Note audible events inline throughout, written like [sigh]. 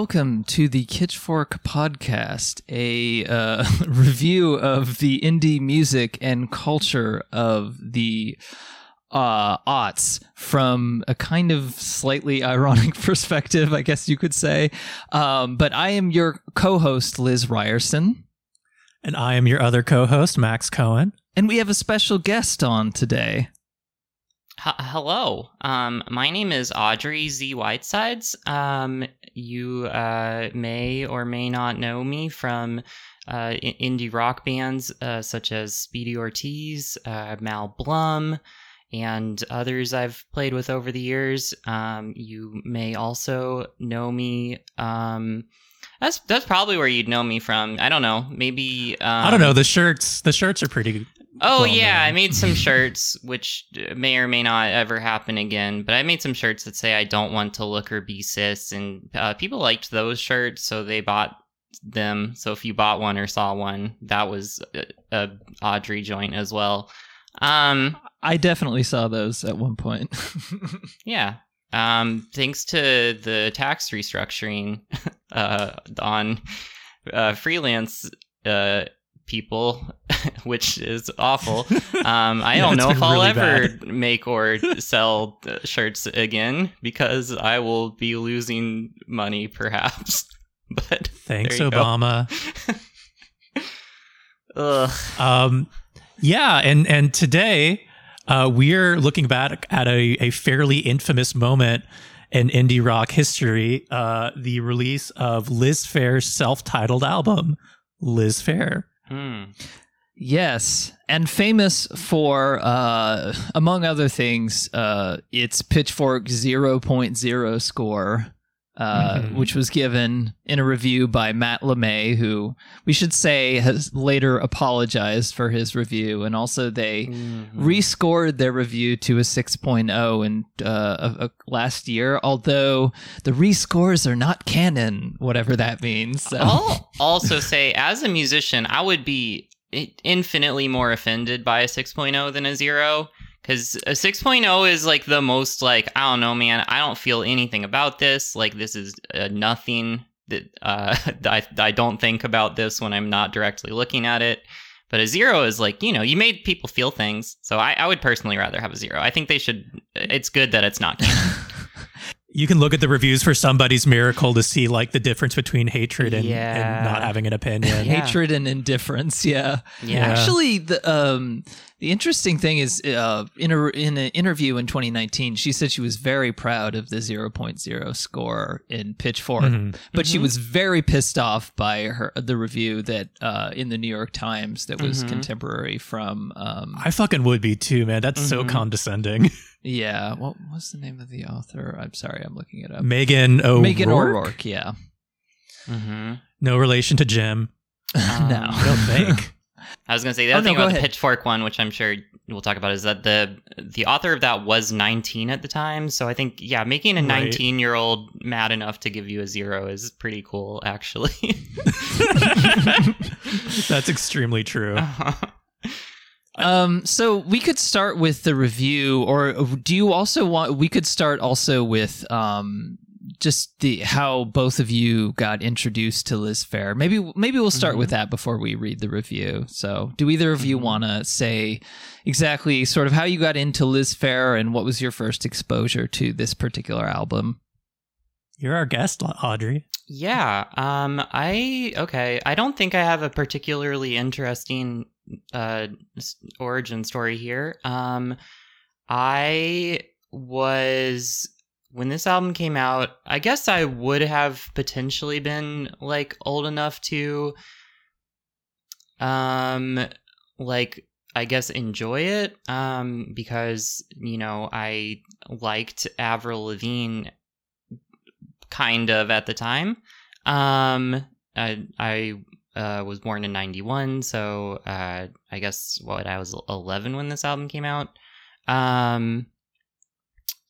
Welcome to the Kitschfork Podcast, a uh, [laughs] review of the indie music and culture of the uh, aughts from a kind of slightly [laughs] ironic perspective, I guess you could say. Um, but I am your co host, Liz Ryerson. And I am your other co host, Max Cohen. And we have a special guest on today. H- hello. Um, my name is Audrey Z. Whitesides. Um, you uh, may or may not know me from uh, indie rock bands uh, such as Speedy Ortiz, uh, Mal Blum, and others I've played with over the years. Um, you may also know me. Um, that's that's probably where you'd know me from. I don't know. Maybe um, I don't know. The shirts, the shirts are pretty Oh well, yeah, man. I made some [laughs] shirts which may or may not ever happen again. But I made some shirts that say I don't want to look or be cis, and uh, people liked those shirts, so they bought them. So if you bought one or saw one, that was a, a Audrey joint as well. Um, I definitely saw those at one point. [laughs] yeah. Um, thanks to the tax restructuring [laughs] uh, on uh, freelance uh, people, [laughs] which is awful. [laughs] Um, I yeah, don't know if I'll really ever bad. [laughs] make or sell shirts again because I will be losing money, perhaps. But thanks, Obama. Ugh. Um, yeah, and and today uh, we're looking back at a, a fairly infamous moment in indie rock history: uh, the release of Liz Phair's self-titled album, Liz Phair. Mm. Yes, and famous for, uh, among other things, uh, its Pitchfork 0.0 score, uh, mm-hmm. which was given in a review by Matt LeMay, who we should say has later apologized for his review, and also they mm-hmm. rescored their review to a 6.0 in uh, last year. Although the rescores are not canon, whatever that means. So. I'll also say, as a musician, I would be infinitely more offended by a 6.0 than a zero because a 6.0 is like the most like i don't know man i don't feel anything about this. Like this is uh, nothing that uh, [laughs] I, I don't think about this when i'm not directly looking at it. But a zero is like you know you made people feel things. So i, I would personally rather have a zero. I think they should it's good that it's not [laughs] you can look at the reviews for somebody's miracle to see like the difference between hatred and, yeah. and not having an opinion yeah. hatred and indifference yeah yeah actually the um the interesting thing is, uh, in a in an interview in 2019, she said she was very proud of the 0.0 score in Pitchfork, mm-hmm. but mm-hmm. she was very pissed off by her the review that uh, in the New York Times that was mm-hmm. contemporary from. Um, I fucking would be too, man. That's so mm-hmm. condescending. [laughs] yeah. What was the name of the author? I'm sorry, I'm looking it up. Meghan O'Rourke. Meghan O'Rourke. Yeah. Mm-hmm. No relation to Jim. Um, [laughs] no, I don't think. [laughs] I was going to say the other oh, thing no, about the Pitchfork one, which I'm sure we'll talk about, is that the the author of that was 19 at the time. So I think, yeah, making a 19 right. year old mad enough to give you a zero is pretty cool, actually. [laughs] That's extremely true. Uh-huh. Um, so we could start with the review, or do you also want? We could start also with um just the how both of you got introduced to Liz Phair. Maybe maybe we'll start mm-hmm. with that before we read the review. So, do either of you mm-hmm. want to say exactly sort of how you got into Liz Phair and what was your first exposure to this particular album? You're our guest, Audrey. Yeah. Um. I okay. I don't think I have a particularly interesting uh origin story here. Um. I was when this album came out, I guess I would have potentially been like old enough to um like I guess enjoy it um because you know I liked Avril Lavigne kind of at the time. Um I I uh, was born in 91 so uh I guess what I was 11 when this album came out. Um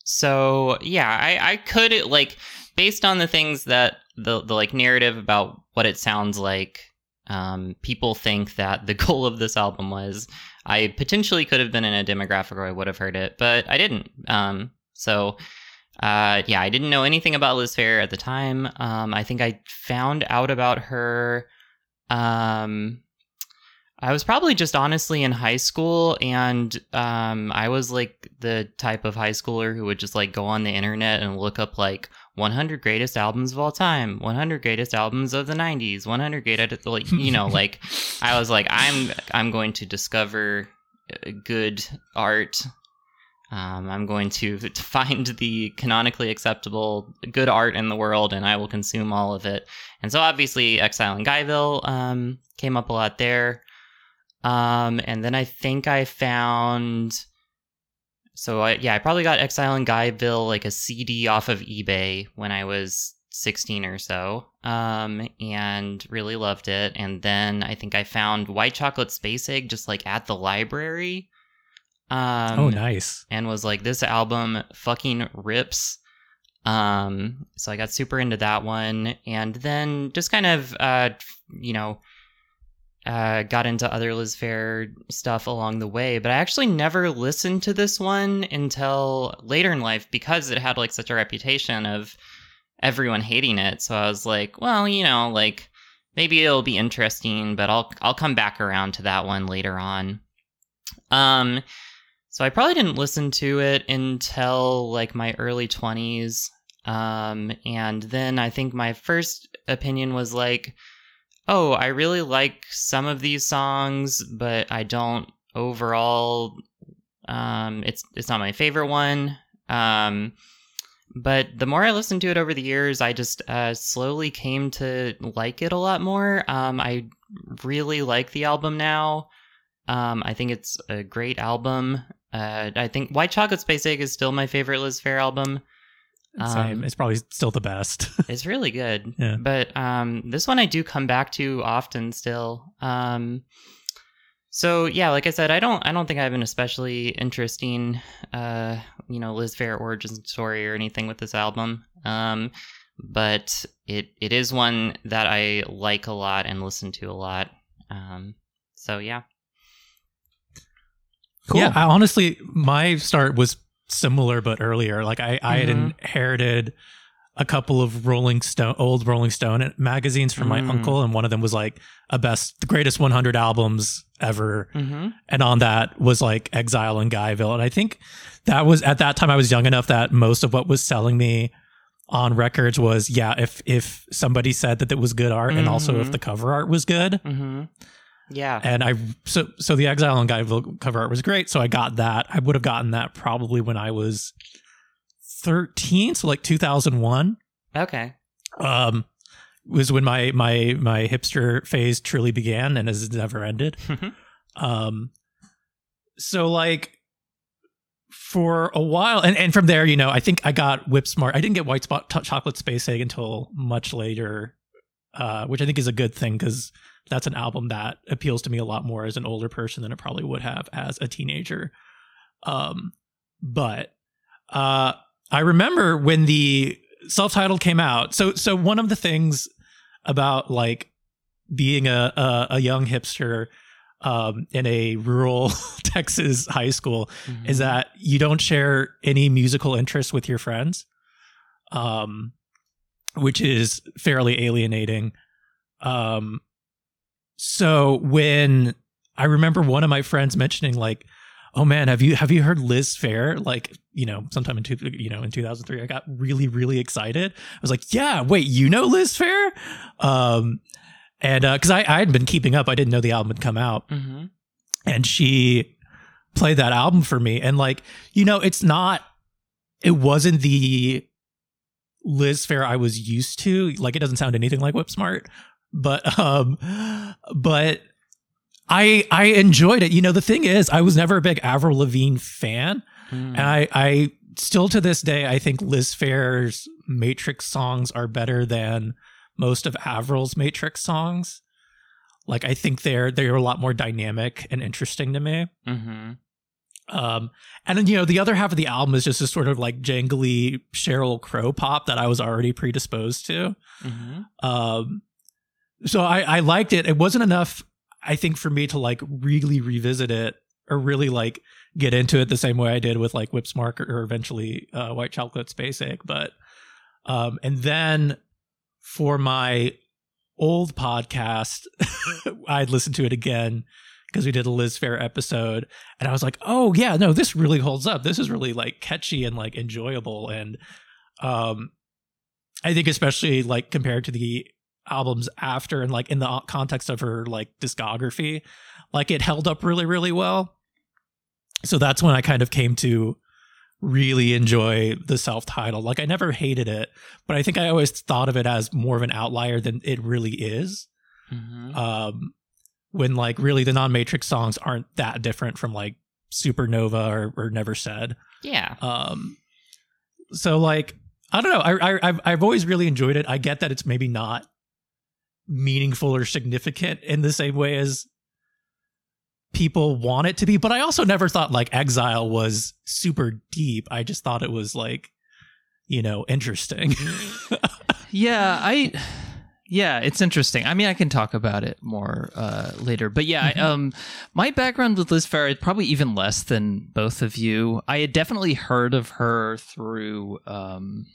so yeah, I, I could like based on the things that the the like narrative about what it sounds like. Um, people think that the [laughs] goal of this album was I potentially could have been in a demographic where I would have heard it, but I didn't. Um, so uh, yeah, I didn't know anything about Liz Phair at the time. Um, I think I found out about her. Um, I was probably just honestly in high school, and um, I was like the type of high schooler who would just like go on the internet and look up like 100 greatest albums of all time, 100 greatest albums of the 90s, 100 greatest like you know [laughs] like I was like I'm I'm going to discover uh, good art. Um, I'm going [laughs] to find the canonically acceptable good art in the world, and I will consume all of it. And so obviously, Exile in Guyville um, came up a lot there. Um, and then I think I found. So I, yeah, I probably got Exile in Guyville like a CD off of eBay when I was 16 or so, um, and really loved it. And then I think I found White Chocolate Space Egg just like at the library. Um, oh, nice. And was like, this album fucking rips. Um, so I got super into that one, and then just kind of, uh, you know, uh, got into other Liz Phair stuff along the way, but I actually never listened to this one until later in life because it had like such a reputation of everyone hating it. So I was like, well, you know, like maybe it'll be interesting, but I'll I'll come back around to that one later on. Um, so I probably didn't listen to it until like my early twenties. Um, and then I think my first opinion was like oh, I really like some of these songs, but I don't overall. Um, it's it's not my favorite one. Um, but the more I listened to it over the years, I just uh, slowly came to like it a lot more. Um, I really like the album now. Um, I think it's a great album. Uh, I think White Chocolate Space Egg is still my favorite Liz Phair album. Same. Um, it's probably still the best. [laughs] it's really good. Yeah. But um, this one I do come back to often still. Um, so yeah, like I said, I don't I don't think I have an especially interesting uh, you know, Liz Phair origin story or anything with this album. Um, but it it is one that I like a lot and listen to a lot. Um, so yeah. Cool. Yeah, I, honestly, my start was similar but earlier. Like I, I had Mhm. inherited a couple of Rolling Stone, old Rolling Stone magazines from my Mm. uncle, and one of them was like a best, the greatest 100 albums ever. Mm-hmm. And on that was like Exile in Guyville. And I think that was at that time I was young enough that most of what was selling me on records was yeah, if if somebody said that it was good art and also if Mhm. the cover art was good. Mm-hmm. Yeah. And I so so the Exile in Guyville cover art was great, so I got that. I would have gotten that probably when I was 13, so like 2001. Okay. Um was when my my my hipster phase truly began and has never ended. [laughs] Um, so like for a while, and and from there, you know, I think I got Whip Smart. I didn't get White Spot t- Chocolate Space Egg until much later, uh, which I think is a good thing because that's an album that appeals to me a lot more as an older person than it probably would have as a teenager. Um, but uh, I remember when the self-titled came out. So so one of the things about like being a a, a young hipster um, in a rural [laughs] Texas high school Mm-hmm. is that you don't share any musical interests with your friends, um, which is fairly alienating. Um, so when I remember one of my friends mentioning like, "Oh man, have you have you heard Liz Phair?" Like, you know, sometime in two, you know in two thousand three, I got really really excited. I was like, "Yeah, wait, you know Liz Phair?" Um, and because I I had been keeping up, I didn't know the album had come out Mm-hmm. and she played that album for me and like you know it's not it wasn't the liz phair i was used to like it doesn't sound anything like whip smart but um but i i enjoyed it you know the thing is i was never a big avril lavigne fan Mm-hmm. and i i still to this day i think liz phair's matrix songs are better than most of avril's matrix songs like i think they're they're a lot more dynamic and interesting to me Mm-hmm. um, and then you know the other half of the album is just a sort of like jangly Sheryl Crow pop that I was already predisposed to. Mm-hmm. Um, so I, I liked it. It wasn't enough, I think, for me to like really revisit it or really like get into it the same way I did with like Whip Smart or, or eventually uh, White Chocolate Egg. But um, and then for my old podcast, [laughs] I'd listen to it again because we did a Liz Phair episode, and I was like, oh yeah, no, this really holds up. This is really like catchy and like enjoyable, and um, I think especially like compared to the albums after and like in the context of her like discography, like it held up really really well. So that's when I kind of came to really enjoy the self title. Like I never hated it, but I think I always thought of it as more of an outlier than it really is. Mm-hmm. Um, when like really the non Matrix songs aren't that different from like Supernova or, or Never Said. Yeah. Um. So like I don't know. I, I I've I've always really enjoyed it. I get that it's maybe not meaningful or significant in the same way as people want it to be. But I also never thought like Exile was super deep. I just thought it was like, you know, interesting. [laughs] yeah, I yeah, it's interesting. I mean, I can talk about it more uh, later, but yeah, mm-hmm. I, um, my background with Liz Phair is probably even less than both of you. I had definitely heard of her through um,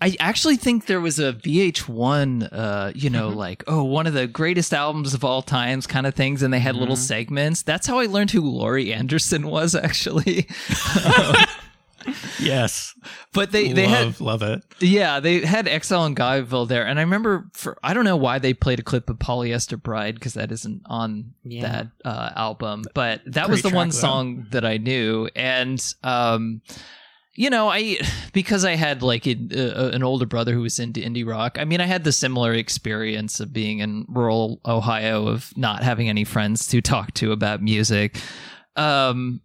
I actually think there was a VH1, uh, you know, mm-hmm. like, oh, one of the greatest albums of all times kind of things. And they had mm-hmm. little segments. That's how I learned who Laurie Anderson was, actually. [laughs] yes. [laughs] But they, they love, had, love it. Yeah, they had Exile and Guyville there. And I remember for, I don't know why they played a clip of Polyester Bride because that isn't on yeah. that uh, album. But that was the one song that I knew. And, um, you know, I [sighs] because I had like a, a, an older brother who was into indie rock. I mean, I had the similar experience of being in rural Ohio of not having any friends to talk to about music. Um,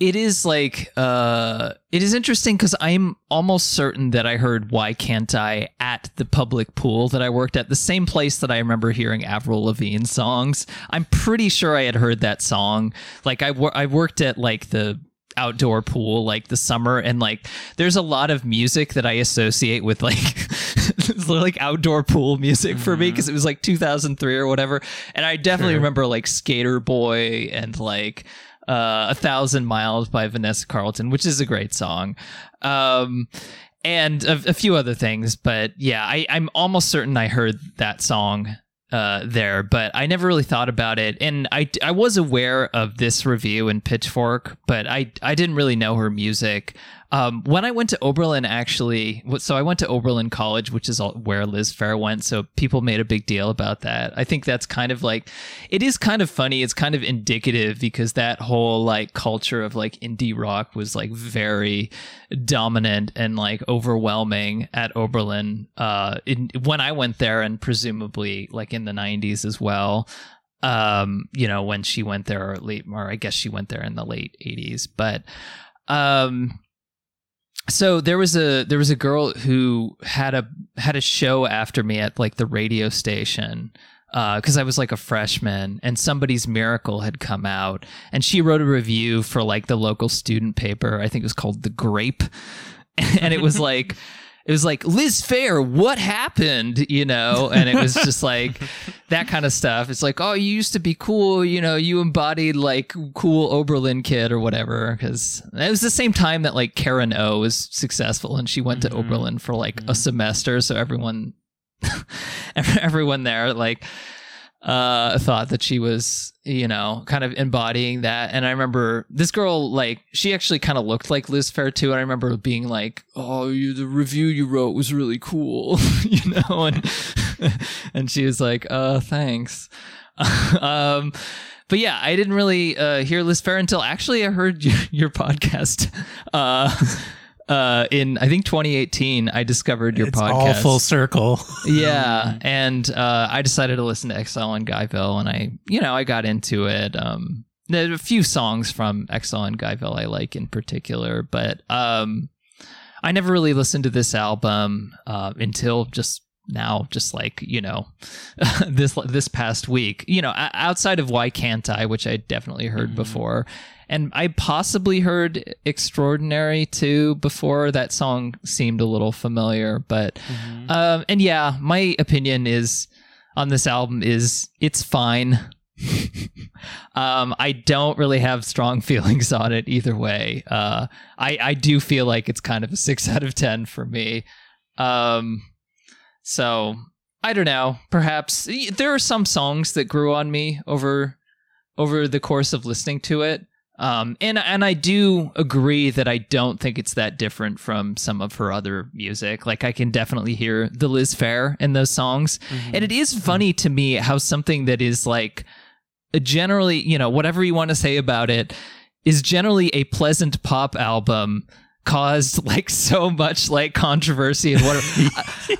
it is like uh, it is interesting because I'm almost certain that I heard "Why Can't I" at the public pool that I worked at, the same place that I remember hearing Avril Lavigne songs. I'm pretty sure I had heard that song. Like I, I worked at like the outdoor pool like the summer and like there's a lot of music that I associate with like [laughs] like outdoor pool music for mm-hmm. me because it was like 2003 or whatever and I definitely sure. remember like Skater Boy and like uh, a thousand miles by Vanessa Carlton which is a great song um and a, a few other things but yeah I, I'm almost certain I heard that song uh, there, but I never really thought about it. And I, I was aware of this review in Pitchfork, but I, I didn't really know her music. Um, when I went to Oberlin, actually, so I went to Oberlin College, which is where Liz Phair went. So people made a big deal about that. I think that's kind of like, it is kind of funny. It's kind of indicative because that whole like culture of like indie rock was like very dominant and like overwhelming at Oberlin uh, in, when I went there, and presumably like in the 90s as well um you know when she went there or late or i guess she went there in the late 80s but um so there was a there was a girl who had a had a show after me at like the radio station because uh, I was like a freshman and somebody's miracle had come out and she wrote a review for like the local student paper. I think it was called The Grape. [laughs] and it was like [laughs] it was like Liz Phair, what happened? You know, and it was just like [laughs] that kind of stuff. It's like, oh, you used to be cool. You know, you embodied like cool Oberlin kid or whatever. Because it was the same time that like Karen O was successful and she went mm-hmm. to Oberlin for like mm-hmm. a semester. So everyone, [laughs] everyone there like uh, thought that she was, you know, kind of embodying that. And I remember this girl, like, she actually kind of looked like Liz Phair too. And I remember being like, "Oh, you, the review you wrote was really cool," [laughs] you know, and [laughs] and she was like, "Uh, thanks." [laughs] um, but yeah, I didn't really uh, hear Liz Phair until actually I heard your, your podcast. Uh, uh, in I think 2018, I discovered your it's podcast. All full circle. [laughs] yeah, and uh, I decided to listen to Exile and Guyville, and I, you know, I got into it. Um, there are a few songs from Exile and Guyville I like in particular, but um, I never really listened to this album uh, until just now just like you know [laughs] this this past week you know outside of why can't i which i definitely heard mm-hmm. before and I possibly heard Extraordinary too before. That song seemed a little familiar, but mm-hmm. um, and yeah, my opinion is on this album is it's fine. [laughs] um, I don't really have strong [laughs] feelings on it either way. Uh, I I do feel like it's kind of a six [laughs] out of ten for me. Um, so I don't know. Perhaps there are some songs that grew on me over over the course of listening to it. Um, and and I do agree that I don't think it's that different from some of her other music. Like I can definitely hear the Liz Phair in those songs, Mm-hmm. and it is funny to me how something that is like generally, you know, whatever you want to say about it, is generally a pleasant pop album caused [laughs] like so much like controversy and whatever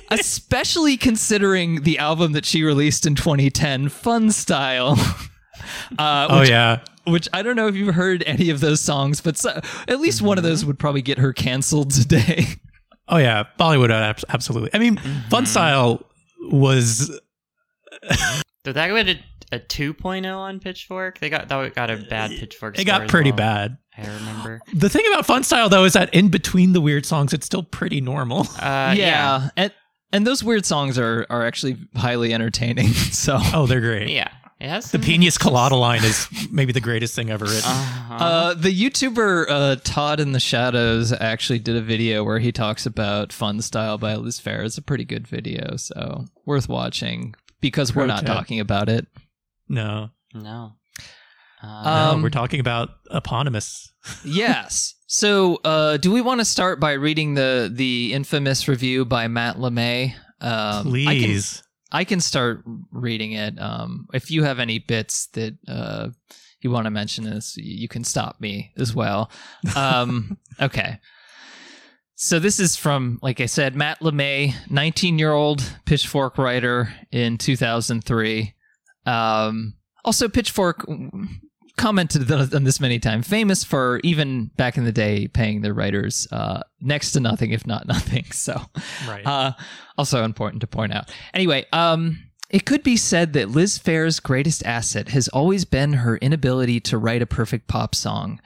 [laughs] especially considering the album that she released in 2010 fun style [laughs] uh, Oh which yeah. which I don't know if you've heard any of those songs, but so, at least one of Mm-hmm. those would probably get her canceled today. [laughs] Oh yeah. Bollywood absolutely. I mean, Mm-hmm. Fun Style was [laughs] Did that get a, a 2.0 on Pitchfork? They got that got a bad Pitchfork. it score got pretty well, bad. I remember. [sighs] The thing about Fun Style though is that in between the weird songs, it's still pretty normal. Uh, yeah. [laughs] and and those weird songs are are actually highly entertaining. So Oh, they're great. Yeah. It has The some- Pinas Colada line is maybe the greatest thing ever written. Uh-huh. Uh, the YouTuber uh, Todd in the Shadows actually did a video where he talks about "Fun Style" by Liz Phair. It's a pretty good video, so worth watching because we're not tip. talking about it. no, no. Um, no, we're talking about eponymous. [laughs] yes. So, uh, do we want to start by reading the the infamous review by Matt LeMay? Um, I can, Please. I can start reading it. Um, if you have any bits that uh, you want to mention, this you can stop me as well. Um, [laughs] okay. So this is from, like I said, Matt LeMay, 19 year old Pitchfork writer in 2003. Um, also, Pitchfork commented on this many times, famous for even back in the day paying their writers uh, next to nothing, if not [laughs] nothing. So Right. uh, also important to point out. Anyway, um, it could be said that Liz Phair's greatest asset has always been her inability to write a perfect pop song.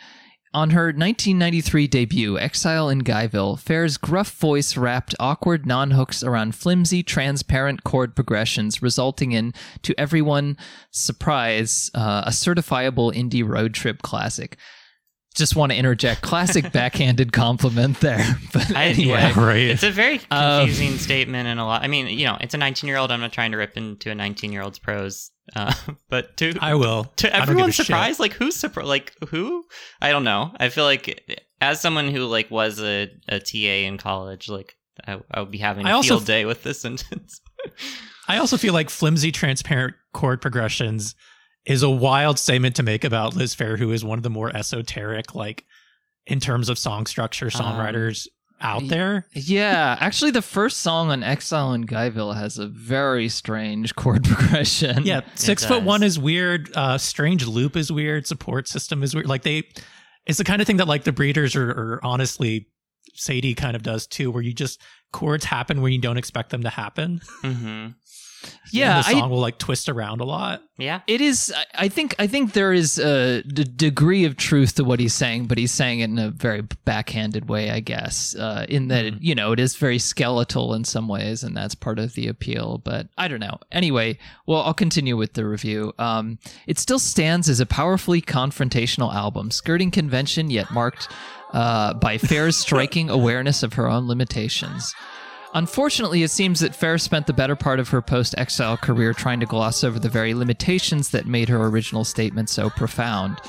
On her 1993 debut, Exile in Guyville, Phair's gruff voice wrapped awkward non hooks around flimsy, transparent chord progressions, resulting in, to everyone's surprise, uh, a certifiable indie road trip classic. Just want to interject classic [laughs] backhanded compliment there. [laughs] But I- anyway, yeah. right. It's a very Um, confusing statement and a lot. I mean, you know, it's a 19 year old. I'm not trying to rip into a 19 year old's prose, uh, [laughs] but to I will. to I don't give a everyone's shit. surprise, like who's surprised? Like who? I don't know. I feel like as someone who like was a, a TA in college, like I, I would be having a I also field day with this [laughs] sentence. I also feel like flimsy, transparent chord progressions is a wild statement to make about Liz Phair, who is one of the more esoteric, like in terms of song structure, songwriters out there. Yeah, actually, the first song on Exile in Guyville has a very strange chord [laughs] progression. Yeah, six foot one is weird. Uh, strange loop is weird. Support system is weird. Like they, it's the kind of thing that like the breeders or, or honestly, Sadie kind of does too, where you just chords happen where you don't expect them to happen. hmm yeah. the I, song will like twist around a lot. Yeah. it is. I- I think. I think there is a d- degree of truth to what he's saying, but he's saying it in a very backhanded way, I guess. Uh, in that, it, you know, it is very skeletal in some ways, and that's part of the appeal. But I don't know. Anyway, well, I'll continue with the review. Um, it still stands as a powerfully confrontational album, skirting convention yet marked uh, by Phair's [laughs] striking awareness of her own limitations. Unfortunately, it seems that Phair spent the better part of her post exile career trying to gloss over the very limitations that made her original statement so profound.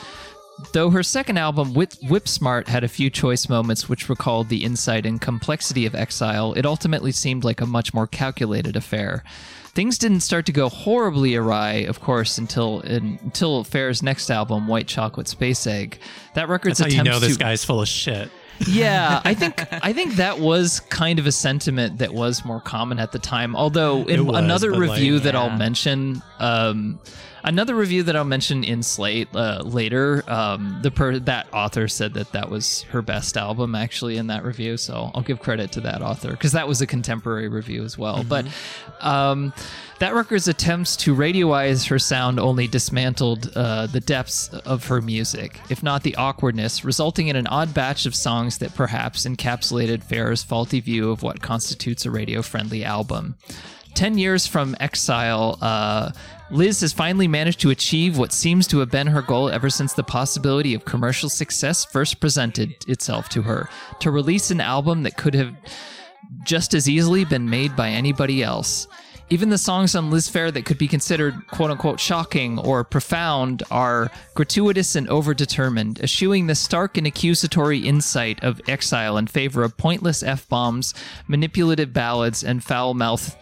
Though her second album, Whip, Whip Smart, had a few choice moments which recalled the insight and complexity of exile, it ultimately seemed like a much more calculated affair. Things didn't start to go horribly awry, of course, until until Phair's next album, White Chocolate Space Egg. That record's That's how you know this to guy's full of shit. Yeah, I think I think that was kind of a sentiment that was more common at the time. Although in was, another but, like, review that I'll mention, um, another review that I'll mention in Slate uh, later, um, the per- that author said that that was her best album actually in that review. So I'll give credit to that author because that was a contemporary review as well. But um, that record's attempts to radioize her sound only dismantled uh, the depths of her music, if not the awkwardness, resulting in an odd batch of songs that perhaps encapsulated Phair's faulty view of what constitutes a radio friendly album. 10 years from exile, uh, Liz has finally managed to achieve what seems to have been her goal ever since the possibility of commercial success first presented itself to her to release an album that could have just as easily been made by anybody else. Even the songs on Liz Phair that could be considered quote unquote shocking or profound are gratuitous and overdetermined, eschewing the stark and accusatory insight of exile in favor of pointless F bombs, manipulative ballads, and foul mouth.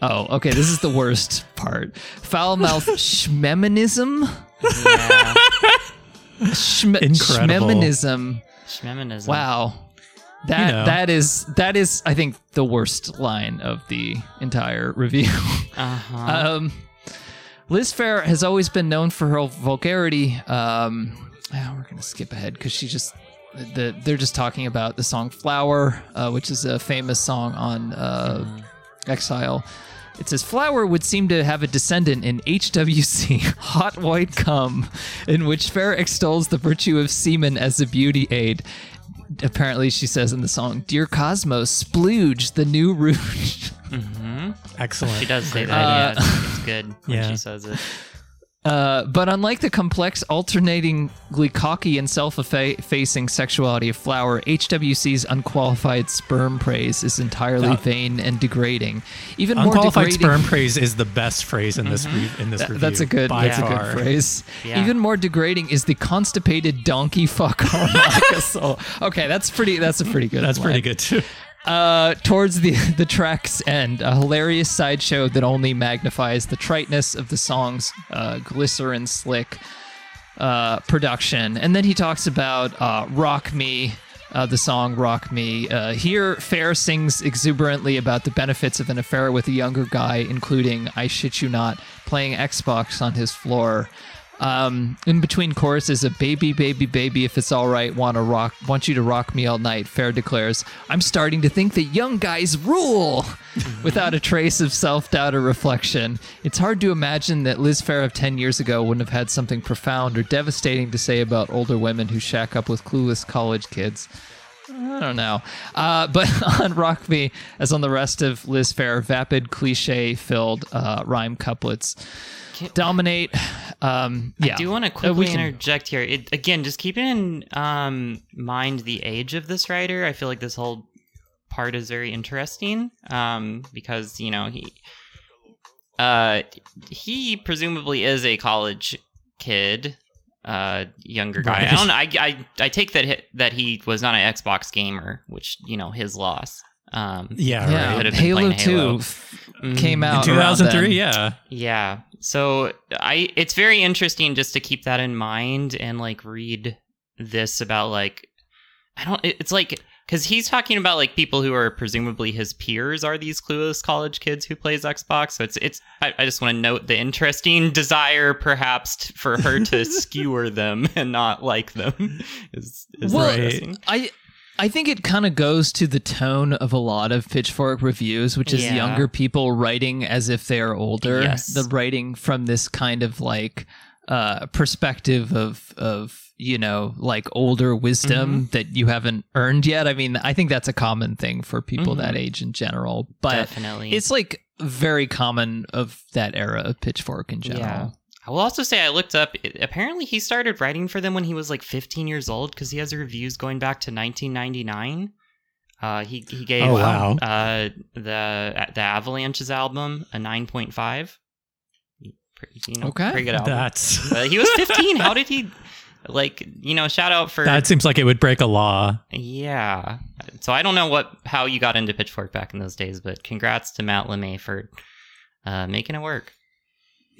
Oh, okay, this is the worst part. Foul mouth [laughs] schmeminism? Yeah. Schm- Incredible. Schmeminism. Schmeminism. Wow. That You know. that is that is I think the worst line of the entire [laughs] review. Uh-huh. um, Liz Phair has always been known for her vulgarity. Um, ah, we're gonna skip ahead because she just the, they're just talking about the song "Flower," uh, which is a famous song on uh, Exile. It says Flower would seem to have a descendant in HWC, [laughs] Hot White Cum, in which Phair extols the virtue of semen as a beauty aid. Apparently, she says in the song, Dear Cosmos, splooge, the new rouge. Excellent. she does say that. Uh, yeah, it's, it's good when Yeah. she says it. Uh, but unlike the complex, alternatingly cocky and self-effacing sexuality of Flower, HWC's unqualified sperm praise is entirely Uh, vain and degrading. Even more Unqualified degrading. sperm praise is the best phrase in this re- in this That- review. that's a good. by That's a far. good phrase. Yeah. Even more degrading is the constipated donkey fuck harmonica [laughs] solo. Okay, that's pretty. That's a pretty good. That's pretty good too. Uh, towards the [laughs] the track's end, a hilarious sideshow that only magnifies the triteness of the song's uh, glycerin slick uh, production. And then he talks about uh, "Rock Me." Uh, the song "Rock Me." Here, Phair sings exuberantly about the benefits of an affair with a younger guy, including, I shit you not, playing Xbox on his floor. Um, in between choruses, a baby, baby, baby, if it's all right, want to rock, want you to rock me all night. Phair declares, I'm starting to think that young guys rule, [laughs] without a trace of self doubt or reflection. It's hard to imagine that Liz Phair of ten years ago wouldn't have had something profound or devastating to say about older women who shack up with clueless college kids. I don't know. Uh, [laughs] but on Rock Me, as on the rest of Liz Phair, vapid, cliche filled uh, rhyme couplets dominate. Um, yeah. I do want to Uh, quickly can- interject here. It, again, just keep in um, mind the age of this writer. I feel like this whole part is very interesting um, because you know he uh, he presumably is a college kid, uh, younger guy. Right. I don't. I, I I take that hi- that he was not an Xbox gamer, which you know his loss. Um, Yeah, yeah, right. Halo 2 Halo. Came out in 2003, yeah. Yeah. So I it's very interesting just to keep that in mind and like read this about like I don't it's like cuz he's talking about like people who are presumably his peers are these clueless college kids who plays Xbox. So it's it's I, I just want to note the interesting desire perhaps t- for her to [laughs] skewer them and not like them [laughs] is, is Well, interesting. I I think it kind of goes to the tone of a lot of Pitchfork reviews, which is Yeah. younger people writing as if they are older. Yes. The writing from this kind of like uh, perspective of of you know like older wisdom Mm-hmm. that you haven't earned yet. I mean, I think that's a common thing for people Mhm. that age in general, but Definitely. it's like very common of that era of Pitchfork in general. Yeah. I will also say I looked up. it- apparently, he started writing for them when he was like 15 years old because he has reviews going back to 1999. Uh, he he gave Oh, wow. uh, the the Avalanches album a 9.5. Pretty- You know, Okay. pretty good album. That's [laughs] Uh, he was 15. How did he? Like you know, shout out for that seems like it would break a law. yeah. So I don't know what how you got into Pitchfork back in those days, but congrats to Matt LeMay for uh, making it work.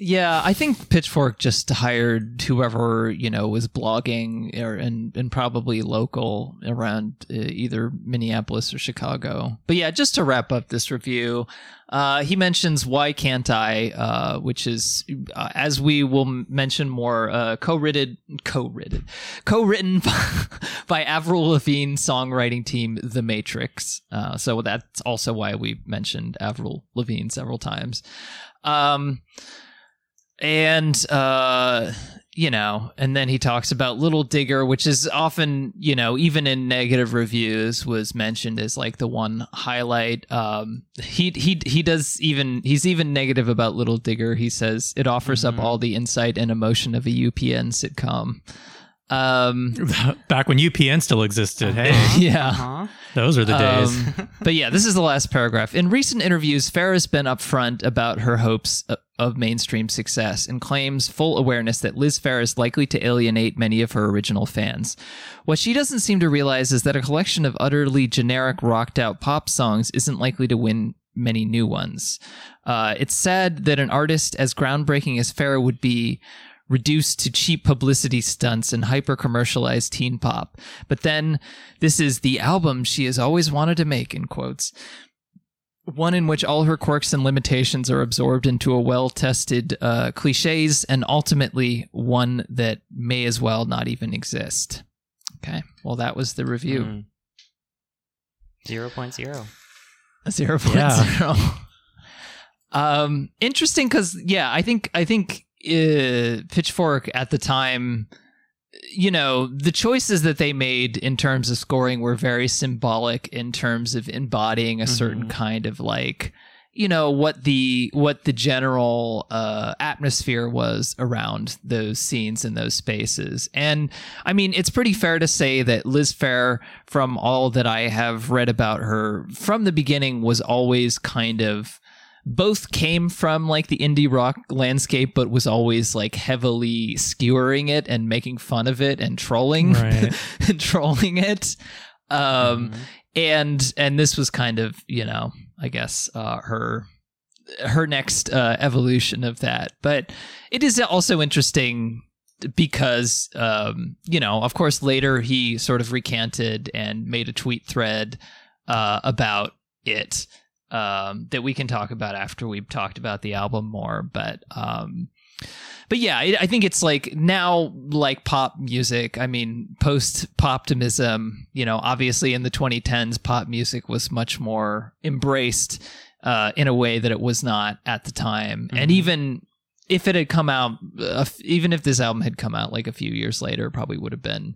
Yeah, I think Pitchfork just hired whoever you know was blogging or, and and probably local around uh, either Minneapolis or Chicago. But yeah, just to wrap up this review, uh, he mentions "Why Can't I," uh, which is uh, as we will mention more, uh, co-written, co-written, co-written [laughs] by Avril Lavigne songwriting team The Matrix. Uh, so that's also why we mentioned Avril Lavigne several times. Um, and uh you know, and then he talks about Little Digger, which is often, you know, even in negative reviews, was mentioned as like the one highlight. Um, he he he does even he's even negative about Little Digger. He says it offers Mhm. up all the insight and emotion of a UPN sitcom. Um, [laughs] Back when UPN still existed. Hey, Uh-huh, yeah. uh-huh. those are the days. Um, [laughs] but yeah, this is the last paragraph. In recent interviews, Farrah has been upfront about her hopes of mainstream success and claims full awareness that Liz Phair is likely to alienate many of her original fans. What she doesn't seem to realize is that a collection of utterly generic, rocked out pop songs isn't likely to win many new ones. Uh, it's sad that an artist as groundbreaking as Farrah would be reduced to cheap publicity stunts and hyper commercialized teen pop. But then this is the album she has always wanted to make, in quotes. One in which all her quirks and limitations are absorbed into a well tested uh, cliches, and ultimately one that may as well not even exist. Okay, well, that was the review. Mm. 0.0. [laughs] Zero point Yeah. [laughs] Um, interesting because yeah, I think I think uh, Pitchfork at the time, you know, the choices that they made in terms of scoring were very symbolic in terms of embodying a certain Mhm. kind of like you know what the what the general uh, atmosphere was around those scenes and those spaces and i mean it's pretty fair to say that liz phair from all that i have read about her from the beginning was always kind of both came from like the indie rock landscape but was always like heavily skewering it and making fun of it and trolling [laughs] Right. and trolling it um Mhm. and and this was kind of you know i guess uh her her next uh evolution of that but it is also interesting because um you know of course later he sort of recanted and made a tweet thread uh about it um that we can talk about after we've talked about the album more but um but yeah, I, I think it's like now, like pop music. I mean, post poptimism. You know, obviously in the 2010s, pop music was much more embraced uh, in a way that it was not at the time. And Mhm. even if it had come out, uh, even if this album had come out like a few years later, it probably would have been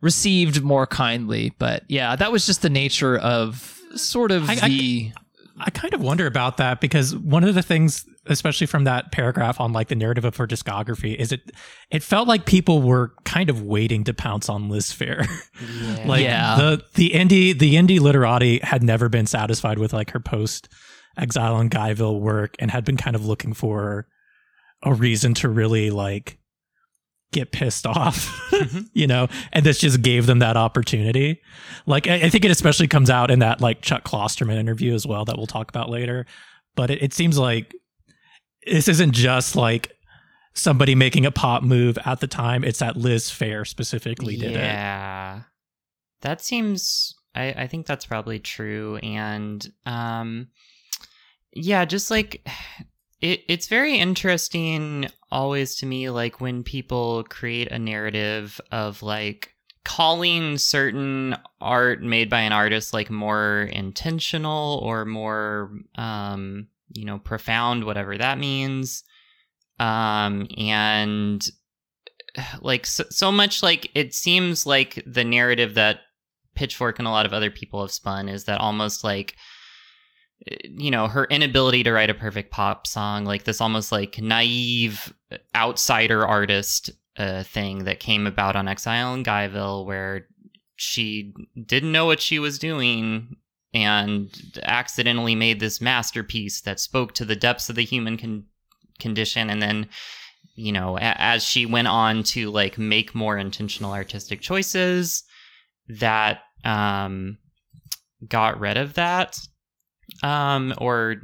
received more kindly. But yeah, that was just the nature of sort of I- the. I kind of wonder about that because one of the things, especially from that paragraph on like the narrative of her discography, is it it felt like people were kind of waiting to pounce on Liz Phair. Yeah. [laughs] like Yeah. the the indie the indie literati had never been satisfied with like her post Exile on Guyville work and had been kind of looking for a reason to really like get pissed off, [laughs] you know, and this just gave them that opportunity. Like, I, I think it especially comes out in that like Chuck Klosterman interview as well that we'll talk about later. But it, it seems like this isn't just like somebody making a pop move at the time. It's that Liz Phair specifically did it. yeah. That seems I, I think that's probably true. And um yeah, just like it it's very interesting always to me like when people create a narrative of like calling certain art made by an artist like more intentional or more um you know profound whatever that means. Um and [sighs] like so, so much like it seems like the narrative that pitchfork and a lot of other people have spun is that almost like you know her inability to write a perfect pop song like this almost like naive outsider artist uh, thing that came about on exile in guyville where she didn't know what she was doing and accidentally made this masterpiece that spoke to the depths of the human con- condition and then you know a- as she went on to like make more intentional artistic choices that um got rid of that um or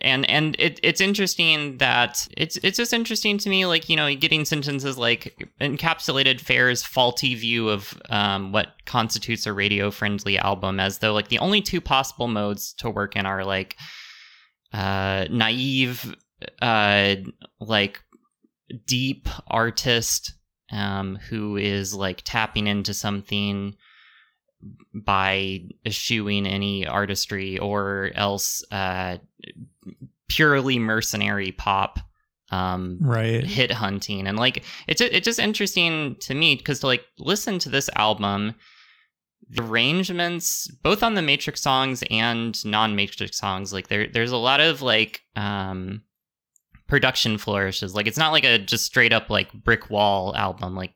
and and it, it's interesting that it's it's just interesting to me like you know getting sentences like encapsulated phair's faulty view of um what constitutes a radio friendly album as though like the only two possible modes to work in are like uh naive uh like deep artist um who is like tapping into something by eschewing any artistry or else uh purely mercenary pop um, right. hit hunting and like it's it's just interesting to me because to like listen to this album the arrangements both on the matrix songs and non-matrix songs like there there's a lot of like um production flourishes like it's not like a just straight up like brick wall album like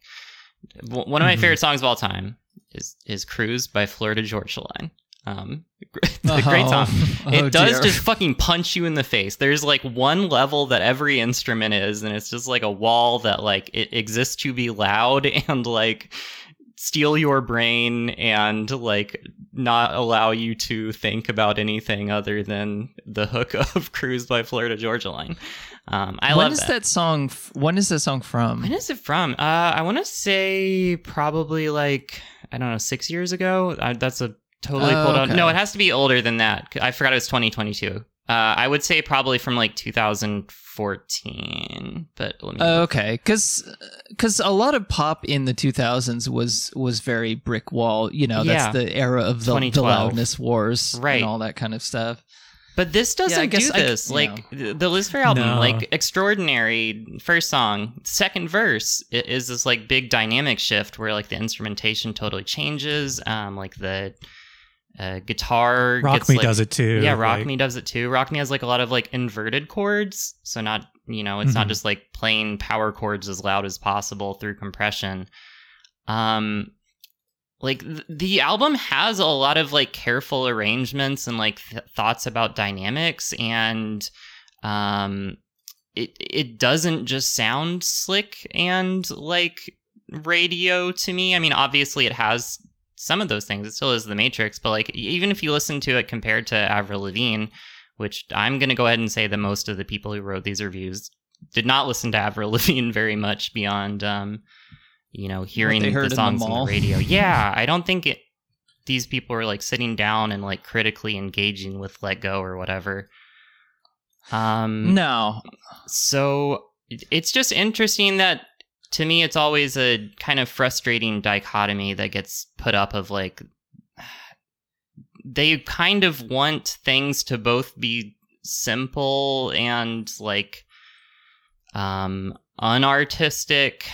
w- one of my Mhm. favorite songs of all time is is cruise by florida georgia line um it's [laughs] a great song [laughs] Oh, it oh does dear. just fucking punch you in the face. There's like one level that every instrument is, and it's just like a wall that like it exists to be loud [laughs] and like steal your brain and like not allow you to think about anything other than the hook of Cruise by Florida Georgia Line. Um, I when love is that. that. song? f- When is that song from? When is it from? Uh, I want to say probably like I don't know six years ago. I, that's a totally Oh, pulled out. okay. No, it has to be older than that. I forgot it was 2022. Uh, I would say probably from like 2014. But let me. Okay, because because a lot of pop in the 2000s was was very brick wall. You know, Yeah. that's the era of the, the loudness wars Right. and all that kind of stuff. But this doesn't guess do this. you like the the Liz Phair album, No. like extraordinary first song, second verse is this like big dynamic shift where like the instrumentation totally changes. Um, like the uh, guitar Rock gets, Me like, does it too. Yeah, Rock like- Me does it too. Rock Me has like a lot of like inverted chords, so not you know it's not Mhm. just like playing power chords as loud as possible through compression. Um, like th- the album has a lot of like careful arrangements and like th- thoughts about dynamics and um it it doesn't just sound slick and like radio to me. I mean obviously it has some of those things. It still is the matrix but like even if you listen to it compared to avril lavigne which i'm going to go ahead and say that most of the people who wrote these reviews did not listen to avril [laughs] lavigne very much beyond um you know hearing the in the songs on the radio. [laughs] Yeah i don't think it these people are like sitting down and like critically engaging with let go or whatever. Um No, so it's just interesting that to me it's always a kind of frustrating dichotomy that gets put up of like [sighs] they kind of want things to both be simple and like um unartistic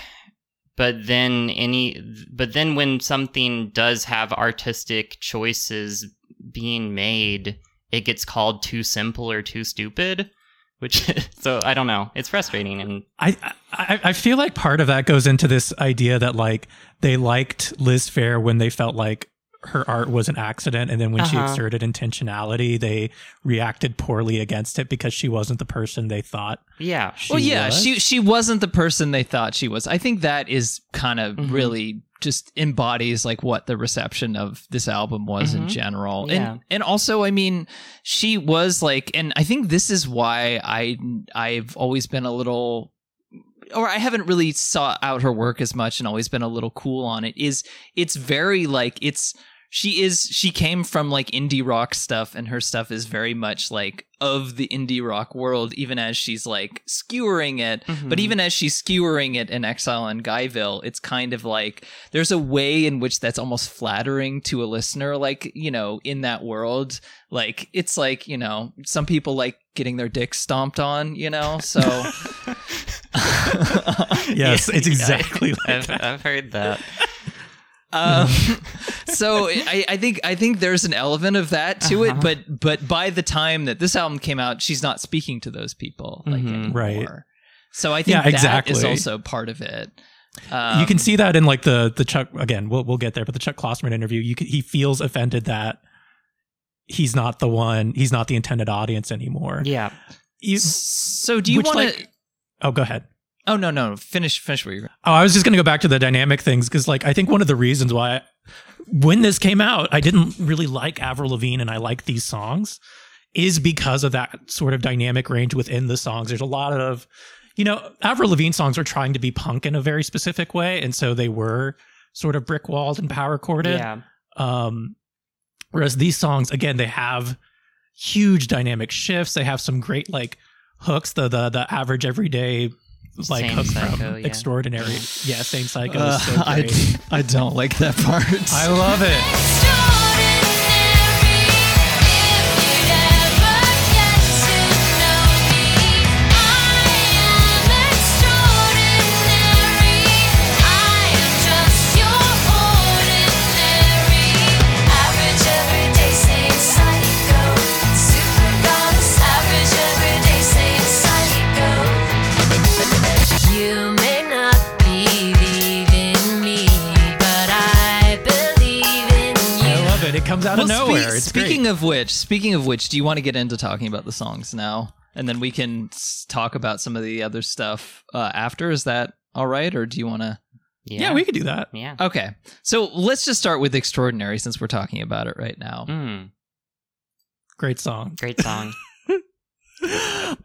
but then any but then when something does have artistic choices being made it gets called too simple or too stupid which [laughs] so i don't know. It's frustrating and I, I I feel like part of that goes into this idea that like they liked Liz Phair when they felt like her art was an accident, and then when she Uh-huh. exerted intentionality, they reacted poorly against it because she wasn't the person they thought. yeah She well, yeah, was. she she wasn't the person they thought she was. I think that is kind of Mhm. really just embodies like what the reception of this album was in Mhm. general. Yeah. And and also, I mean, she was like, and I think this is why I I've always been a little. Or I haven't really sought out her work as much and always been a little cool on it. Is it's very like it's she is she came from like indie rock stuff and her stuff is very much like of the indie rock world even as she's like skewering it but Mhm. even as she's skewering it in exile on guyville it's kind of like there's a way in which that's almost flattering to a listener like you know in that world like it's like you know some people like getting their dick stomped on you know so [laughs] Yes, it's exactly [laughs] like I've, that. I've heard that Um, so I, I think I think there's an element of that to Uh-huh. it, but but by the time that this album came out, she's not speaking to those people like Mhm. anymore. Right. So I think Yeah, that is exactly. also part of it. you Um, can see that in like the the Chuck again. We'll we'll get there, but the Chuck Klosterman interview, you can, he feels offended that he's not the one. He's not the intended audience anymore. yeah You- So do you want to? like- oh, go ahead. oh no no finish finish what you're. Oh, I was just going to go back to the dynamic things because, like, I think one of the reasons why when this came out, I didn't really like Avril Lavigne and I like these songs is because of that sort of dynamic range within the songs. There's a lot of, you know, Avril Lavigne songs are trying to be punk in a very specific way, and so they were sort of brick walled and power corded yeah Um, whereas these songs, again, they have huge dynamic shifts. They have some great like hooks. The the the average everyday like Same hook Psycho, from yeah. extraordinary. Yeah, same psycho. Uh, is so I. [laughs] I don't like that part. I love it. Comes out of nowhere. spe- it's speaking great. of which, speaking of which, do you want to get into talking about the songs now, and then we can talk about some of the other stuff uh, after? Is that all right, or do you want to? yeah. we could do that. Yeah. Okay, so let's just start with "Extraordinary" since we're talking about it right now. Mm, Great song. great [laughs] song.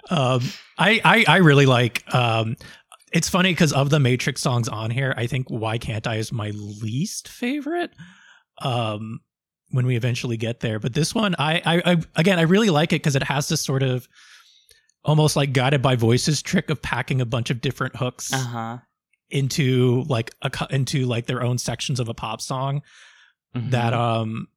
um, I, I I really like. Um, it's funny because of the Matrix songs on here, I think "Why Can't I" is my least favorite. Um, when we eventually get there, but this one, I I, I again, I really like it because it has this sort of almost like guided by voices trick of packing a bunch of different hooks Uh huh. into like a cu- into like their own sections of a pop song Mm-hmm. that um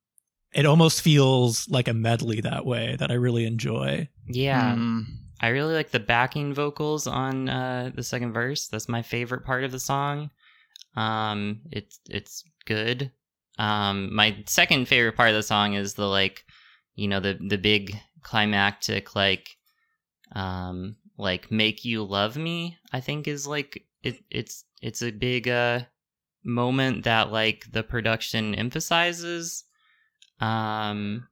it almost feels like a medley that way that I really enjoy. Yeah. Mm. I really like the backing vocals on uh, the second verse. That's my favorite part of the song. Um, it's it's good. Um, my second favorite part of the song is the like, you know, the the big climactic like, um, like make you love me. I think is like it. It's it's a big uh moment that like the production emphasizes. Um,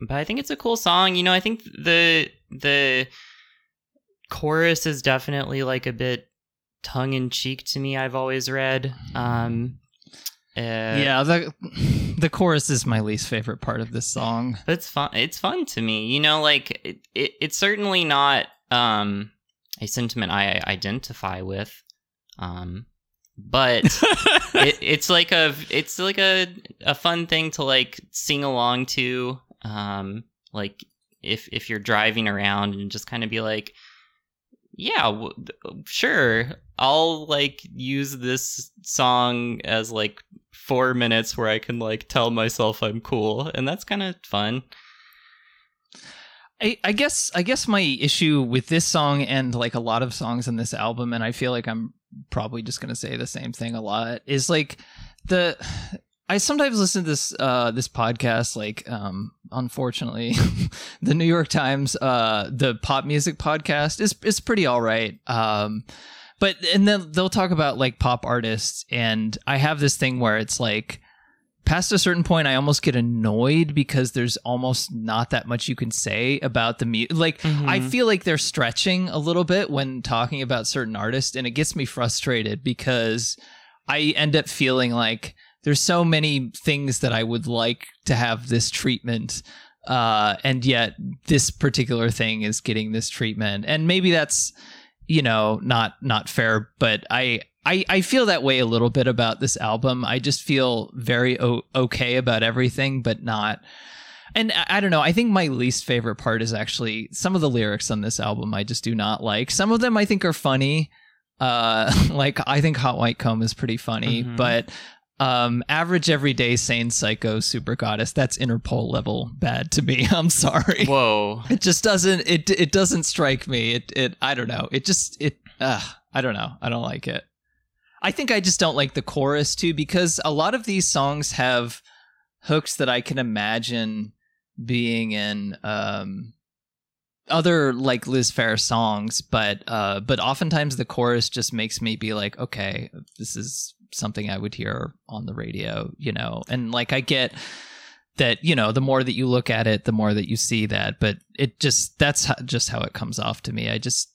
but I think it's a cool song. You know, I think the the chorus is definitely like a bit tongue in cheek to me. I've always read. Um, uh, yeah, the [sighs] the chorus is my least favorite part of this song. but it's fun. It's fun to me. You know, like it, it, it's certainly not um a sentiment I identify with. Um, but [laughs] it, it's like a it's like a a fun thing to like sing along to um like if if you're driving around and just kind of be like yeah w- sure i'll like use this song as like 4 minutes where i can like tell myself i'm cool and that's kind of fun I, I guess I guess my issue with this song and like a lot of songs in this album, and I feel like I'm probably just gonna say the same thing a lot, is like the [sighs] I sometimes listen to this uh this podcast, like um unfortunately [laughs] the New York Times uh the pop music podcast is is pretty all right. Um but and then they'll talk about like pop artists and I have this thing where it's like past a certain point, I almost get annoyed because there's almost not that much you can say about the music. Like, I Mhm. feel like they're stretching a little bit when talking about certain artists, and it gets me frustrated because I end up feeling like there's so many things that I would like to have this treatment. Uh, and yet this particular thing is getting this treatment. And maybe that's, you know, not, not fair, but I, I, I feel that way a little bit about this album. I just feel very o- okay about everything, but not. And I, I don't know. I think my least favorite part is actually some of the lyrics on this album. I just do not like. Some of them I think are funny. Uh, [laughs] like I think Hot White Comb is pretty funny, Mhm. but um, average everyday sane psycho super goddess that's Interpol level bad to me. [laughs] I'm sorry. whoa It just doesn't. It it doesn't strike me. It it. I don't know. It just it. Uh, I don't know. I don't like it. I think I just don't like the chorus too because a lot of these songs have hooks that I can imagine being in um other like Liz Phair songs, but uh but oftentimes the chorus just makes me be like, okay, this is something I would hear on the radio, you know. And like I get that, you know, the more that you look at it, the more that you see that, but it just that's how, just how it comes off to me. I just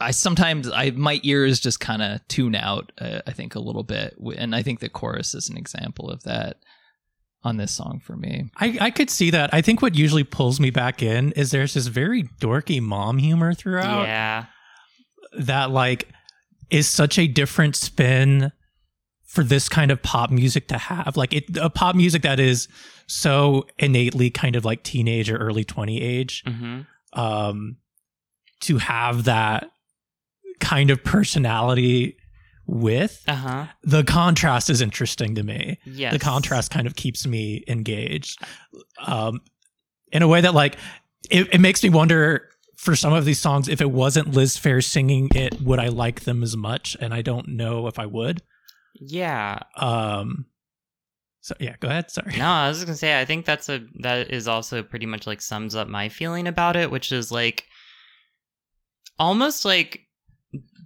I sometimes I my ears just kind of tune out. Uh, I think a little bit, and I think the chorus is an example of that on this song for me. I, I could see that. I think what usually pulls me back in is there's this very dorky mom humor throughout yeah that like is such a different spin for this kind of pop music to have. Like it a pop music that is so innately kind of like teenage or early 20 age. hmm Um to have that kind of personality with uh-huh the contrast is interesting to me. yes the contrast kind of keeps me engaged um, in a way that like it, it makes me wonder for some of these songs if it wasn't liz phair singing it would i like them as much and i don't know if i would yeah um so yeah go ahead sorry No, I was just gonna say I think that's a that is also pretty much like sums up my feeling about it, which is like almost like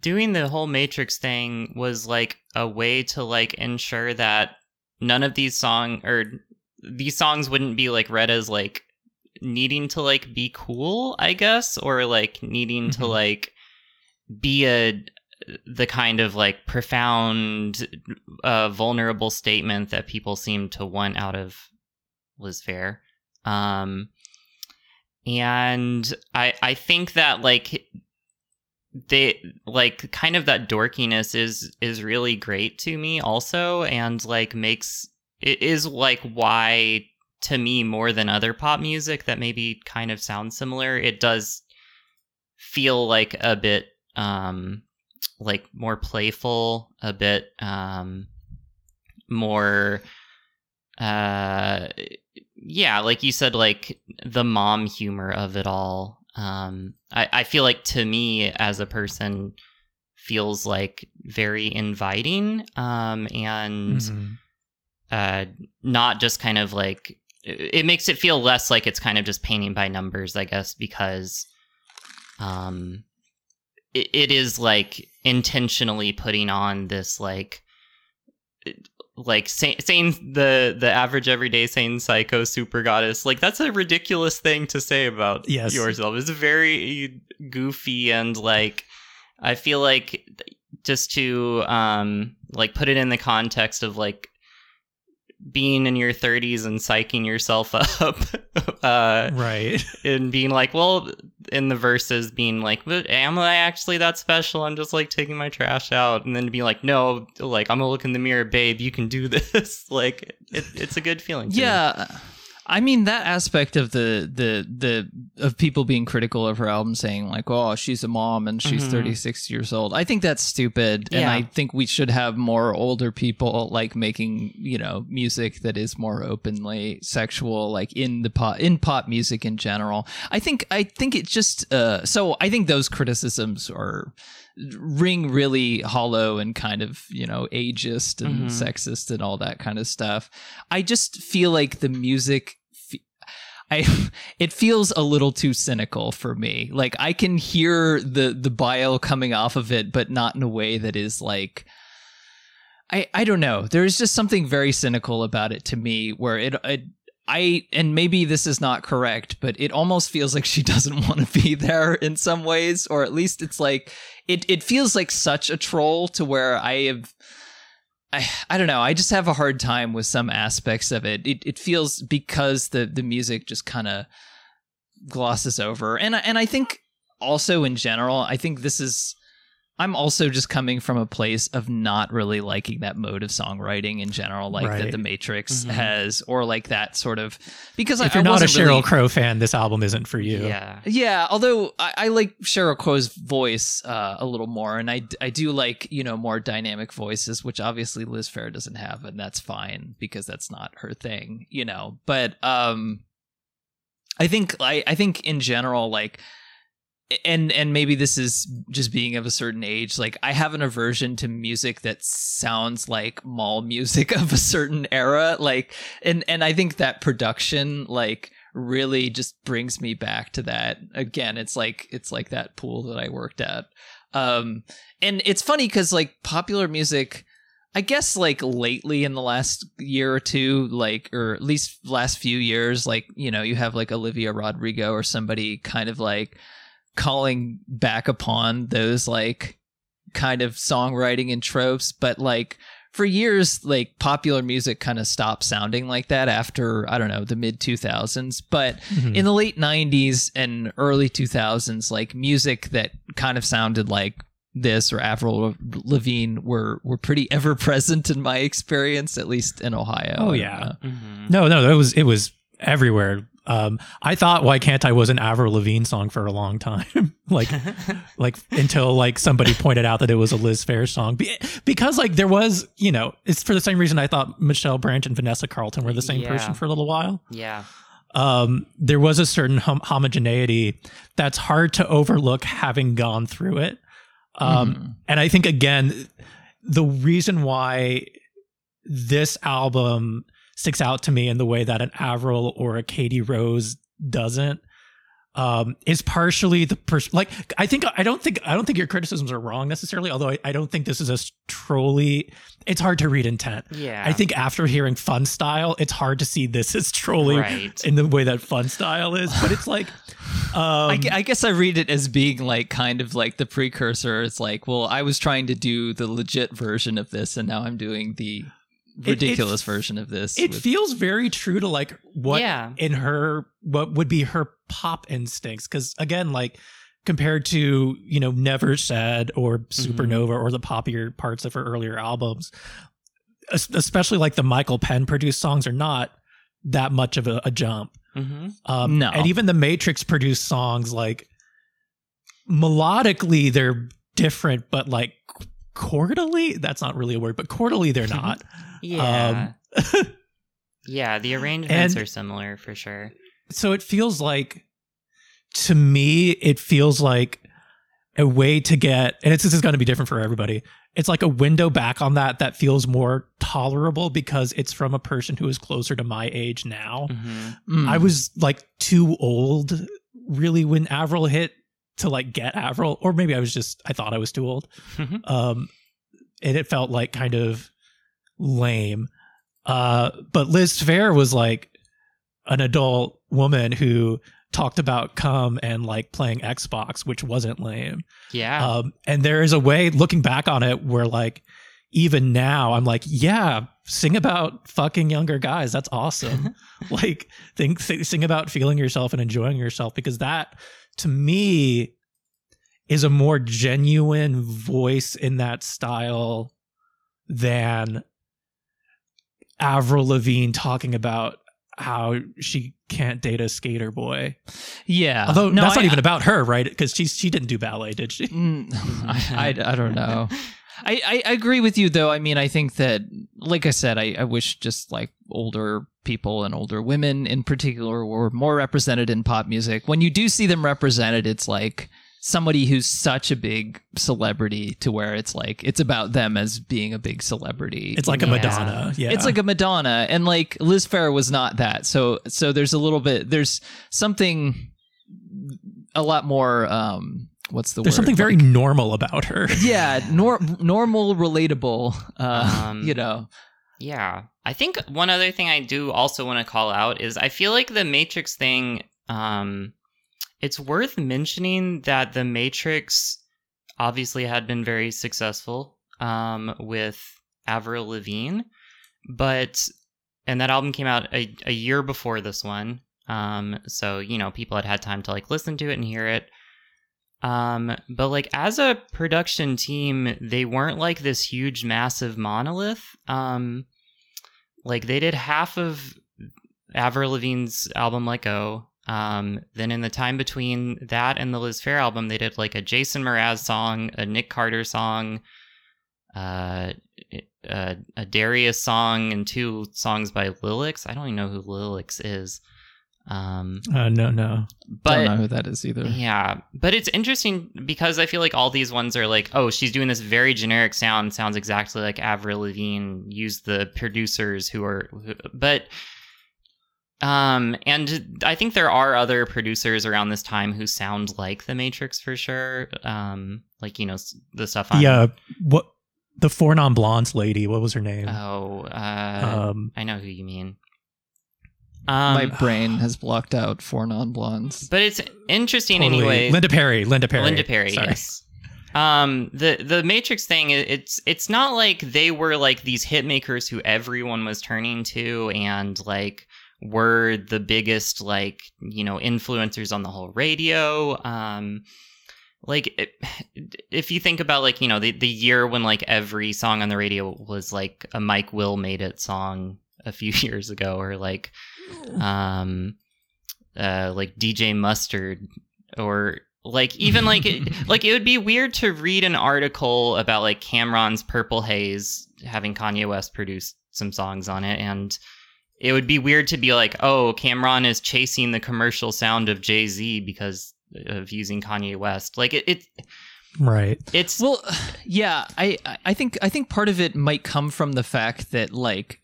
doing the whole Matrix thing was like a way to like ensure that none of these song or these songs wouldn't be like read as like needing to like be cool, I guess, or like needing to Mhm. like be a the kind of like profound uh vulnerable statement that people seem to want out of Liz Phair. Um and I I think that like they like kind of that dorkiness is is really great to me also and like makes it is like why to me more than other pop music that maybe kind of sounds similar it does feel like a bit um like more playful a bit um more uh yeah like you said like the mom humor of it all um i i feel like to me as a person feels like very inviting um and Mhm. uh not just kind of like it it makes it feel less like it's kind of just painting by numbers i guess because um it, it is like intentionally putting on this like like say, saying the the average everyday sane psycho super goddess like that's a ridiculous thing to say about Yes. yourself it's very goofy and like i feel like just to um like put it in the context of like being in your 30s and psyching yourself [laughs] up uh right. [laughs] and being like well in the verses being like but am i actually that special i'm just like taking my trash out and then to be like no like i'm gonna look in the mirror babe you can do [laughs] this like it, it's a good feeling yeah me. Yeah. I mean that aspect of the the the of people being critical of her album saying like oh she's a mom and she's Mhm. 36 years old. I think that's stupid and I think we should have more older people like making, you know, music that is more openly sexual like in the pop in pop music in general. I think I think it just uh so I think those criticisms are ring really hollow and kind of you know ageist and Mhm. sexist and all that kind of stuff i just feel like the music fe- i [laughs] it feels a little too cynical for me like i can hear the the bile coming off of it but not in a way that is like I, I don't know. There's just something very cynical about it to me where it, it I and maybe this is not correct, but it almost feels like she [laughs] doesn't want to be there in some ways, or at least it's like it it feels like such a troll to where I have I I don't know, I just have a hard time with some aspects of it. It it feels because the the music just kind of glosses over. And and I think also in general, I think this is I'm also just coming from a place of not really liking that mode of songwriting in general, like that the Matrix Mhm. has, or like that sort of because I, If you're I not a Sheryl really- Crow fan, this album isn't for you. yeah yeah, although I, I like Sheryl Crow's voice uh, a little more, and I, I do like you know more dynamic voices, which obviously Liz Phair doesn't have, and that's fine because that's not her thing, you know. But um, I think I, I think in general, like, and and maybe this is just being of a certain age. Like, I have an aversion to music that sounds like mall music [laughs] of a certain era, like, and and I think that production, like really just brings me back to that again it's like it's like that pool that i worked at um and it's funny because like popular music i guess like lately in the last year or two like or at least last few years like you know you have like olivia rodrigo or somebody kind of like calling back upon those like kind of songwriting and tropes but like for years like popular music kind of stopped sounding like that after i don't know the mid 2000s but Mhm. in the late 90s and early 2000s like music that kind of sounded like this or Avril Lavigne were were pretty [laughs] ever present in my experience at least in Ohio Oh, yeah. know. Mhm. No, no, it was it was everywhere. Um, I thought "Why Can't I" was an Avril Lavigne song for a long time, [laughs] like [laughs] like until like somebody pointed out that it was a Liz Phair song. Be- because like there was, you know, it's for the same reason I thought Michelle Branch and Vanessa Carlton were the same Yeah. person for a little while. yeah Um, there was a certain hom- homogeneity that's hard to overlook having gone through it. Um, Mhm. and I think again, the reason why this album sticks out to me in the way that an Avril or a Katie Rose doesn't, um, is partially the person. Like, I think I don't think I don't think your criticisms are wrong necessarily. Although I, I don't think this is a trolly. It's hard to read intent. Yeah. I think after hearing fun style, it's hard to see this as trolly Right. in the way that fun style is. But it's like, um, I, I guess I read it as being like kind of like the precursor. It's like, well, I was trying to do the legit version of this, and now I'm doing the it- ridiculous version of this. it with- feels very true to like what Yeah. in her what would be her pop instincts because again like compared to you know never said or supernova or the poppier parts of her earlier albums especially like the michael penn produced songs are not that much of a, a jump hmm um No. and even the matrix produced songs like melodically they're different but like chordally that's not really a word but chordally they're not Yeah. Um, yeah, the arrangements and- are similar for sure. so it feels like to me it feels like a way to get and it's, this is going to be different for everybody it's like a window back on that that feels more tolerable because it's from a person who is closer to my age now hmm Mm. i was like too old really when avril hit to like get avril or maybe i was just i thought i was too old [laughs] um and it felt like kind of lame. Uh but liz phair was like an adult woman who talked about cum and like playing xbox which wasn't lame. Yeah. um and there is a way looking back on it where like even now i'm like yeah sing about fucking younger guys. That's awesome. [laughs] Like think th- sing about feeling yourself and enjoying yourself because that to me is a more genuine voice in that style than Avril Lavigne talking about how she can't date a skater boy. yeah. Although No, that's I- not even about her, right? Because she she didn't do ballet, did she? Mm, I, [laughs] I, I don't know. [laughs] I, I I agree with you though. I mean, I think that, like I said, I, I wish just like older people and older women in particular were more represented in pop music. When you do see them represented, it's like somebody who's such a big celebrity to where it's like it's about them as being a big celebrity. It's like a Yeah. Madonna. Yeah, It's like a Madonna, and like Liz Phair was not that. So so there's a little bit there's something a lot more. um What's the there's word? something very Like- normal about her. [laughs] yeah, nor- normal, relatable. Uh, Um, you know, Yeah. I think one other thing I do also want to call out is I feel like the Matrix thing, um, it's worth mentioning that the Matrix obviously had been very successful um, with Avril Lavigne, but, and that album came out a, a year before this one. Um, so, you know, people had had time to like listen to it and hear it. Um, but like as a production team, they weren't like this huge, massive monolith. Um, like they did half of Avril Lavigne's album Let Go. Um, then in the time between that and the Liz Phair album, they did like a Jason Mraz song, a Nick Carter song, uh, a, a Darius song, and two songs by Lillix. I don't even know who Lillix is. Um, Uh, no, no. but don't know who that is either. yeah, but it's interesting because I feel like all these ones are like, oh, she's doing this very generic sound, sounds exactly like Avril Lavigne. Use the producers who are, who, but, um, and I think there are other producers around this time who sound like The Matrix for sure. Um, like you know the stuff on. Yeah, what the four non blondes lady? What was her name? Oh, uh, um, I know who you mean. Um, My brain [sighs] has blocked out four non-blondes. but it's interesting totally. anyway. Linda Perry. Linda Perry. Linda Perry, Sorry. yes. Um, the the Matrix thing, it's it's not like they were like these hit makers who everyone was turning to and like were the biggest like you know influencers on the whole radio. Um, like it, [sighs] if you think about like you know the the year when like every song on the radio was like a Mike Will made it song a few [laughs] years ago, or like um uh like DJ Mustard or like even like it, [laughs] like it would be weird to read an article about like Cam'ron's Purple Haze having Kanye West produce some songs on it and it would be weird to be like oh Cam'ron is chasing the commercial sound of Jay-Z because of using Kanye West like it, it Right. it's Well, [sighs] yeah, I I think I think part of it might come from the fact that like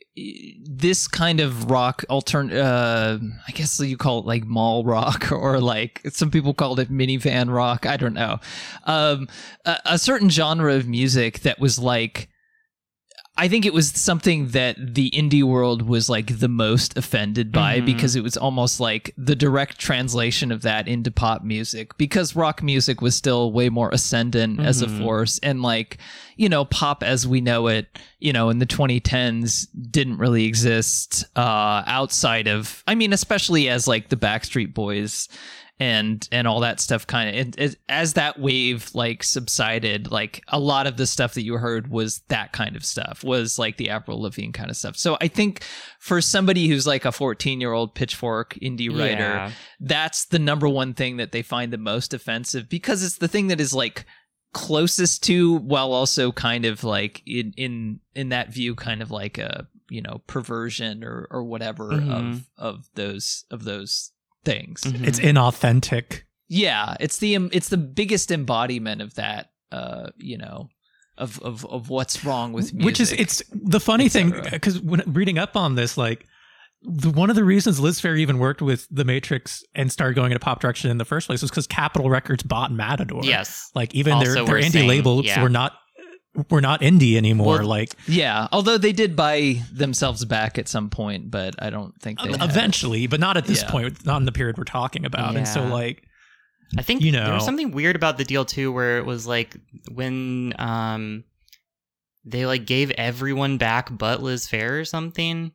this kind of rock altern uh i guess you call it like mall rock [laughs] or like some people called it minivan rock i don't know um a, a certain genre of music that was like I think it was something that the indie world was like the most offended by Mhm. because it was almost like the direct translation of that into pop music because rock music was still way more ascendant as a Mhm. force and like you know pop as we know it you know in the 2010s didn't really exist uh outside of I mean especially as like the Backstreet Boys and and all that stuff kind of as that wave like subsided like a lot of the stuff that you heard was that kind of stuff was like the Avril Lavigne kind of stuff so i think for somebody who's like a 14 year old pitchfork indie writer Yeah. that's the number one thing that they find the most offensive because it's the thing that is like closest to while also kind of like in in in that view kind of like a you know perversion or or whatever Mhm. of of those of those things Mhm. It's inauthentic. yeah it's the it's the biggest embodiment of that uh you know of of of what's wrong with music Which is it's the funny thing because when reading up on this, like the, one of the reasons Liz Phair even worked with The Matrix and started going into pop direction in the first place was because Capitol Records bought Matador. Yes. like even their Also their we're indie saying- labels yeah. were not were not indie anymore. Well, like yeah although they did buy themselves back at some point but i don't think they have. eventually, but not at this Yeah. point, not in the period we're talking about. And so like I think You know there was something weird about the deal too, where it was like when um they like gave everyone back but Liz Phair or something.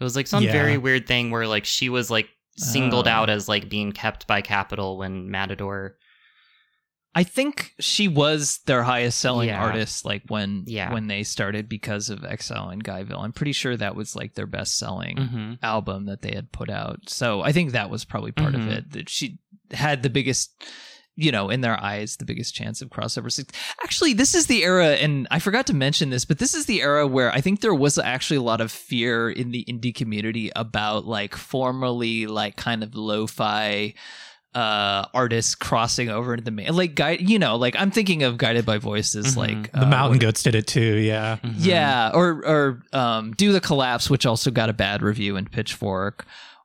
It was like some Yeah. very weird thing where like she was like singled Oh. out as like being kept by Capitol when Matador. I think she was their highest selling Yeah. artist like when Yeah. when they started because of Exile and Guyville. I'm pretty sure that was like their best selling Mm-hmm. album that they had put out. So I think that was probably part Mhm. of it that she had the biggest you know, in their eyes, the biggest chance of crossover. suc- Actually, this is the era, and I forgot to mention this, but this is the era where I think there was actually a lot of fear in the indie community about like formerly like kind of lo-fi uh artists crossing over into the main like guide you know like i'm thinking of guided by voices Mhm. like the uh, Mountain Goats did it too. Yeah. Mm-hmm. yeah, or or um, do the collapse, which also got a bad review in Pitchfork,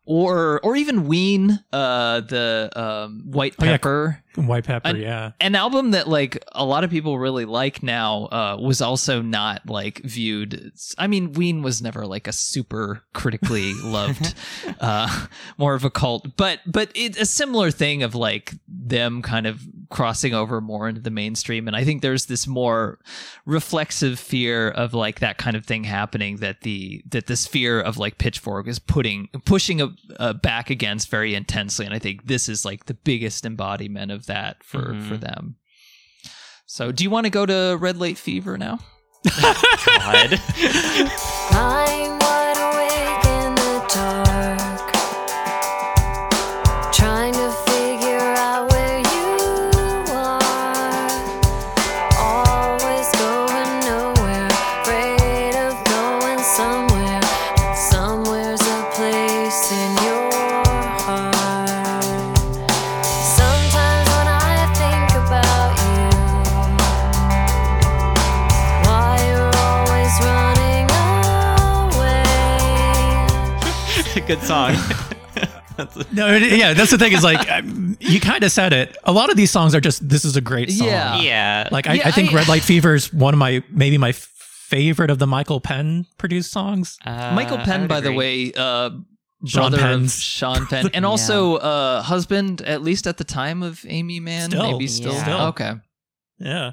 or or even Ween, uh, the um, White Oh, yeah. Pepper, White Pepper. And- yeah. an album that like a lot of people really like now, uh, was also not like viewed. I mean, Ween was never like a super critically [laughs] loved, uh, more of a cult, but but it's a similar thing of like them kind of crossing over more into the mainstream, and I think there's this more reflexive fear of like that kind of thing happening that the that this fear of like pitchfork is putting pushing a, uh, back against very intensely and i think this is like the biggest embodiment of that for Mhm. for them so do you want to go to red light fever now [laughs] [laughs] God. Lying wide awake in the dark, Good song. [laughs] No, yeah, that's the thing is like um, you kind of said it. A lot of these songs are just this is a great song. Yeah. yeah. Like I, Yeah, I think I- Red Light Fever is one of my maybe my favorite of the Michael Penn produced songs. Uh, michael penn would by the way uh Sean brother of Sean Penn, [laughs] and also uh, husband, at least at the time of Aimee Mann, Still. maybe still. Yeah. Still. Okay, Yeah,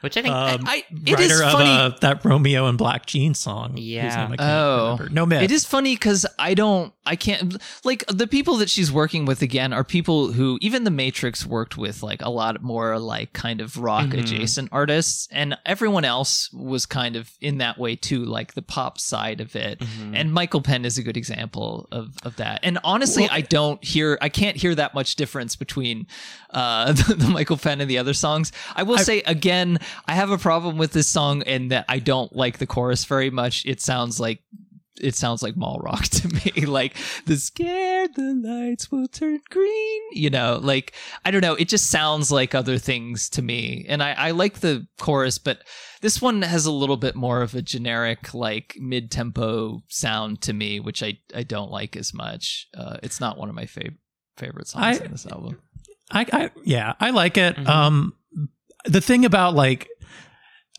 Which I think Um, I, it is writer of funny. uh, that Romeo and Black Jean song. whose Yeah. name I can't Oh. remember. no myth. It is funny because I don't, I can't, like the people that she's working with again are people who even the Matrix worked with like a lot more like kind of rock Mhm. adjacent artists, and everyone else was kind of in that way too, like the pop side of it. Mhm. And Michael Penn is a good example of, of that. And honestly, Well- I don't hear, I can't hear that much difference between uh, the, [laughs] the Michael Penn and the other songs. I will I- say again, I have a problem with this song in that I don't like the chorus very much. It sounds like it sounds like mall rock [laughs] to me. like the scared the lights will turn green. You know, like I don't know. It just sounds like other things to me, and I, I like the chorus, but this one has a little bit more of a generic like mid tempo sound to me, which I I don't like as much. Uh, it's not one of my favorite favorite songs I- in this album. I, I yeah, I like it. Mhm. Um, the thing about like,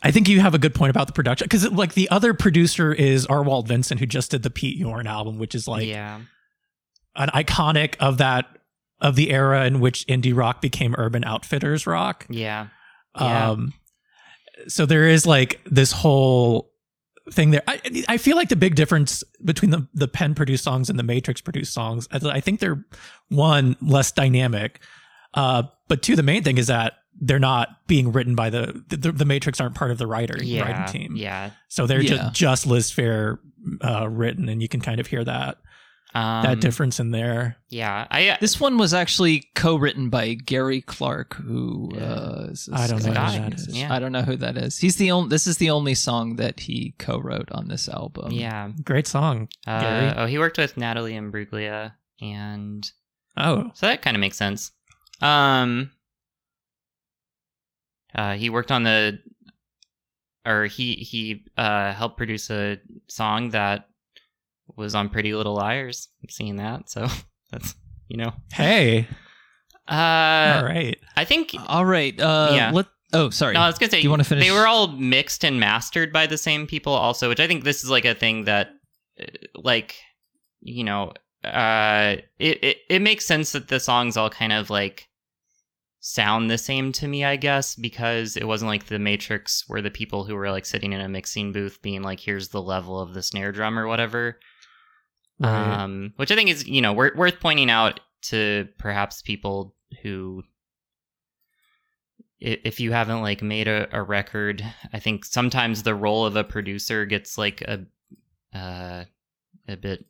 I think you have a good point about the production because like the other producer is R. Walt Vincent, who just did the Pete Yorn album, which is like yeah. an iconic of that of the era in which indie rock became Urban Outfitters rock. Yeah. Yeah. Um, so there is like this whole thing there. I, I feel like the big difference between the the Penn produced songs and the Matrix produced songs, I I think they're one less dynamic, uh, but two, the main thing is that they're not being written by the the, the Matrix aren't part of the writer Yeah. writing team. Yeah. So they're Yeah. just just Liz Phair uh, written, and you can kind of hear that Um, that difference in there. Yeah. I This one was actually co-written by Gary Clark, who uh, is a I don't know who Scottish that musician. is. Yeah. I don't know who that is. He's the only. This is the only song that he co-wrote on this album. yeah. Great song, Uh, Gary. oh, he worked with Natalie Imbruglia, and Oh, so that kind of makes sense. Um, uh, he worked on the, or he he uh helped produce a song that was on Pretty Little Liars. I'm seeing that, so [laughs] that's you know. hey, Uh, all right. I think All right. Uh, Yeah. What? Oh, sorry. No, I was gonna say. Do you wanna finish? They were all mixed and mastered by the same people, also, which I think this is like a thing that, uh, like, you know, uh, it it, it makes sense that the songs all kind of like sound the same to me, I guess, because it wasn't like the Matrix where the people who were like sitting in a mixing booth being like, "Here's the level of the snare drum" or whatever. Right. Um, which I think is you know wor- worth pointing out to perhaps people who if you haven't like made a, a record i think sometimes the role of a producer gets like a uh a bit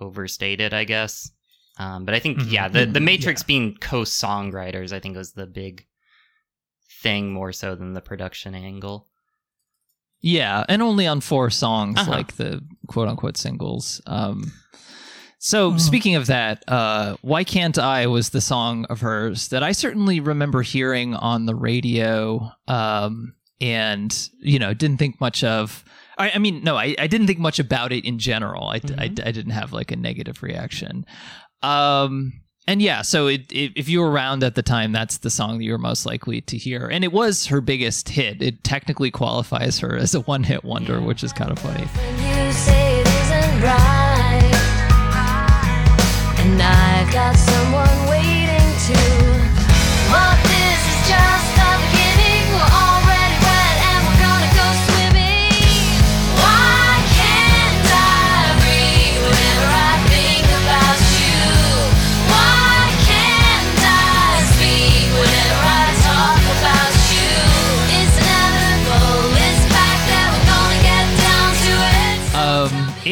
overstated i guess um but i think Mhm. yeah the the Mhm, matrix being co-songwriters i think was the big thing more so than the production angle Yeah, and only on four songs, Uh-huh. like the quote unquote singles. Um, so Oh. speaking of that, uh, "Why Can't I" was the song of hers that I certainly remember hearing on the radio, um, and you know didn't think much of. I, I mean, no, I, I didn't think much about it in general. I, I, I didn't have like a negative reaction. Um, and yeah, so it, it, if you were around at the time, that's the song that you were most likely to hear. And it was her biggest hit. It technically qualifies her as a one hit wonder, which is kind of funny. And I've got someone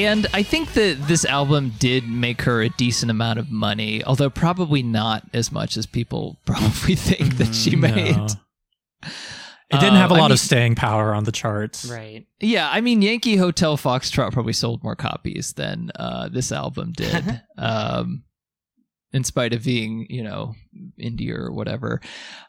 and I think that this album did make her a decent amount of money, although probably not as much as people [laughs] probably think that she made. No. It didn't have a Uh, I lot mean- of staying power on the charts. right Yeah, I mean, Yankee Hotel Foxtrot probably sold more copies than uh, this album did, [laughs] um, in spite of being, you know, indie or whatever.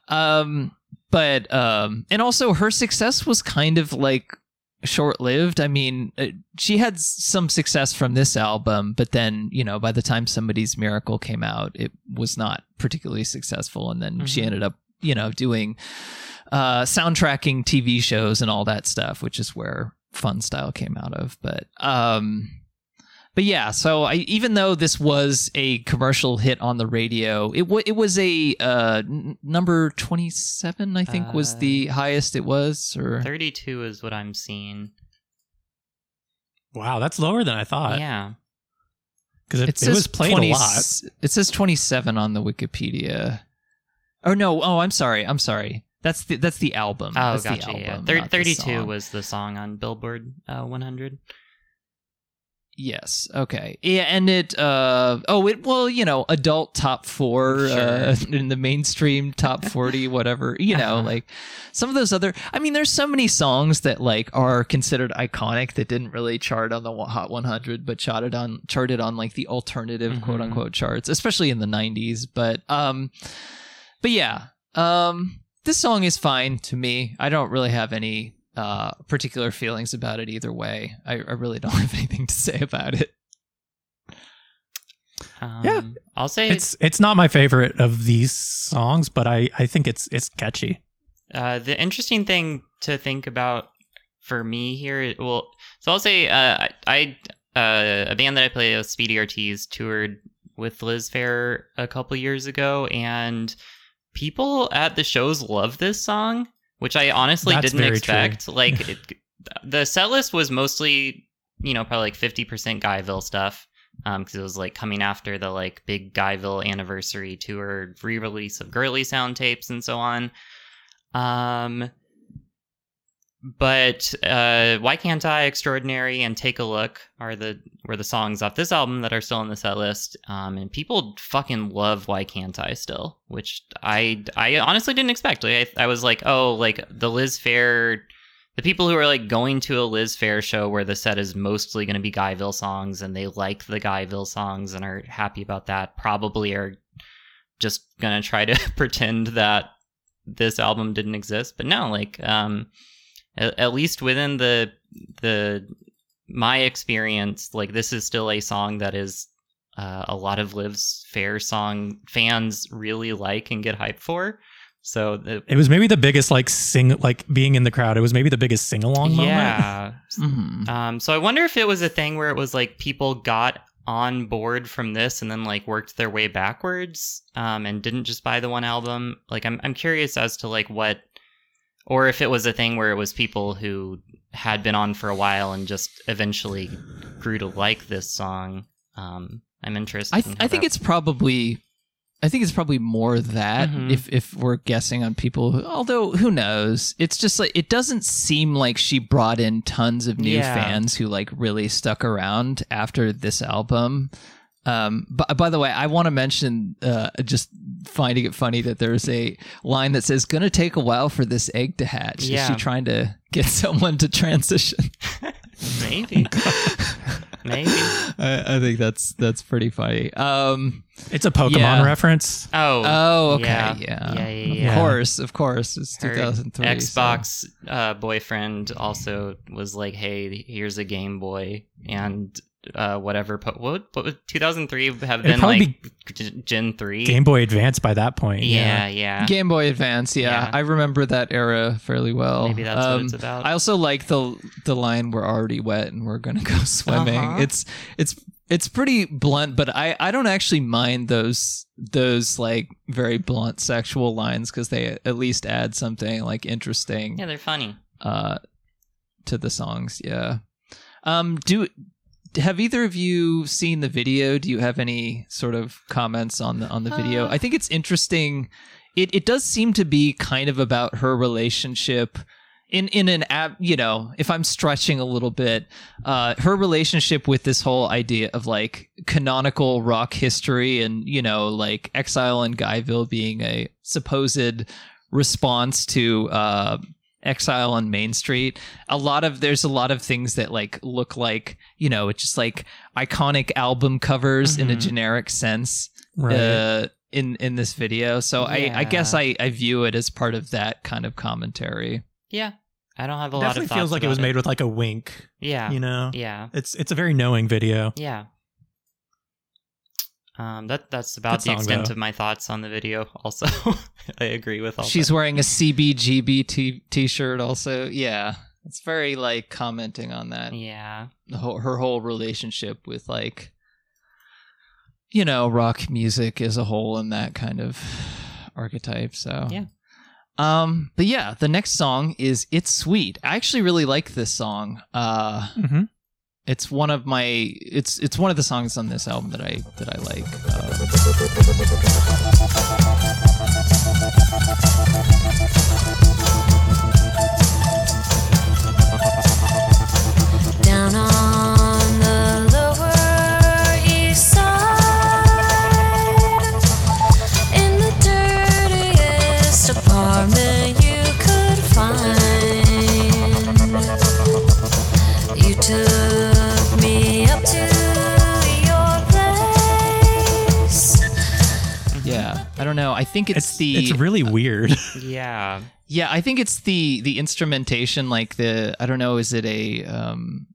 Um, but um, and also her success was kind of like short-lived. I mean, uh, she had some success from this album, but then you know, by the time Somebody's Miracle came out, it was not particularly successful, and then she Mhm. ended up, you know, doing uh, soundtracking TV shows and all that stuff, which is where Funstyle came out of. But um, but yeah, so I even though this was a commercial hit on the radio, it w- it was a uh, n- number twenty seven, I think, was Uh, the highest it was. Or 32 is what i'm seeing Wow, that's lower than I thought. yeah Because it, it it, says was played 20 a lot. It says twenty seven on the Wikipedia. Oh no! Oh, I'm sorry. I'm sorry. That's the that's the album. oh that's gotcha the yeah Thir- not the 32 was the song on billboard uh, 100 Yes. Okay. Yeah, and it. Uh, oh, it. Well, you know, adult top four uh, [laughs] in the mainstream top forty, whatever. You know, Uh-huh. like some of those other. I mean, there's so many songs that like are considered iconic that didn't really chart on the Hot 100, but charted on charted on like the alternative quote Mhm. unquote charts, especially in the 90s. But um, but yeah, um, this song is fine to me. I don't really have any uh particular feelings about it either way. I, I really don't [laughs] have anything to say about it. Um, Yeah. I'll say It's it's not my favorite of these songs, but I I think it's it's catchy. Uh, the interesting thing to think about for me here, well, so I'll say uh, I uh, a band that I play with, Speedy Ortiz, toured with Liz Phair a couple years ago, and people at the shows love this song, which I honestly That's didn't very true. expect. [laughs] Like it, the set list was mostly, you know, probably like fifty percent Guyville stuff. Um, because it was like coming after the like big Guyville anniversary tour re-release of Girly Sound tapes and so on. Um, but uh, Why Can't I, Extraordinary, and Take a Look are the were the songs off this album that are still on the set list. Um, and people fucking love Why Can't I still, which I I honestly didn't expect. Like I, I was like, oh, like the Liz Phair. The people who are like going to a Liz Phair show where the set is mostly going to be Guyville songs and they like the Guyville songs and are happy about that probably are just going to try to [laughs] pretend that this album didn't exist but no like um at, at least within the the my experience like this is still a song that is uh, a lot of Liz Phair song fans really like and get hyped for so the, It was maybe the biggest like sing like being in the crowd. It was maybe the biggest sing along moment. yeah [laughs] Mhm. Um, so I wonder if it was a thing where it was like people got on board from this and then like worked their way backwards, um, and didn't just buy the one album. Like I'm I'm curious as to like what, or if it was a thing where it was people who had been on for a while and just eventually grew to like this song. Um, I'm interested. I th- how I think it's probably I think it's probably more that Mhm. if if we're guessing on people who, although who knows it's just like it doesn't seem like she brought in tons of new Yeah. fans who like really stuck around after this album um but by the way I want to mention uh just finding it funny that there's a line that says gonna take a while for this egg to hatch is she trying to get [laughs] someone to transition [laughs] maybe, [laughs] maybe. I, I think that's that's pretty funny um It's a Pokemon Yeah. reference. Oh, Oh, okay, yeah. yeah, Yeah, yeah, Of yeah. course, of course. It's her 2003. so- Xbox uh, boyfriend also was like, "Hey, here's a Game Boy and uh, whatever." Po- what, what would 2003 have been probably like G- Gen three? Game Boy Advance by that point. yeah, yeah. Game Boy Advance. Yeah, Yeah. I remember that era fairly well. Maybe that's what it's Um, about. I also like the the line "We're already wet and we're gonna go [laughs] swimming." Uh-huh. It's it's it's pretty blunt, but I I don't actually mind those those like very blunt sexual lines because they at least add something like interesting yeah, they're funny. uh to the songs yeah um do have either of you seen the video? Do you have any sort of comments on the on the video? Uh. i think it's interesting. It it does seem to be kind of about her relationship in in an app you know if i'm stretching a little bit uh her relationship with this whole idea of like canonical rock history and you know like exile and guyville being a supposed response to uh exile on main street a lot of there's a lot of things that like look like you know it's just like iconic album covers in a Mhm. generic sense Right. uh in in this video so i i guess i i view it as part of that kind of commentary Yeah, I don't have a It lot of. definitely of feels thoughts like it was about made with like a wink. Yeah, You know, yeah, it's it's a very knowing video. yeah. Um, that that's about Good the song, extent though. of my thoughts on the video. Also, [laughs] I agree with all. she's that. She's wearing a cbgb t- t-shirt also yeah it's very like commenting on that yeah, the whole, her whole relationship with like you know rock music as a whole and that kind of archetype so Yeah. um but yeah the next song is it's sweet i actually really like this song uh Mm-hmm. It's one of my it's it's one of the songs on this album that i that i like. Uh, I think it's, It's the it's really weird. [laughs] Yeah. yeah. I think it's the the instrumentation. Like the I don't know. Is it a um?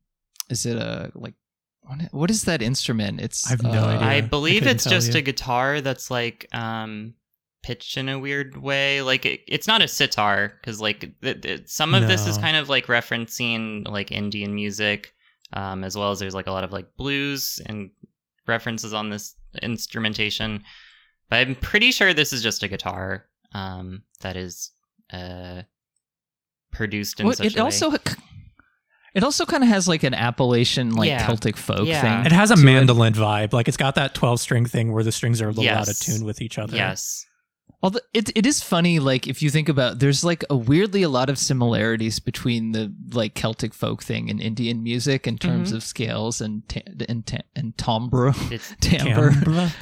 Is it a like what, what is that instrument? It's I have no uh, idea. I I believe couldn't it's just you. a guitar that's like um pitched in a weird way. Like it, it's not a sitar because like th- th- some of this is kind of like referencing like Indian music, um, as well as there's like a lot of like blues and references on this instrumentation. But I'm pretty sure this is just a guitar um, that is uh, produced in Well, such it a way. also it also kind of has like an Appalachian like Yeah. Celtic folk Yeah. thing. It has a to it. mandolin vibe. Like it's got that 12 string thing where the strings are a little out of tune with each other. yes. Although it it is funny, like if you think about, there's like a weirdly a lot of similarities between the like Celtic folk thing and Indian music in terms Mhm. of scales and ta- and ta- and timbre, [laughs] timbre, Cambra.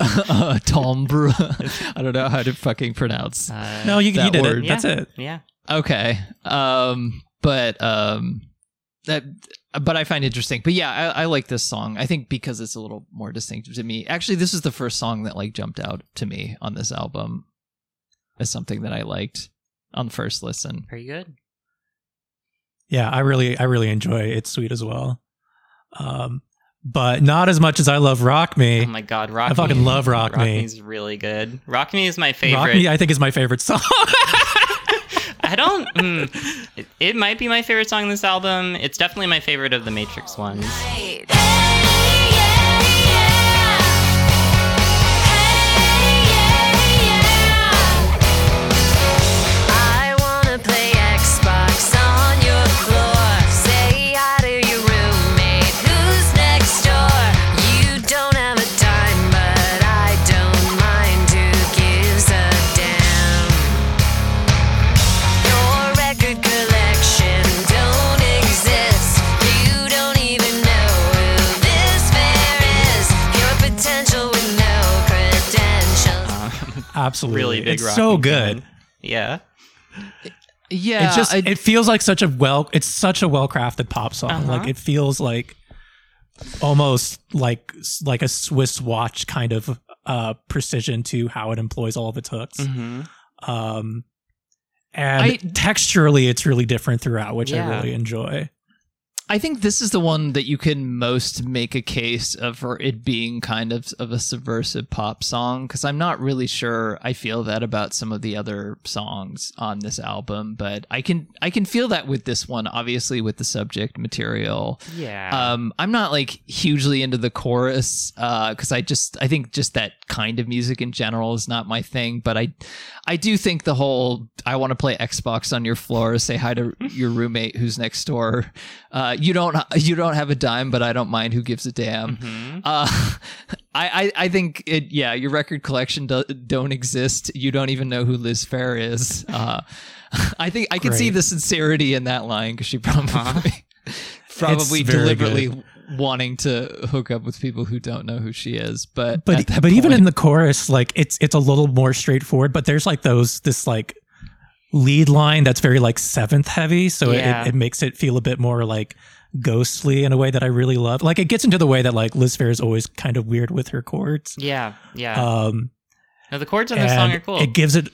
[laughs] uh, timbre. [laughs] I don't know how to fucking pronounce. uh, No, you, you did word. it. That's it. yeah. Okay, um, but um, that. But I find interesting. But yeah, I, I like this song. I think because it's a little more distinctive to me. Actually, this is the first song that like jumped out to me on this album as something that I liked on the first listen. Pretty good. Yeah, I really I really enjoy. It's sweet as well. Um but not as much as I love Rock Me. Oh my god, Rock I fucking Me- love Rock Me. Me's really good. Rock Me is my favorite. Rock Me I think is my favorite [laughs] song. I don't. mm, it, it might be my favorite song on this album. It's definitely my favorite of the Matrix ones. Absolutely. really big. It's Rock so Me good. fan. Yeah. Yeah, it's just I- it feels like such a well it's such a well crafted pop song. Uh-huh. Like it feels like almost like like a Swiss watch kind of uh precision to how it employs all of its hooks. hmm Um and I- texturally it's really different throughout, which Yeah. I really enjoy. I think this is the one that you can most make a case of for it being kind of of a subversive pop song because I'm not really sure I feel that about some of the other songs on this album, but I can I can feel that with this one, obviously with the subject material. Yeah. Um, I'm not like hugely into the chorus because I just I think just that kind of music in general is not my thing. But I I do think the whole I want to play Xbox on your floor, say hi to your roommate who's next door. Uh, you don't [laughs] you don't have a dime, but I don't mind. Who gives a damn? Mhm. Uh, [laughs] I, I I think it. Yeah, your record collection do, don't exist. You don't even know who Liz Phair is. Uh, [laughs] I think I can see the sincerity in that line because she probably Uh-huh. probably It's very deliberately wanting to hook up with people who don't know who she is. But But at that but even in the chorus, like it's it's a little more straightforward, but there's like those this like lead line that's very like seventh heavy, so Yeah. it, it makes it feel a bit more like ghostly in a way that I really love. Like it gets into the way that like Liz Phair is always kind of weird with her chords. yeah. Yeah. Um no, the chords on this song are cool. it gives it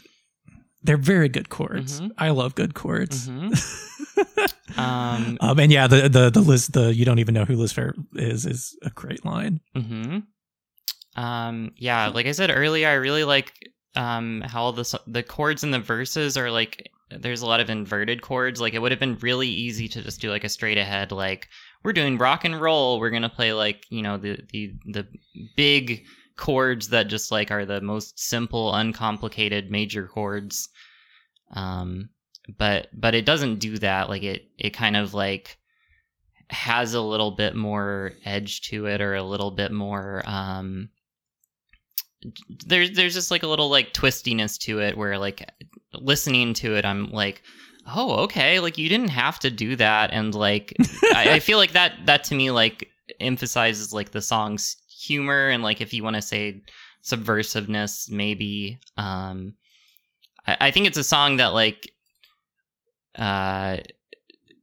they're very good chords. Mhm. I love good chords. Mhm. [laughs] um. Um and yeah, the the the Liz the you don't even know who Liz Phair is is a great line. hmm Um, yeah, like I said earlier, I really like um, how the the chords in the verses are like. There's a lot of inverted chords. Like it would have been really easy to just do like a straight ahead, like we're doing rock and roll. We're gonna play like you know the the the big chords that just like are the most simple, uncomplicated major chords. Um, but but it doesn't do that. Like it it kind of like has a little bit more edge to it or a little bit more um there's there's just like a little like twistiness to it where like listening to it i'm like oh okay like you didn't have to do that. And like I, I feel like that that to me like emphasizes like the song's humor and like if you want to say subversiveness maybe um I, I think it's a song that like uh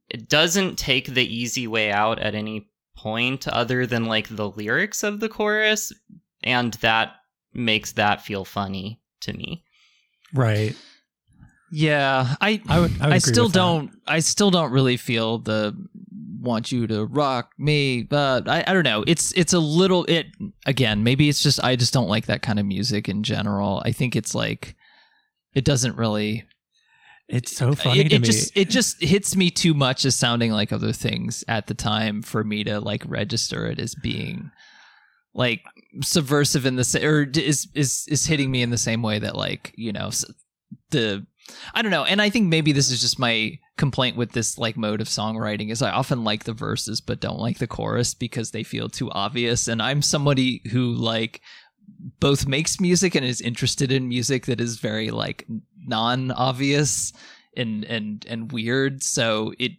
it doesn't take the easy way out at any point other than like the lyrics of the chorus and that makes that feel funny to me. Right. Yeah, I I would. I, would I agree still with don't. I still don't really feel the want you to rock me, but I, I don't know. It's it's a little it again. Maybe it's just I just don't like that kind of music in general. I think it's like it doesn't really. It's so funny It, to it me. just it just hits me too much as sounding like other things at the time for me to like register it as being like subversive in the or is is is hitting me in the same way that like you know the I don't know. And I think maybe this is just my complaint with this like mode of songwriting is I often like the verses but don't like the chorus because they feel too obvious. And I'm somebody who like both makes music and is interested in music that is very like non-obvious and and and weird. So it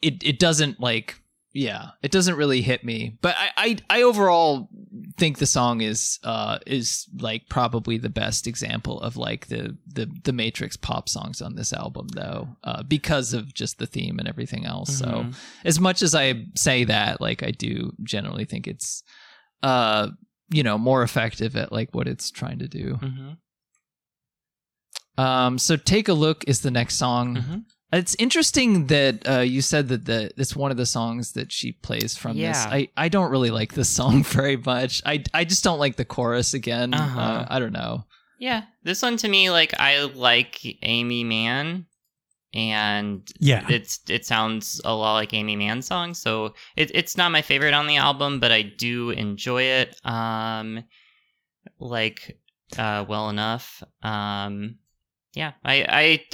it it doesn't like yeah it doesn't really hit me but I, I i overall think the song is uh is like probably the best example of like the the the matrix pop songs on this album though uh because of just the theme and everything else so Mhm. as much as i say that like i do generally think it's uh you know more effective at like what it's trying to do Mhm. um so take a look is the next song Mhm. It's interesting that uh, you said that the it's one of the songs that she plays from this. Yeah. I, I don't really like this song [laughs] very much. I, I just don't like the chorus again. Uh-huh. Uh, I don't know. Yeah, this one to me, like I like Aimee Mann, and Yeah. it's it sounds a lot like Aimee Mann's song. So it, it's not my favorite on the album, but I do enjoy it. Um, like uh, well enough. Um, yeah, I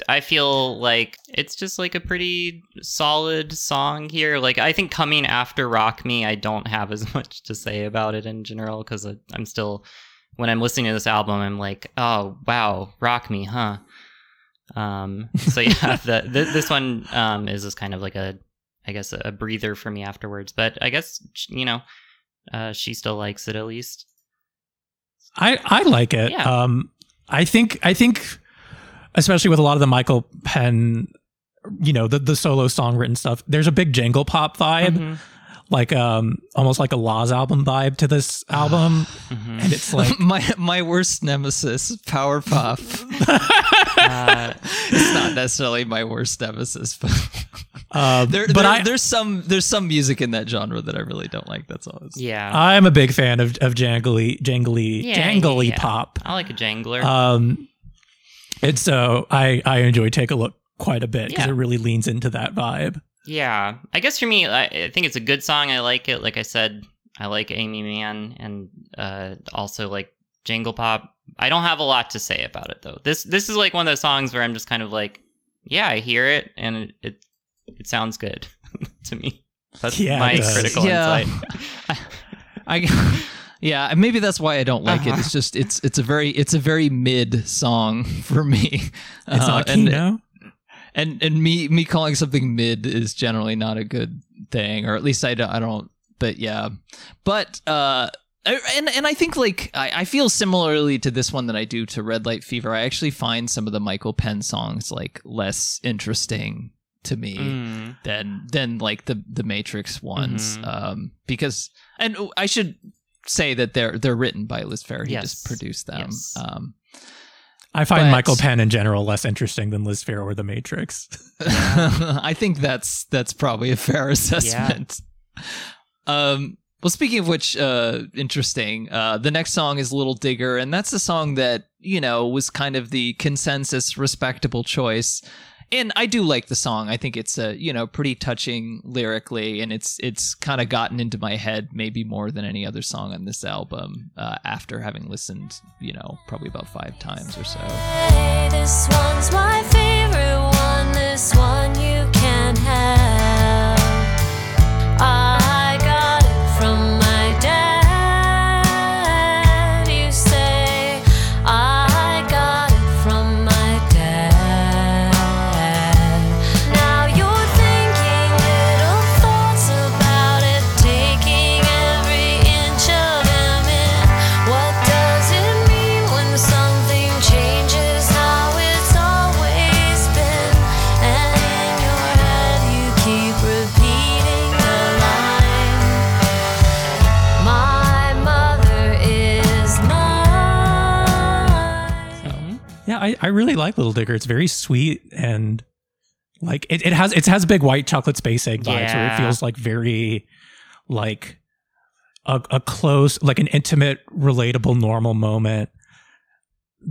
I I feel like it's just like a pretty solid song here. Like I think coming after Rock Me, I don't have as [laughs] much to say about it in general because I'm still when I'm listening to this album, I'm like, oh wow, Rock Me, huh? Um, so yeah, [laughs] the, th- this one um, is just kind of like a, I guess, a breather for me afterwards. But I guess you know, uh, she still likes it at least. I I like it. Yeah. Um, I think I think, especially with a lot of the Michael Penn, you know, the the solo song written stuff. There's a big jangle pop vibe, Mhm, like um, almost like a Law's album vibe to this [sighs] album, mhm. and it's like [laughs] my my worst nemesis, power pop. [laughs] Uh, it's not necessarily my worst nemesis, but [laughs] uh, there, but there- I there's some there's some music in that genre that I really don't like. That's all. Yeah, I'm a big fan of of jangly jangly Yeah, jangly yeah. pop. I like a jangler. Um, and so I I enjoy take a look quite a bit because Yeah. it really leans into that vibe. Yeah, I guess for me, I, I think it's a good song. I like it. Like I said, I like Aimee Mann and uh, also like Jangle Pop. I don't have a lot to say about it though. This this is like one of those songs where I'm just kind of like, yeah, I hear it and it it, it sounds good [laughs] to me. That's Yeah, my critical Yeah. insight. [laughs] I yeah, maybe that's why I don't like it. Uh-huh. It's just it's it's a very it's a very mid song [laughs] for me. It's Uh, not and, Kino. and and me me calling something mid is generally not a good thing, or at least I don't. I don't but yeah, but uh. And and I think like I, I feel similarly to this one that I do to Red Light Fever. I actually find some of the Michael Penn songs like less interesting to me Mm. than than like the the Matrix ones. Mhm. Um, because and I should say that they're they're written by Liz Phair. He Yes. just produced them. Yes. Um, I find but- Michael Penn in general less interesting than Liz Phair or The Matrix. [laughs] I think that's that's probably a fair assessment. Um, well, speaking of which, uh, interesting. Uh, the next song is "Little Digger," and that's a song that you know was kind of the consensus respectable choice. And I do like the song. I think it's a you know pretty touching lyrically, and it's it's kind of gotten into my head maybe more than any other song on this album. Uh, after having listened, you know, probably about five times or so. Hey, I, I really like Little Digger. It's very sweet and like it, it has it has big white chocolate space egg vibes where it feels like very like a, a close like an intimate relatable normal moment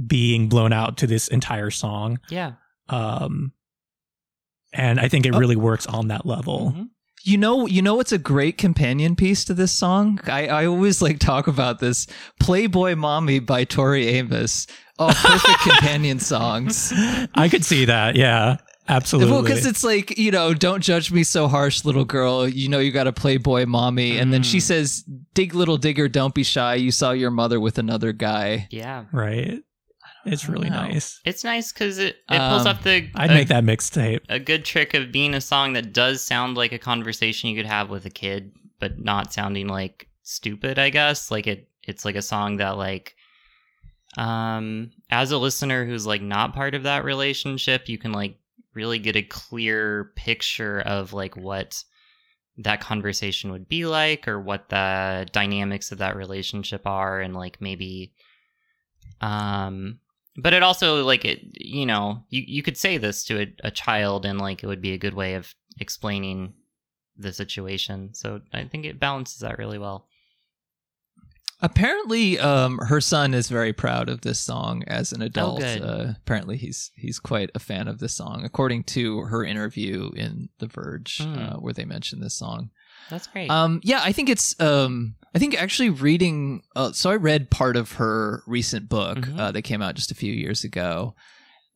being blown out to this entire song Yeah. um and i think it Oh. really works on that level Mhm. You know, you know what's a great companion piece to this song? I, I always like talk about this. Playboy Mommy by Tori Amos. Oh, perfect companion [laughs] songs. i could see that yeah absolutely Well, because it's like, you know, don't judge me so harsh, little girl. You know you got a Playboy mommy. And then she Mm. says, Dig little digger, don't be shy. You saw your mother with another guy. Yeah. right it's really know. nice It's nice because it, it pulls Um, off the i'd a, make that mixtape a good trick of being a song that does sound like a conversation you could have with a kid, but not sounding like stupid. I guess like it. It's like a song that like, um, as a listener who's like not part of that relationship, you can like really get a clear picture of like what that conversation would be like or what the dynamics of that relationship are and like maybe um but it also like it you know you, you could say this to a, a child and like it would be a good way of explaining the situation so i think it balances that really well Apparently, um, her son is very proud of this song as an adult. good. Uh, apparently, he's he's quite a fan of this song, according to her interview in The Verge, Hmm. uh, where they mentioned this song. that's great Um, yeah, I think it's. Um, I think actually reading. Uh, so I read part of her recent book Mhm. uh, that came out just a few years ago,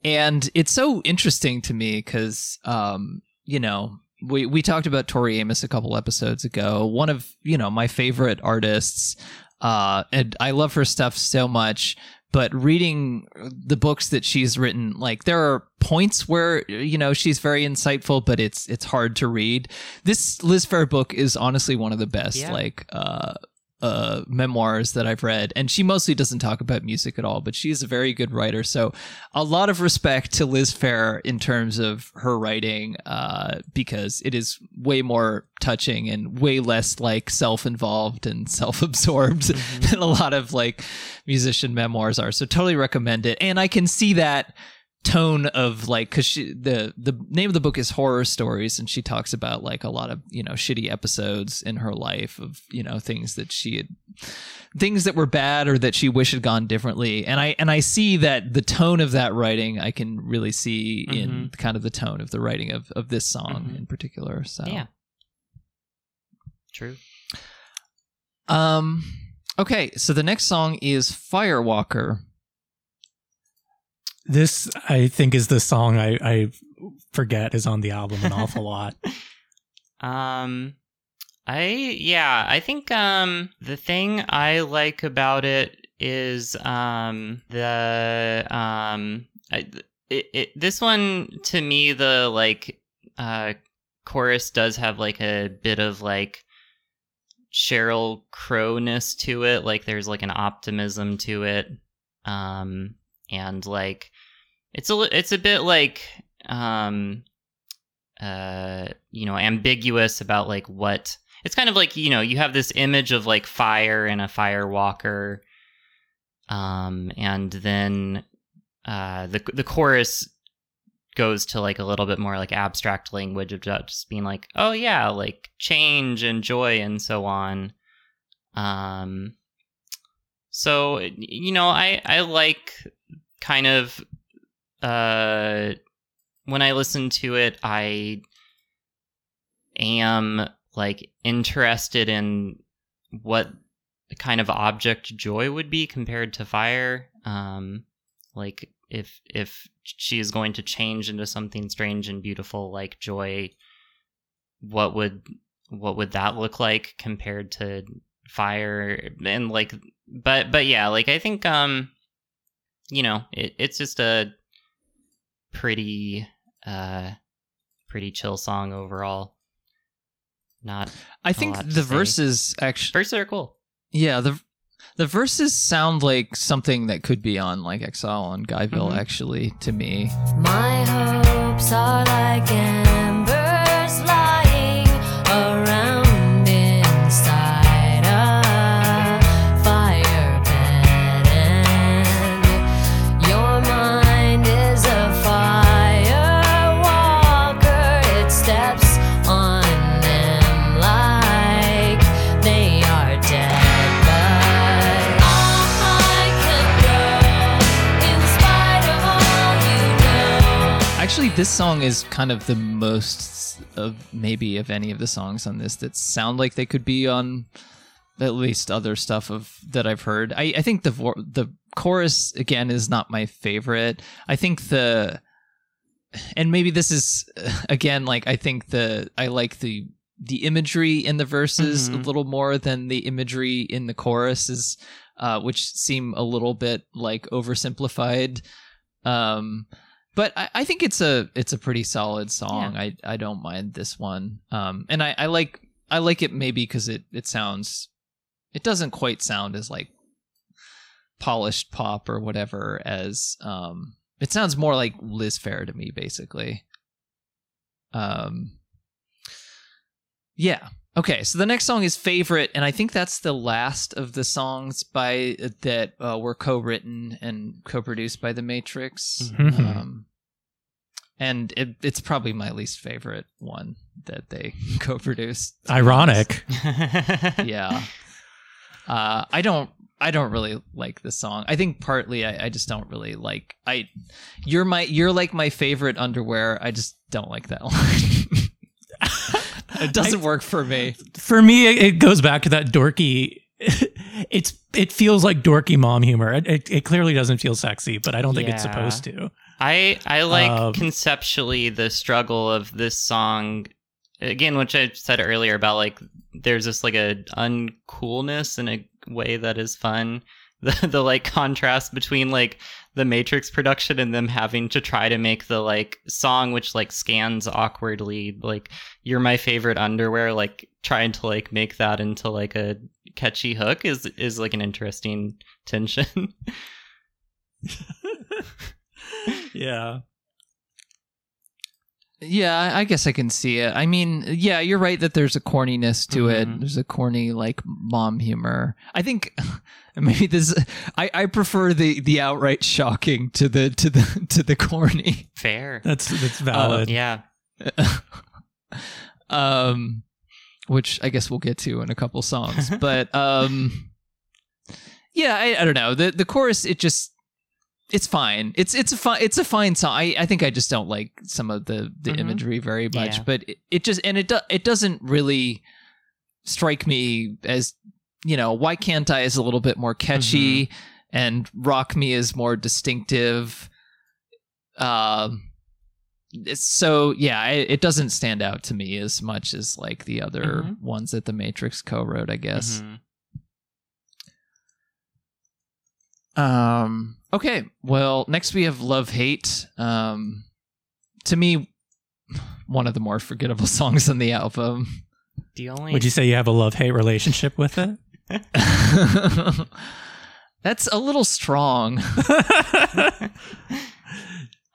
and it's so interesting to me because, um, you know, we we talked about Tori Amos a couple episodes ago. One of you know my favorite artists, uh, and I love her stuff so much. But reading the books that she's written, like there are points where you know she's very insightful, but it's it's hard to read this Liz Phair book is honestly one of the best Yeah. like uh uh memoirs that I've read and she mostly doesn't talk about music at all but she's a very good writer. So a lot of respect to Liz Phair in terms of her writing uh because it is way more touching and way less like self-involved and [laughs] self-absorbed than a lot of like musician memoirs are. So totally recommend it. And I can see that tone of like because she the the name of the book is horror stories and she talks about like a lot of you know shitty episodes in her life of you know things that she had things that were bad or that she wished had gone differently. And i and i see that the tone of that writing i can really see in kind of the tone of the writing of of this song Mhm. in particular so. Yeah. True. Um okay so the next song is firewalker This, I think, is the song I, I forget is on the album an awful lot. [laughs] Um I yeah, I think um the thing I like about it is um the um I, it, it this one to me the like uh chorus does have like a bit of like Sheryl Crowness to it like there's like an optimism to it um and like it's a it's a bit like um uh you know ambiguous about like what it's kind of like you know you have this image of like fire and a fire walker um and then uh the the chorus goes to like a little bit more like abstract language of just being like oh yeah like change and joy and so on. Um so you know i i like kind of uh when I listen to it, I am like interested in what kind of object joy would be compared to fire. Um, like if if she is going to change into something strange and beautiful like joy, what would what would that look like compared to fire? And like, but but yeah, like I think um, you know, it, it's just a pretty uh pretty chill song overall not i think lot to the say. verses actually verses are cool Yeah, the the verses sound like something that could be on like Exile on Guyville, Mhm. actually, to me. My hopes are like embers lying this song is kind of the most of maybe of any of the songs on this that sound like they could be on at least other stuff of that I've heard. I, I think the vo- the chorus again is not my favorite. I think the and maybe this is [laughs] again like I think the I like the the imagery in the verses a Mhm. little more than the imagery in the choruses, uh, which seem a little bit like oversimplified. Um, but I, I think it's a it's a pretty solid song. I I don't mind this one. Um, and I, I like I like it maybe because it it sounds it doesn't quite sound as like polished pop or whatever as um it sounds more like Liz Phair to me basically. Um yeah. Okay, so the next song is favorite, and I think that's the last of the songs by that uh, were co-written and co-produced by The Matrix. Mhm. Um, and it, it's probably my least favorite one that they [laughs] co-produced. Ironic. [laughs] yeah. Uh, I don't. I don't really like the song. I think partly I, I just don't really like. I, you're my. You're like my favorite underwear. I just don't like that [laughs] line. [laughs] it doesn't work for me. For me, it, goes back to that dorky. [laughs] It's it feels like dorky mom humor. It, it, it clearly doesn't feel sexy, but I don't think it's supposed to. I I like Um, conceptually the struggle of this song again, which I said earlier about like there's this like a uncoolness in a way that is fun. The [laughs] the like contrast between like the Matrix production and them having to try to make the like song which like scans awkwardly like you're my favorite underwear like trying to like make that into like a catchy hook is is like an interesting tension. [laughs] Yeah. Yeah, I I guess I can see it. I mean, yeah, you're right that there's a corniness to it. Mhm. There's a corny like mom humor. I think [laughs] maybe this. I, I prefer the the outright shocking to the to the [laughs] to the corny. Fair. That's that's valid. Yeah. [laughs] um, which I guess we'll get to in a couple songs. But um, yeah, I, I don't know. The the chorus it just it's fine. It's it's a fine it's a fine song. I, I think I just don't like some of the the Mhm. imagery very much. Yeah. But it, it just and it do, it doesn't really strike me as you know why can't I is a little bit more catchy and rock me is more distinctive. Um. it's- so yeah, it, it doesn't stand out to me as much as like the other Mhm. ones that the Matrix co-wrote, I guess. Mhm. Um. Okay. Well, next we have Love Hate. Um. To me, one of the more forgettable [laughs] songs on the album. The only Would you say you have a love hate relationship with it? [laughs] That's a little strong. [laughs]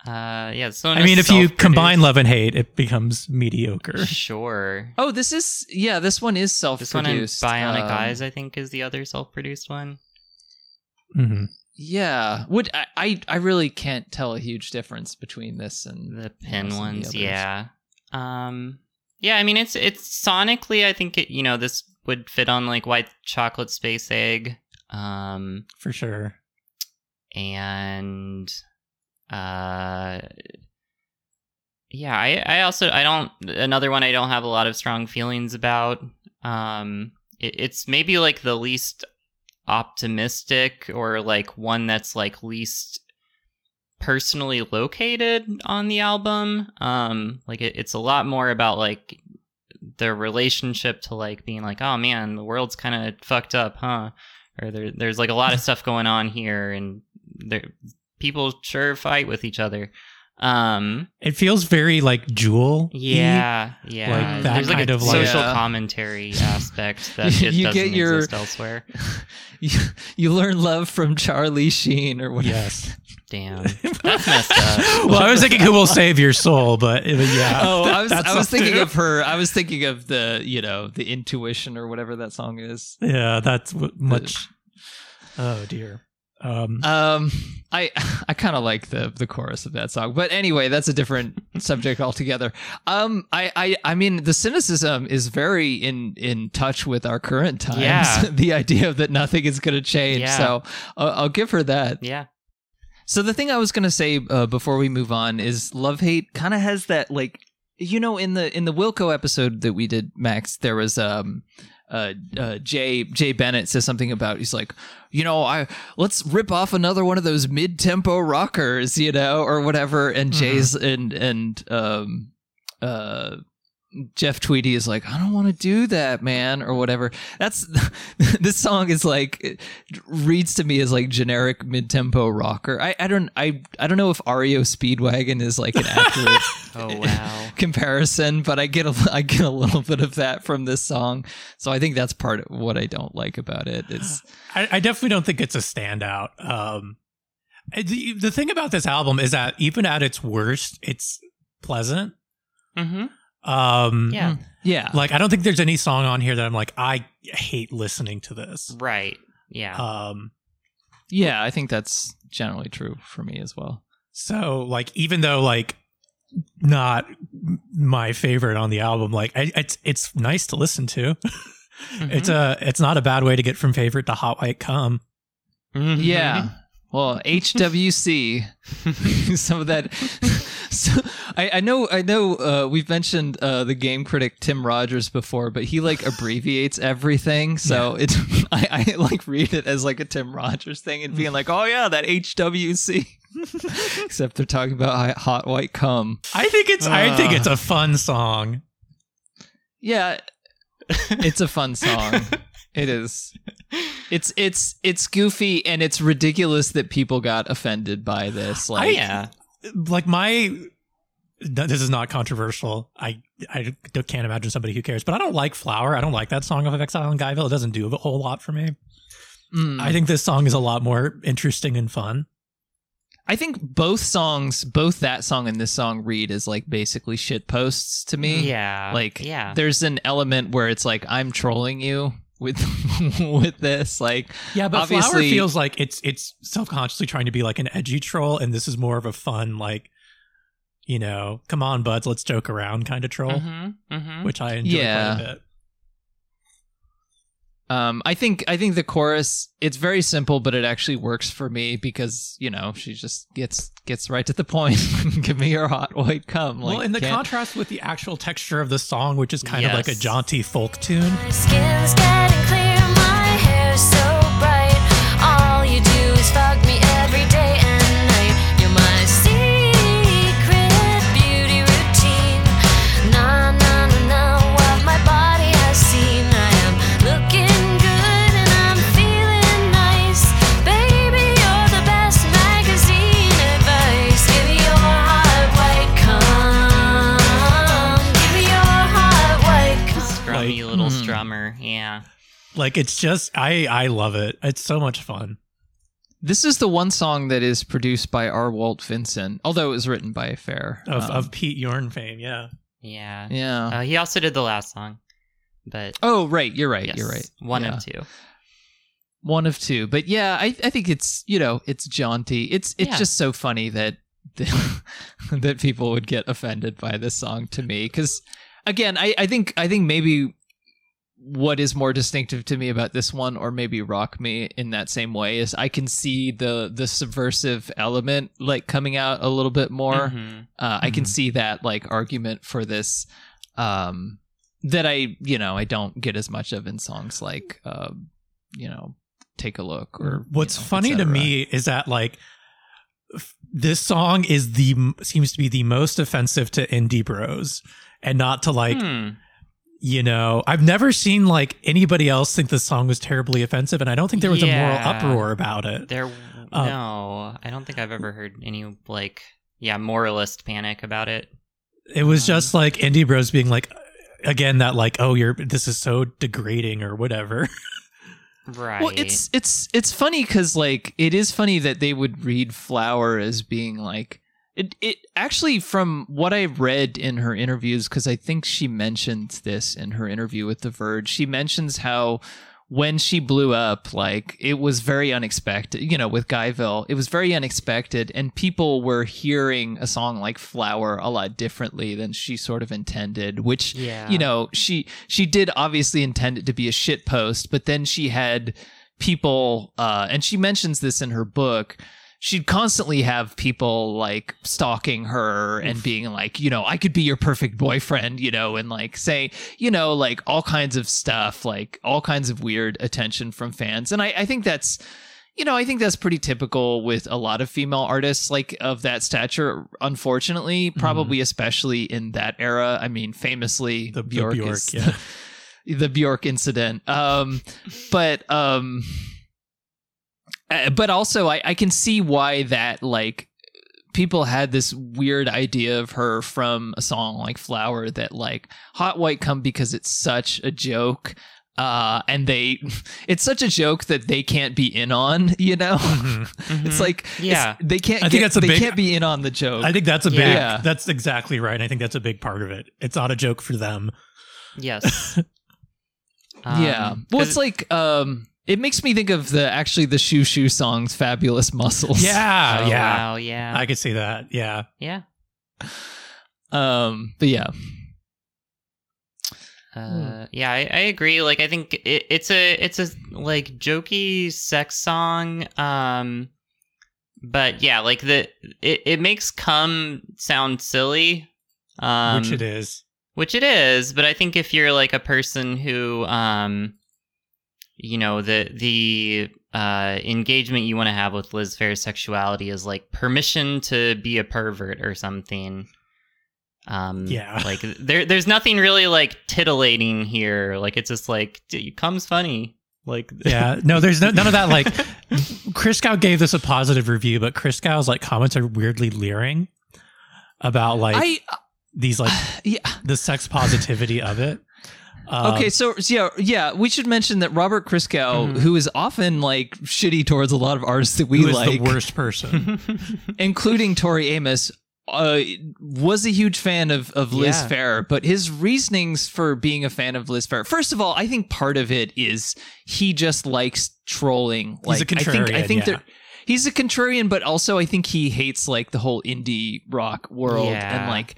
uh yeah, so I mean, if you combine love and hate, it becomes mediocre. Sure. Oh, this is yeah. This one is self-produced. This one in. Bionic Um, Eyes, I think, is the other self-produced one. hmm Yeah. Would I, I? I really can't tell a huge difference between this and The pin some of the ones, others. yeah. Um, yeah. I mean, it's it's sonically, I think it, you know, this would fit on like White Chocolate Space Egg, um, For sure. and uh, yeah. I I also I don't another one I don't have a lot of strong feelings about. Um, it, it's maybe like the least optimistic or like one that's like least personally located on the album. Um like it, it's a lot more about like the relationship to like being like oh man the world's kind of fucked up huh? Or there, there's like a lot of [laughs] stuff going on here and there people sure fight with each other um It feels very like Jewel. yeah yeah Like that there's like kind a of, like- social Yeah. commentary [laughs] aspect that You it get doesn't your- exist elsewhere [laughs] you, you learn love from Charlie Sheen or whatever. Yes. damn [laughs] that's messed up well, I was thinking who will save your soul, but uh, yeah. Oh, I was I was thinking to- of her. I was thinking of the you know the intuition or whatever that song is. Yeah, that's w- much. Oh dear. Um, Um, I [laughs] I kind of like the the chorus of that song, but anyway, that's a different [laughs] subject altogether. Um, I I I mean the cynicism is very in in touch with our current times. Yeah. [laughs] the idea that nothing is going to change. Yeah. So I'll, I'll give her that. yeah So the thing I was gonna say uh, before we move on is love hate kind of has that like you know in the in the Wilco episode that we did Max there was um uh, uh Jay Jay Bennett says something about he's like you know I let's rip off another one of those mid tempo rockers you know or whatever. And Jay's and and um uh Jeff Tweedy is like, I don't want to do that, man, or whatever. That's [laughs] this song is like it reads to me as like generic mid tempo rocker. I, I don't I I don't know if REO Speedwagon is like an accurate [laughs] Oh wow. [laughs] comparison, but I get a I get a little bit of that from this song. So I think that's part of what I don't like about it. it. Is I, I definitely don't think it's a standout. Um, the, the thing about this album is that even at its worst, it's pleasant. Mm-hmm. Um, Yeah. yeah, Like I don't think there's any song on here that I'm like I hate listening to this. Right. Yeah. Um, yeah, I think that's generally true for me as well. so like even though like not my favorite on the album, like I, it's it's nice to listen to. [laughs] It's a it's not a bad way to get from favorite to hot white cum. Mhm. Yeah. Well, HWC, [laughs] some of that. [laughs] So, I, I know, I know. Uh, we've mentioned uh, the game critic Tim Rogers before, but he like abbreviates everything. [laughs] So it's [laughs] I, I like read it as like a Tim Rogers thing and being like, oh yeah, that HWC. [laughs] Except they're talking about hot white cum. I think it's I think Uh. it's a fun song. Yeah, it's a fun song. It is. It's it's it's goofy and it's ridiculous that people got offended by this. Like, Oh yeah. Like my this is not controversial. I I can't imagine somebody who cares, but I don't like Flower. I don't like that song of Exile in Guyville. It doesn't do a whole lot for me. mm. I think this song is a lot more interesting and fun. I think both songs, both that song and this song, read as like basically shit posts to me. Yeah. Like, yeah. there's an element where it's like I'm trolling you with [laughs] with this. Like, Yeah, but Flower feels like it's it's self consciously trying to be like an edgy troll, and this is more of a fun like, you know, come on, buds, let's joke around kind of troll, Mm-hmm. Mm-hmm. which I enjoy Yeah. quite a bit. Um, I think I think the chorus it's very simple, but it actually works for me because you know she just gets gets right to the point. [laughs] Give me your hot white cum. Like, well, in the can't- contrast with the actual texture of the song, which is kind of like a jaunty folk tune. Like it's just I I love it. It's so much fun. This is the one song that is produced by R. Walt Vincent, although it was written by a Phair. Of Um, of Pete Yorn fame, yeah. Yeah. yeah. Uh, he also did the last song. But oh, right. You're right. yes, You're right. One Yeah. of two. one of two but yeah i, I think it's you know it's jaunty it's it's Yeah. just so funny that [laughs] that people would get offended by this song to me because again I, I think i think maybe what is more distinctive to me about this one or maybe rock me in that same way is i can see the the subversive element like coming out a little bit more Mhm. uh, I can Mhm. see that like argument for this um, that I you know I don't get as much of in songs like um, you know take a look or What's you know, funny to me is that like f- this song is the seems to be the most offensive to indie bros and not to like Hmm. You know I've never seen like anybody else think the song was terribly offensive and I don't think there was a moral uproar about it. There Uh, no, I don't think I've ever heard any like yeah, moralist panic about it. It was Um, just like indie bros being like again that like oh you're this is so degrading or whatever. [laughs] Right. Well, it's it's it's funny because like it is funny that they would read Flower as being like it. It actually from what I read in her interviews because I think she mentions this in her interview with The Verge. She mentions how when she blew up, like it was very unexpected. You know, with Guyville, it was very unexpected, and people were hearing a song like Flower a lot differently than she sort of intended. Which yeah. you know she she did obviously intend it to be a shit post but then she had people uh and she mentions this in her book she'd constantly have people like stalking her and being like, you know, I could be your perfect boyfriend, you know, and like say, you know, like all kinds of stuff, like all kinds of weird attention from fans. And I, I think that's, you know, I think that's pretty typical with a lot of female artists like of that stature, unfortunately, probably especially in that era. I mean, famously, The- the Bjork, Bjork, is yeah. the, [laughs] the Bjork incident. Um, but um, uh, but also I, I can see why that like people had this weird idea of her from a song like Flower that like Hot White Come because it's such a joke. Uh, and they, [laughs] it's such a joke that they can't be in on, you know? Mhm. [laughs] It's Mhm. like, it's- Yeah. they can't, I think get- that's a they big- can't be in on the joke. I think that's a big. Yeah. That's exactly right. I think that's a big part of it. It's not a joke for them. Yes. [laughs] yeah. Well, Well, 'cause- it's like, um, it makes me think of the actually the Xiu Xiu songs, Fabulous Muscles. Yeah, oh, yeah. Wow, yeah. I could see that. Yeah. yeah. Um, but yeah. Uh, yeah, I, I agree. Like, I think it, it's a it's a like jokey sex song. Um, but yeah, like the it, it makes "come" sound silly. Um, Which it is. which it is. But I think if you're like a person who, um, you know, the the uh, engagement you want to have with Liz Phair's sexuality is like permission to be a pervert or something. Um, Yeah. like there, there's nothing really like titillating here. Like it's just like it comes funny. Like [laughs] Yeah. No, there's no, none of that. Like, Christgau gave this a positive review, but Christgau's like comments are weirdly leering about like I, these like [sighs] yeah. the sex positivity of it. Um, Okay, so so yeah, yeah, we should mention that Robert Christgau, Mhm. who is often like shitty towards a lot of artists that we like, the worst person? [laughs] including Tori Amos, uh, was a huge fan of of Liz Yeah. Phair, but his reasonings for being a fan of Liz Phair. First of all, I think part of it is he just likes trolling. He's a Like I think I think yeah. that he's a contrarian, but also I think he hates like the whole indie rock world Yeah. and like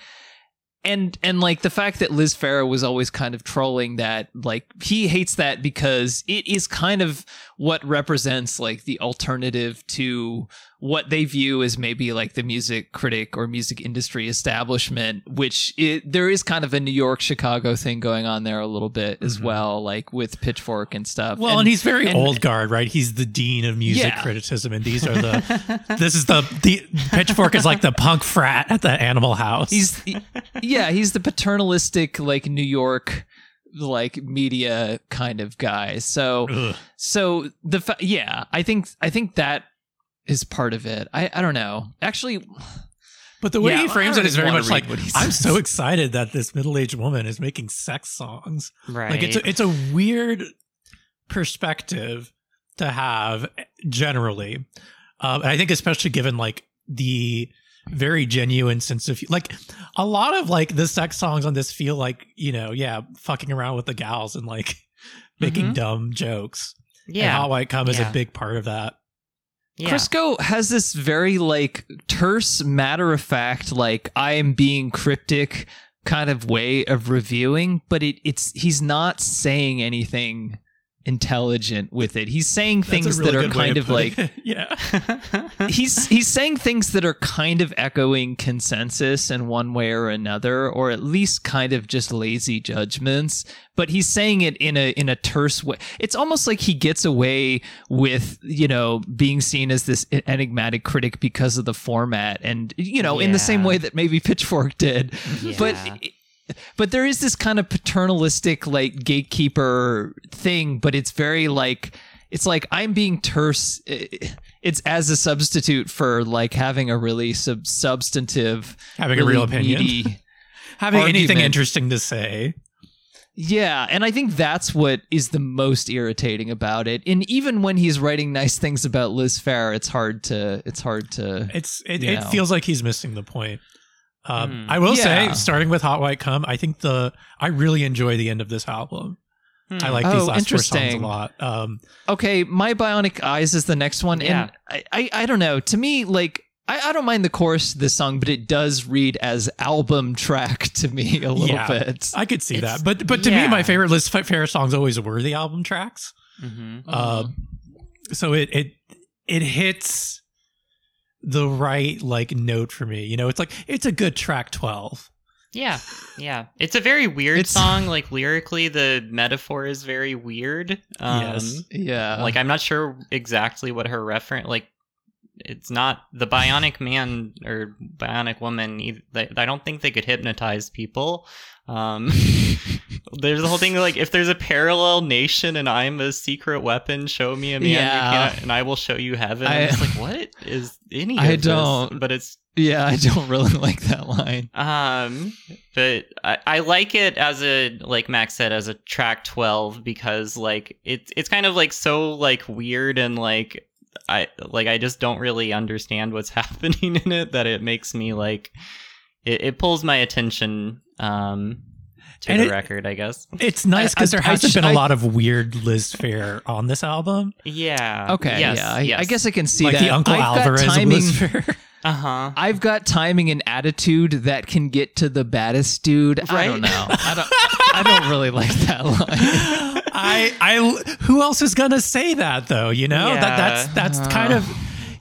and and like the fact that Liz Phair was always kind of trolling that like he hates that because it is kind of what represents like the alternative to what they view as maybe like the music critic or music industry establishment which it, there is kind of a New York Chicago thing going on there a little bit as Mhm. well like with Pitchfork and stuff Well, and, he's very and- old guard, right? He's the dean of music Yeah. criticism, and these are the. [laughs] this is the the Pitchfork is like the punk frat at the Animal House. he's yeah he's the paternalistic like New York like media kind of guy so Ugh. so the fa- yeah i think i think that is part of it i i don't know actually But the way Yeah, he frames don't it is very much like what he I'm so excited that this middle-aged woman is making sex songs. right. Like it's a, it's a weird perspective to have generally. Um, and I think especially given like the very genuine sense of like a lot of like the sex songs on this feel like you know yeah fucking around with the gals and like [laughs] making Mhm. dumb jokes. And yeah. Hot White Cum is a big part of that. Yeah. Christgau has this very like terse, matter of fact, like I am being cryptic kind of way of reviewing, but it, it's he's not saying anything intelligent with it. He's saying That's things really that are kind of putting like [laughs] yeah. [laughs] he's he's saying things that are kind of echoing consensus in one way or another or at least kind of just lazy judgments but he's saying it in a in a terse way it's almost like he gets away with you know being seen as this enigmatic critic because of the format and you know in the same way that maybe pitchfork did Yeah. but there is this kind of paternalistic like gatekeeper thing but it's very like it's like i'm being terse it's as a substitute for like having a really sub- substantive Having a real opinion. [laughs] Having anything interesting to say. yeah and i think that's what is the most irritating about it and even when he's writing nice things about liz Phair, it's hard to it's hard to It's it, it feels like he's missing the point. Um, Hmm. I will Yeah. say, starting with Hot White Come, I think the I really enjoy the end of this album. Hmm. I like Oh, these last four songs a lot. Um, okay my bionic eyes is the next one Yeah. and I, I i don't know to me like I, I don't mind the chorus of this song, but it does read as album track [laughs] to me a little Yeah. bit. I could see It's- that, but but to me, my favorite Liz Phair songs always were the album tracks. Mhm. Uh, so it it it hits the right like note for me. You know, it's like it's a good track 12. Yeah, yeah. It's a very weird It's- song. Like lyrically, the metaphor is very weird. Um, Yes. Yeah. Like I'm not sure exactly what her reference. Like it's not the Bionic Man or Bionic Woman. I don't think they could hypnotize people. Um, [laughs] there's the whole thing like if there's a parallel nation and I'm a secret weapon, show me a man you Yeah. and I will show you heaven. I- I'm like, [laughs] what is any? I of don't- But it's yeah, I don't [laughs] really like that line. um, but I, I like it as a like Max said as a track twelve because like it's it's kind of like so like weird and like I like I just don't really understand what's [laughs] happening in it that it makes me like it, it pulls my attention um to And the it- record I guess It's nice because there hasn't been a I- lot of weird Liz Phair on this album. yeah Okay, yes, yeah. I, yes. I guess I can see like that. the Uncle I've got Alvarez timing, Liz Phair. [laughs] uh huh I've got timing and attitude that can get to the baddest dude. I don't know. I don't. I don't really like that line. [laughs] I I who else is gonna say that though? You know that that's Yeah. that's kind of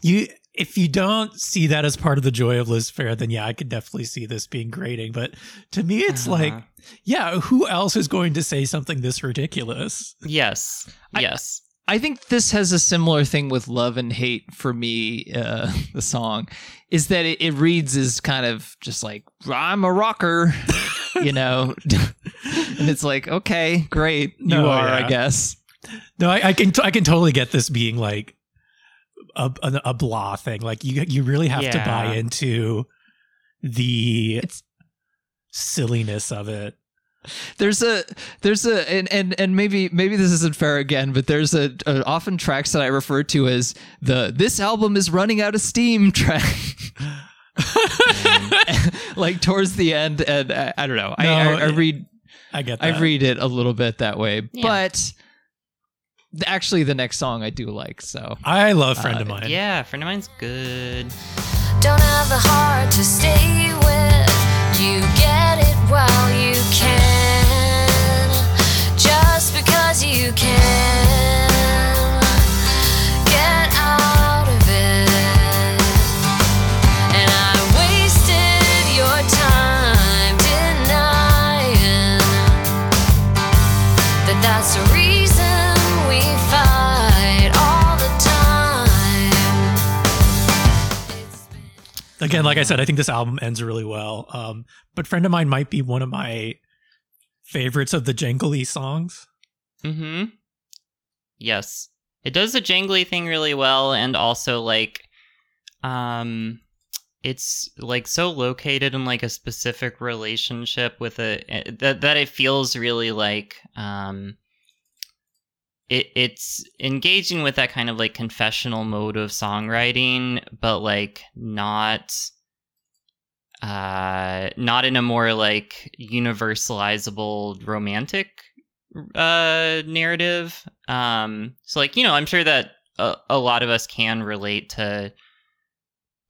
you. If you don't see that as part of the joy of Liz Phair, then yeah, I could definitely see this being grating. But to me, it's like, Uh-huh. yeah, who else is going to say something this ridiculous? yes I- yes I think this has a similar thing with love and hate for me. Uh, [laughs] the song is that it, it reads as kind of just like I'm a rocker, [laughs] you know, [laughs] and it's like okay, great, you No, are, yeah. I guess. No, I, I can I can totally get this being like a a, a blah thing. Like you you really have to buy into the It's- silliness of it. There's a there's a and and, and maybe maybe this isn't fair again, but there's a, a often tracks that I refer to as the this album is running out of steam [laughs] track. [laughs] like towards the end, and I, I don't know. I, No, I, I it- read I get that. I read it a little bit that way, Yeah. but th- actually, the next song I do like. So I love friend of Uh, mine. yeah friend of mine's good Don't have the heart to stay with. You get it while you can. Just because you can. Get out of it. And I wasted your time denying that that's the Again, like I said, I think this album ends really well. Um, but friend of mine might be one of my favorites of the jangly songs. Mm-hmm. Yes. It does the jangly thing really well and also like um it's like so located in like a specific relationship with a eh, that that it feels really like um it it's engaging with that kind of like confessional mode of songwriting but like not uh not in a more like universalizable romantic uh narrative. Um so like you know i'm sure that a, a lot of us can relate to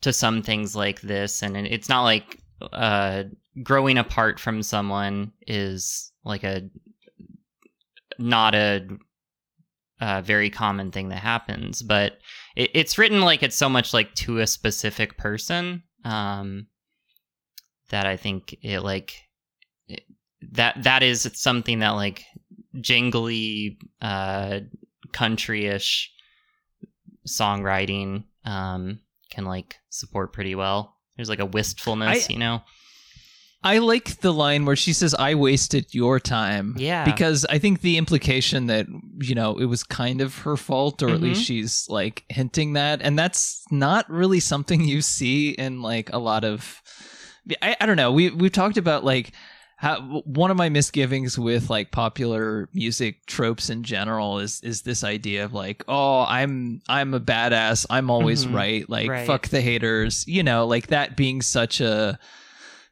to some things like this and it's not like uh growing apart from someone is like a not a uh, very common thing that happens but it, it's written like it's so much like to a specific person um that i think it like it, that that is something that like jingly uh country-ish songwriting um can like support pretty well. There's like a wistfulness I- you know I like the line where she says, "I wasted your time." Yeah. because I think the implication that you know it was kind of her fault, or at Mhm. least she's like hinting that, and that's not really something you see in like a lot of. I, I don't know. We we've talked about like how one of my misgivings with like popular music tropes in general is is this idea of like oh i'm i'm a badass i'm always Mhm. right like Right. fuck the haters you know like that being such a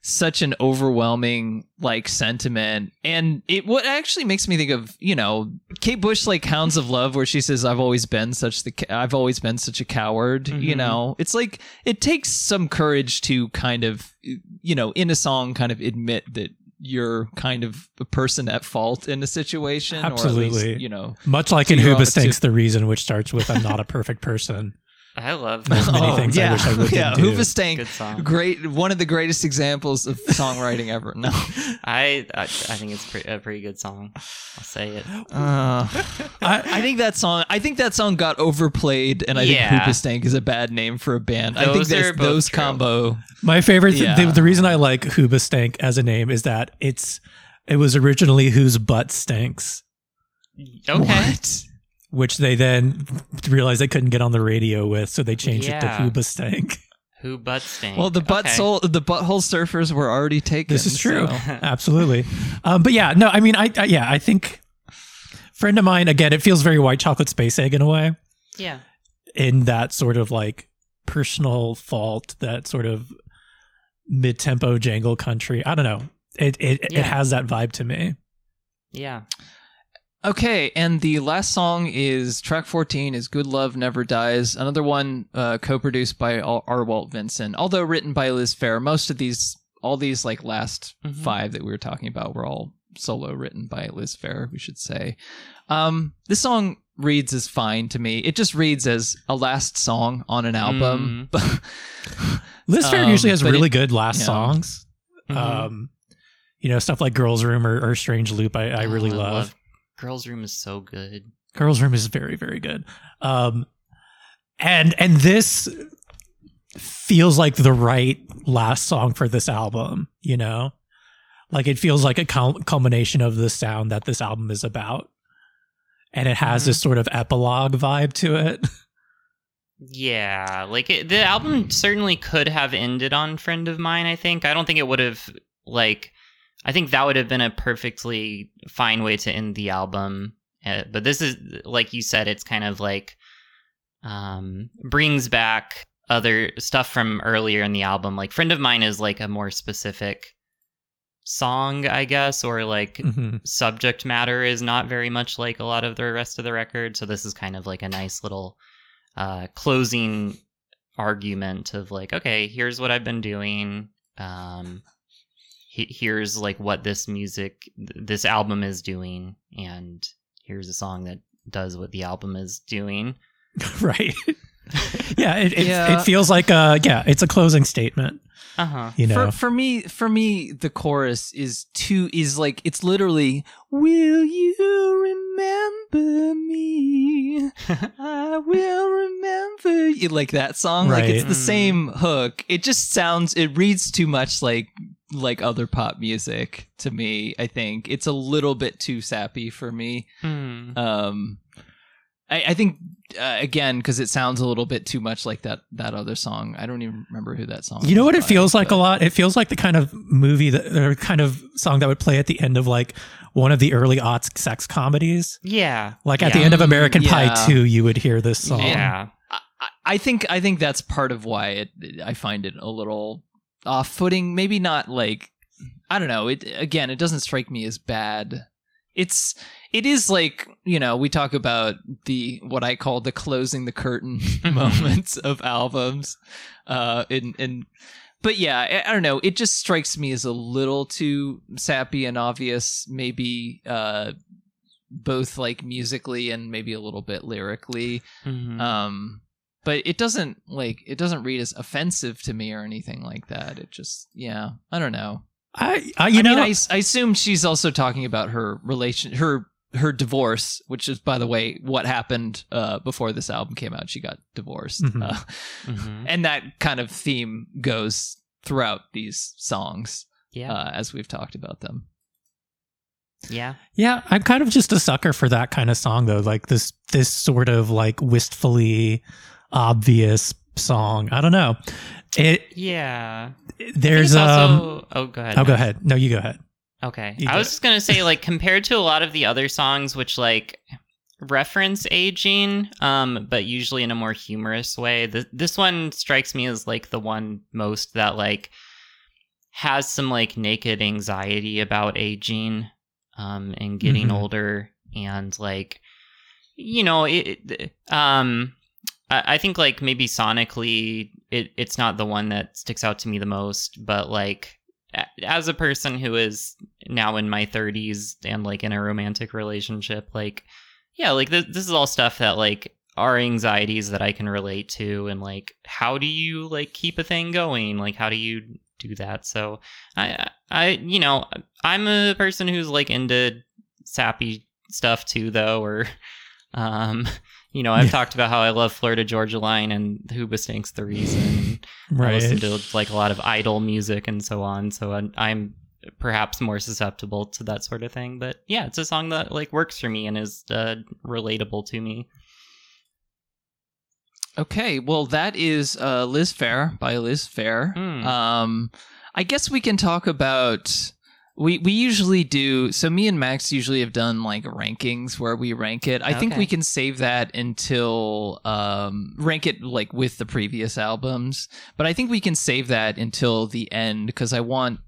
such an overwhelming like sentiment and it what actually makes me think of you know kate bush like hounds of love where she says i've always been such the i've always been such a coward you Mhm. know it's like it takes some courage to kind of you know in a song kind of admit that you're kind of a person at fault in a situation or at Absolutely. least, you know Much like in Who Stinks the Reason, which starts with I'm not a perfect person. I love There's that. many Oh, things I yeah, wish I would yeah. do. Hoobastank, Good song. great, one of the greatest examples of songwriting ever. No, [laughs] I, I I think it's pre- a pretty good song. I'll say it. uh, I think that song. I think that song got overplayed, and I Yeah. think Hoobastank is a bad name for a band. I think Those that's, are both those true. combo. My favorite, th- Yeah. the, the reason I like Hoobastank as a name is that it's it was originally whose butt stinks, Okay. What? Which they then realized they couldn't get on the radio with, so they changed it to Yeah. Hoobastank. Who butt stink? Well, the butt Okay. soul, the butthole surfers were already taken. This is true, so- [laughs] absolutely. Um, but yeah, no, I mean, I, I yeah, I think friend of mine again. It feels very white chocolate space egg in a way, Yeah. in that sort of like personal fault, that sort of mid tempo jangle country. I don't know. It it, Yeah. it has that vibe to me. Yeah. Okay, and the last song is track 14 is Good Love Never Dies. Another one uh, co-produced by Al- R. Walt Vincent, although written by Liz Phair. Most of these, all these like last Mhm. five that we were talking about were all solo written by Liz Phair, we should say. Um, this song reads as fine to me. It just reads as a last song on an album. [laughs] Liz Phair Um, usually has really it- good last yeah. songs. Mhm. Um, you know, stuff like Girls Room or, or Strange Loop. I, I really Oh, love. Girls' Room is so good. Girls Room is very very good. Um, and and this feels like the right last song for this album. You know, like it feels like a culmination of the sound that this album is about, and it has Mhm. this sort of epilogue vibe to it. [laughs] Yeah, like it, the album certainly could have ended on "Friend of Mine." I think. I don't think it would have like. I think that would have been a perfectly fine way to end the album. Uh, but this is like you said, it's kind of like um brings back other stuff from earlier in the album. Like "Friend of Mine" is like a more specific song, I guess, or like Mhm. subject matter is not very much like a lot of the rest of the record. So this is kind of like a nice little uh, closing argument of like, okay, here's what I've been doing. Um, here's like what this music, this album is doing, and here's a song that does what the album is doing. [laughs] [laughs] right. [laughs] yeah, it, it, Yeah. it feels like a yeah, it's a closing statement. Uh huh. You know, For for me, for me, the chorus is too is like it's literally Will you remember me? I will remember you like that song. Like it's the Mm. same hook. It just sounds it reads too much like like other pop music to me, I think. It's a little bit too sappy for me. Hmm. Um I, I think uh, again because it sounds a little bit too much like that that other song. I don't even remember who that song. You know is what it by, feels like a lot? It feels like the kind of movie that or kind of song that would play at the end of like one of the early aughts sex comedies. Yeah. Like at Yeah. the end of American Yeah. Pie 2, you would hear this song. Yeah. I- I think I think that's part of why it I find it a little off-footing. Maybe not like I don't know. It again, it doesn't strike me as bad. It's it is like you know we talk about the what I call the closing the curtain [laughs] moments of albums, uh, and and but yeah, I, I don't know. It just strikes me as a little too sappy and obvious. Maybe uh, both like musically and maybe a little bit lyrically Mhm. um but it doesn't like it doesn't read as offensive to me or anything like that it just yeah i don't know I, I you I know, mean, I, s- I assume she's also talking about her relation her her divorce which is by the way what happened uh before this album came out she got divorced Mhm. uh, Mhm. and that kind of theme goes throughout these songs Yeah. uh, as we've talked about them yeah. yeah, I'm kind of just a sucker for that kind of song though. Like this, this sort of like wistfully obvious song. I don't know. It, Yeah. there's, it's um, oh, go ahead. oh, go ahead. No, you go ahead. Okay. You I was it. just going to say, like, compared to a lot of the other songs, which, like, reference aging, um, but usually in a more humorous way, th- this one strikes me as, like, the one most that, like, has some, like, naked anxiety about aging um, and getting Mhm. older. And, like, you know, it- um, I, think, like, maybe sonically, it, it's not the one that sticks out to me the most, but, like, as a person who is now in my 30s and like in a romantic relationship like yeah like th- this is all stuff that like are anxieties that I can relate to, and like, how do you like keep a thing going? Like, how do you do that? So, I, I, you know, I'm a person who's like into sappy stuff too, though, or, [laughs] um, you know, I've Yeah. talked about how I love Florida Georgia Line and Hoobastank's the reason. I listen to like a lot of idol music and so on. So I'm, I'm perhaps more susceptible to that sort of thing. But yeah, it's a song that like works for me and is uh, relatable to me. Okay, well, that is uh, Liz Phair by Liz Phair. Hmm. Um, I guess we can talk about. We we usually do. So me and Max usually have done like rankings where we rank it. I think we can save that until um, rank it like with the previous albums. But I think we can save that until the end because I want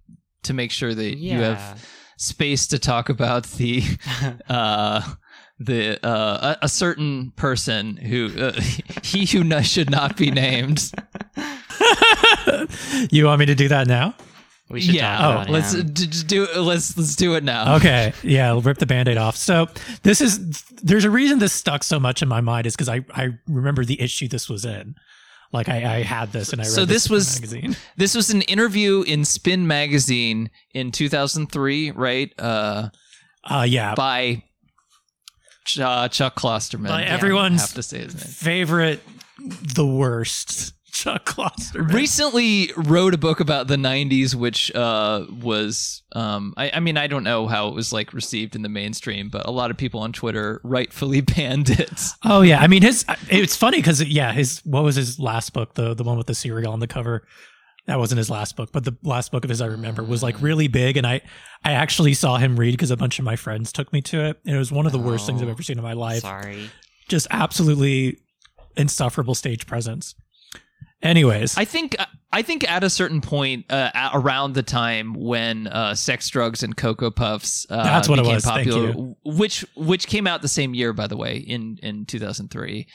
to make sure that you have space to talk about the [laughs] uh the uh a, a certain person who uh, [laughs] he who should not be named [laughs] you want me to do that now? We should yeah talk about oh let's him. d- just do it let's let's do it now Okay, yeah, I'll rip the band-aid off. So this is there's a reason this stuck so much in my mind is because I I remember the issue this was in. Like I, I had this and I read So this in the was- magazine. [laughs] this was an interview in spin magazine in 2003 right uh Uh yeah. by Ch- uh, chuck klosterman By Yeah, everyone's have to say his name favorite the worst Chuck Klosterman. recently wrote a book about the 90s which uh was um I, I mean i don't know how it was like received in the mainstream but a lot of people on twitter rightfully [laughs] banned it Oh yeah, I mean his. It's funny because yeah, his what was his last book? The the one with the cereal on the cover. That wasn't his last book, but the last book of his I remember was like really big, and I I actually saw him read because a bunch of my friends took me to it, and it was one of the worst things I've Oh, ever seen in my life. Sorry. Just absolutely insufferable stage presence. Anyways, i think i think at a certain point uh, at, around the time when uh sex drugs and cocoa puffs uh, That's what it became was, thank popular you. which which came out the same year by the way in in 2003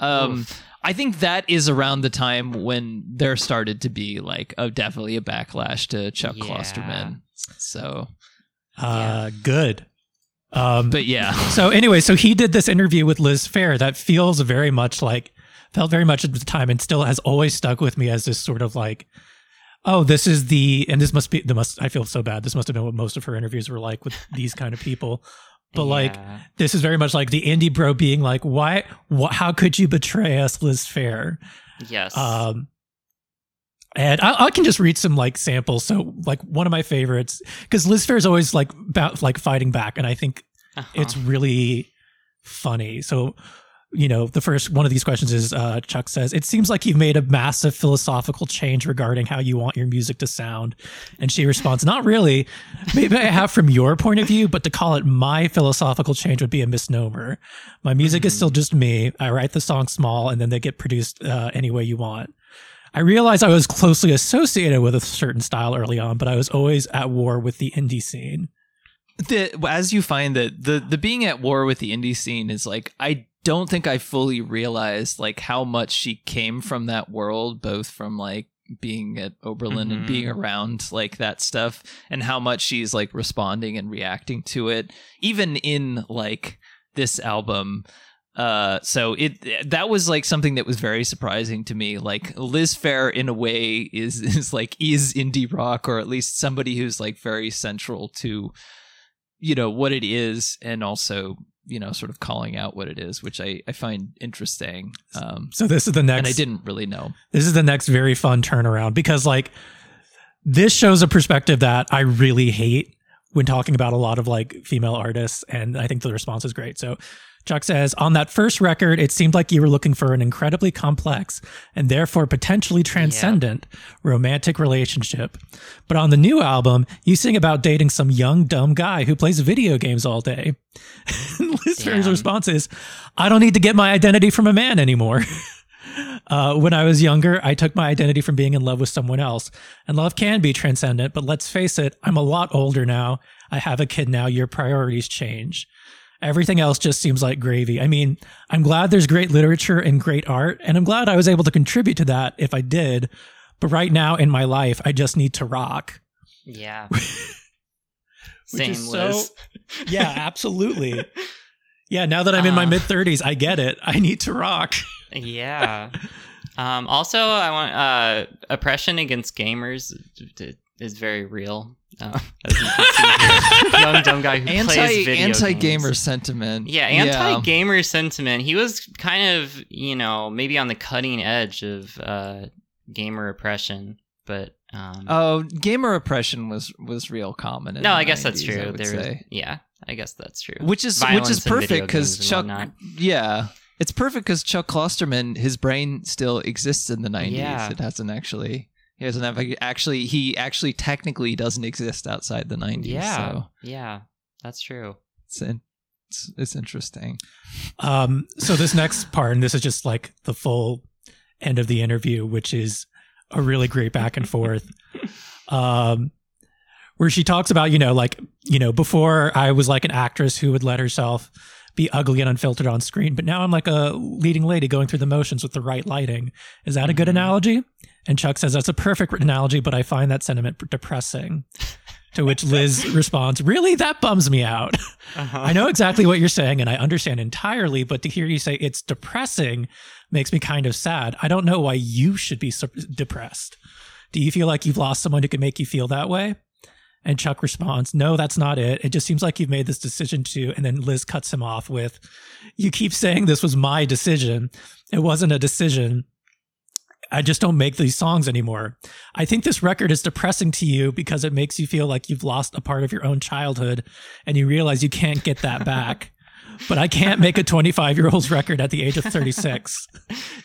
um I think that is around the time when there started to be like a definitely a backlash to Chuck Yeah. Klosterman. So, uh, good. Um, but yeah, So anyway, so he did this interview with Liz Phair that feels very much like felt very much at the time and still has always stuck with me as this sort of like oh this is the and this must be the must I feel so bad this must have been what most of her interviews were like with these kind of people but like this is very much like the indie bro being like why wh- how could you betray us Liz Phair yes. um, and I, I can just read some like samples. So like one of my favorites, because Liz Phair is always like about like fighting back, and I think Uh-huh. it's really funny. So you know, the first one of these questions is uh, Chuck says, "It seems like you've made a massive philosophical change regarding how you want your music to sound," and she responds, "Not really. Maybe I have from your point of view, but to call it my philosophical change would be a misnomer. My music is still just me. I write the songs small, and then they get produced uh, any way you want." I realized I was closely associated with a certain style early on, but I was always at war with the indie scene. the, as you find that the the being at war with the indie scene is like I don't think I fully realized like how much she came from that world, both from like being at Oberlin and Mhm. being around like that stuff, and how much she's like responding and reacting to it, even in like this album. Uh, so it that was like something that was very surprising to me. Like Liz Phair, in a way, is [laughs] is like is indie rock, or at least somebody who's like very central to you know what it is and also you know sort of calling out what it is which i i find interesting um So this is the next and i didn't really know this is the next very fun turnaround because like this shows a perspective that I really hate when talking about a lot of like female artists and I think the response is great. So Chuck says, on that first record, it seemed like you were looking for an incredibly complex and therefore potentially transcendent romantic relationship. But on the new album, you sing about dating some young, dumb guy who plays video games all day. [laughs] Damn. response is, I don't need to get my identity from a man anymore. [laughs] Uh, when I was younger, I took my identity from being in love with someone else. And love can be transcendent, but let's face it, I'm a lot older now. I have a kid now. Your priorities change. Everything else just seems like gravy. I mean, I'm glad there's great literature and great art, and I'm glad I was able to contribute to that if I did. But right now in my life, I just need to rock. Yeah. [laughs] Same, so-. Yeah, absolutely. [laughs] Yeah, now that I'm in my Uh. mid 30s, I get it. I need to rock. Yeah. um, also, I want uh, oppression against gamers is very real. [laughs] Uh, as you can see here. [laughs] young dumb guy who plays Anti video anti games. gamer sentiment. Yeah, anti gamer sentiment. He was kind of, you know, maybe on the cutting edge of uh, gamer oppression, but um, Oh, gamer oppression was was real common. No, I guess that's true. There, was- yeah, I guess that's true. which is Violence which is perfect because Chuck. Yeah, it's perfect because Chuck Klosterman, his brain still exists in the nineties. Yeah. It hasn't actually. He doesn't have actually. He actually technically doesn't exist outside the nineties. yeah, so yeah, that's true. it's, in, it's it's interesting. Um, so this next part, and this is just like the full end of the interview, which is a really great back and forth. [laughs] Um, where she talks about, you know, like, you know, before I was like an actress who would let herself be ugly and unfiltered on screen, but now I'm like a leading lady going through the motions with the right lighting. Is that a good Mhm. analogy? And Chuck says that's a perfect analogy, but I find that sentiment depressing. To which [laughs] Liz responds, Really? That bums me out. Uh-huh. I know exactly what you're saying and I understand entirely, but to hear you say it's depressing makes me kind of sad. I don't know why you should be so depressed. Do you feel like you've lost someone who can make you feel that way? And Chuck responds, No, that's not it. It just seems like you've made this decision to. And then Liz cuts him off with, You keep saying this was my decision. It wasn't a decision. I just don't make these songs anymore. I think this record is depressing to you because it makes you feel like you've lost a part of your own childhood and you realize you can't get that back. [laughs] but I can't make a 25 year old's record at the age of 36. [laughs]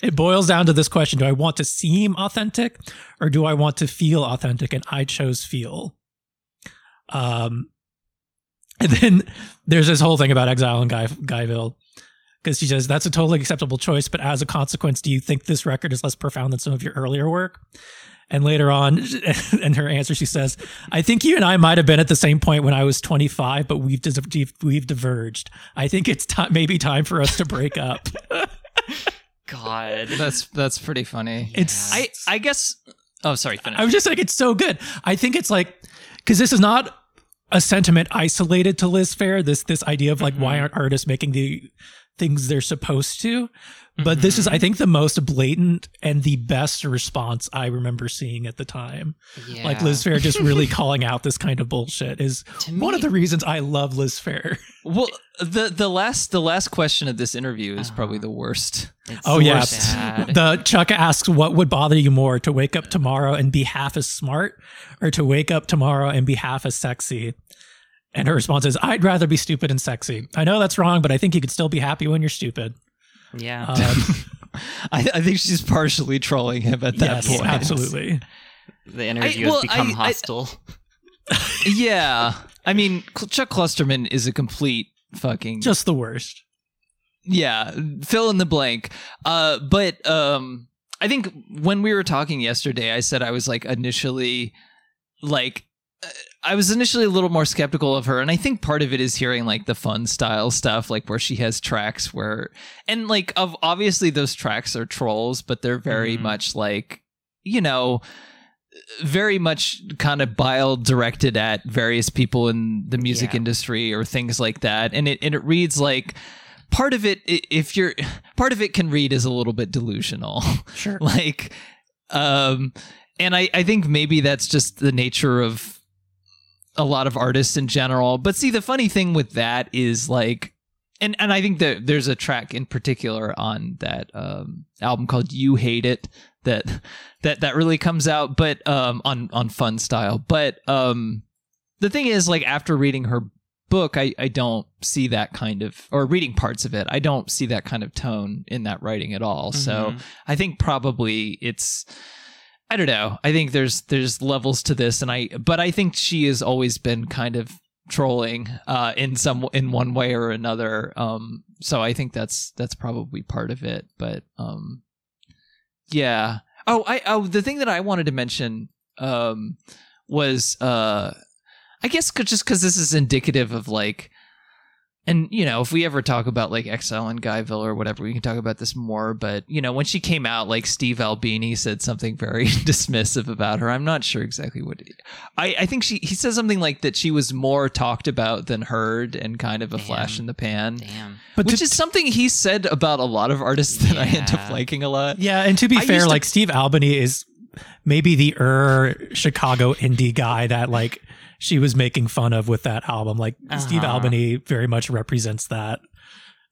It boils down to this question Do I want to seem authentic or do I want to feel authentic? And I chose feel. Um, and then there's this whole thing about exile and Guy, Guyville because she says that's a totally acceptable choice, but as a consequence, do you think this record is less profound than some of your earlier work? And later on, [laughs] in her answer, she says, "I think you and I might have been at the same point when I was 25, but we've we've diverged. I think it's ti maybe time for us to break up." [laughs] God. That's that's pretty funny. It's I I guess. Oh, sorry. Finish. I was just like, it's so good. I think it's like because this is not a sentiment isolated to Liz Phair. This this idea of like why Mhm. aren't artists making the things they're supposed to? But this is, Mhm. I think, the most blatant and the best response I remember seeing at the time. yeah. Like Liz Phair just really [laughs] calling out this kind of bullshit is To one of the reasons I love Liz Phair. [laughs] well, the the last the last question of this interview is probably Uh-huh. the worst. It's Oh, so sad. The Chuck asks, "What would bother you more, to wake up tomorrow and be half as smart, or to wake up tomorrow and be half as sexy?" And her response is, "I'd rather be stupid and sexy. I know that's wrong, but I think you could still be happy when you're stupid." yeah. Um, [laughs] I, I think she's partially trolling him at that yes, point. absolutely. the interview well, has become I- I- hostile. [laughs] yeah, I mean, Chuck Klosterman is a complete fucking Just the worst. yeah fill in the blank uh but um i think when we were talking yesterday i said i was like initially like i was initially a little more skeptical of her and i think part of it is hearing like the Funstyle stuff like where she has tracks where and like of obviously those tracks are trolls but they're very Mhm. much like you know very much kind of bile directed at various people in the music Yeah. industry or things like that and it and it reads like part of it if you're part of it can read as a little bit delusional [laughs] Sure. like um and i i think maybe that's just the nature of a lot of artists in general. But see the funny thing with that is like and and i think that there's a track in particular on that um album called you hate it that [laughs] that that really comes out but um on on Funstyle. But um the thing is like after reading her book I, I don't see that kind of or reading parts of it i don't see that kind of tone in that writing at all. So Mhm. i think probably it's i don't know. I think there's there's levels to this and i but i think she has always been kind of trolling uh in some in one way or another. Um so i think that's that's probably part of it but um yeah. Oh i oh the thing that i wanted to mention um was uh I guess just because this is indicative of like and you know, if we ever talk about like Exile and Guyville or whatever, we can talk about this more. But you know, when she came out, like Steve Albini said something very [laughs] dismissive about her. I'm not sure exactly what. I I think she he says something like that she was more talked about than heard, and kind of a flash in the pan. Damn. But Which to- is something he said about a lot of artists that I end up liking a lot. Yeah, and to be I fair, used to- like Steve albini is maybe the er Chicago indie guy that like she was making fun of with that album. Like Steve Uh-huh. Albini very much represents that.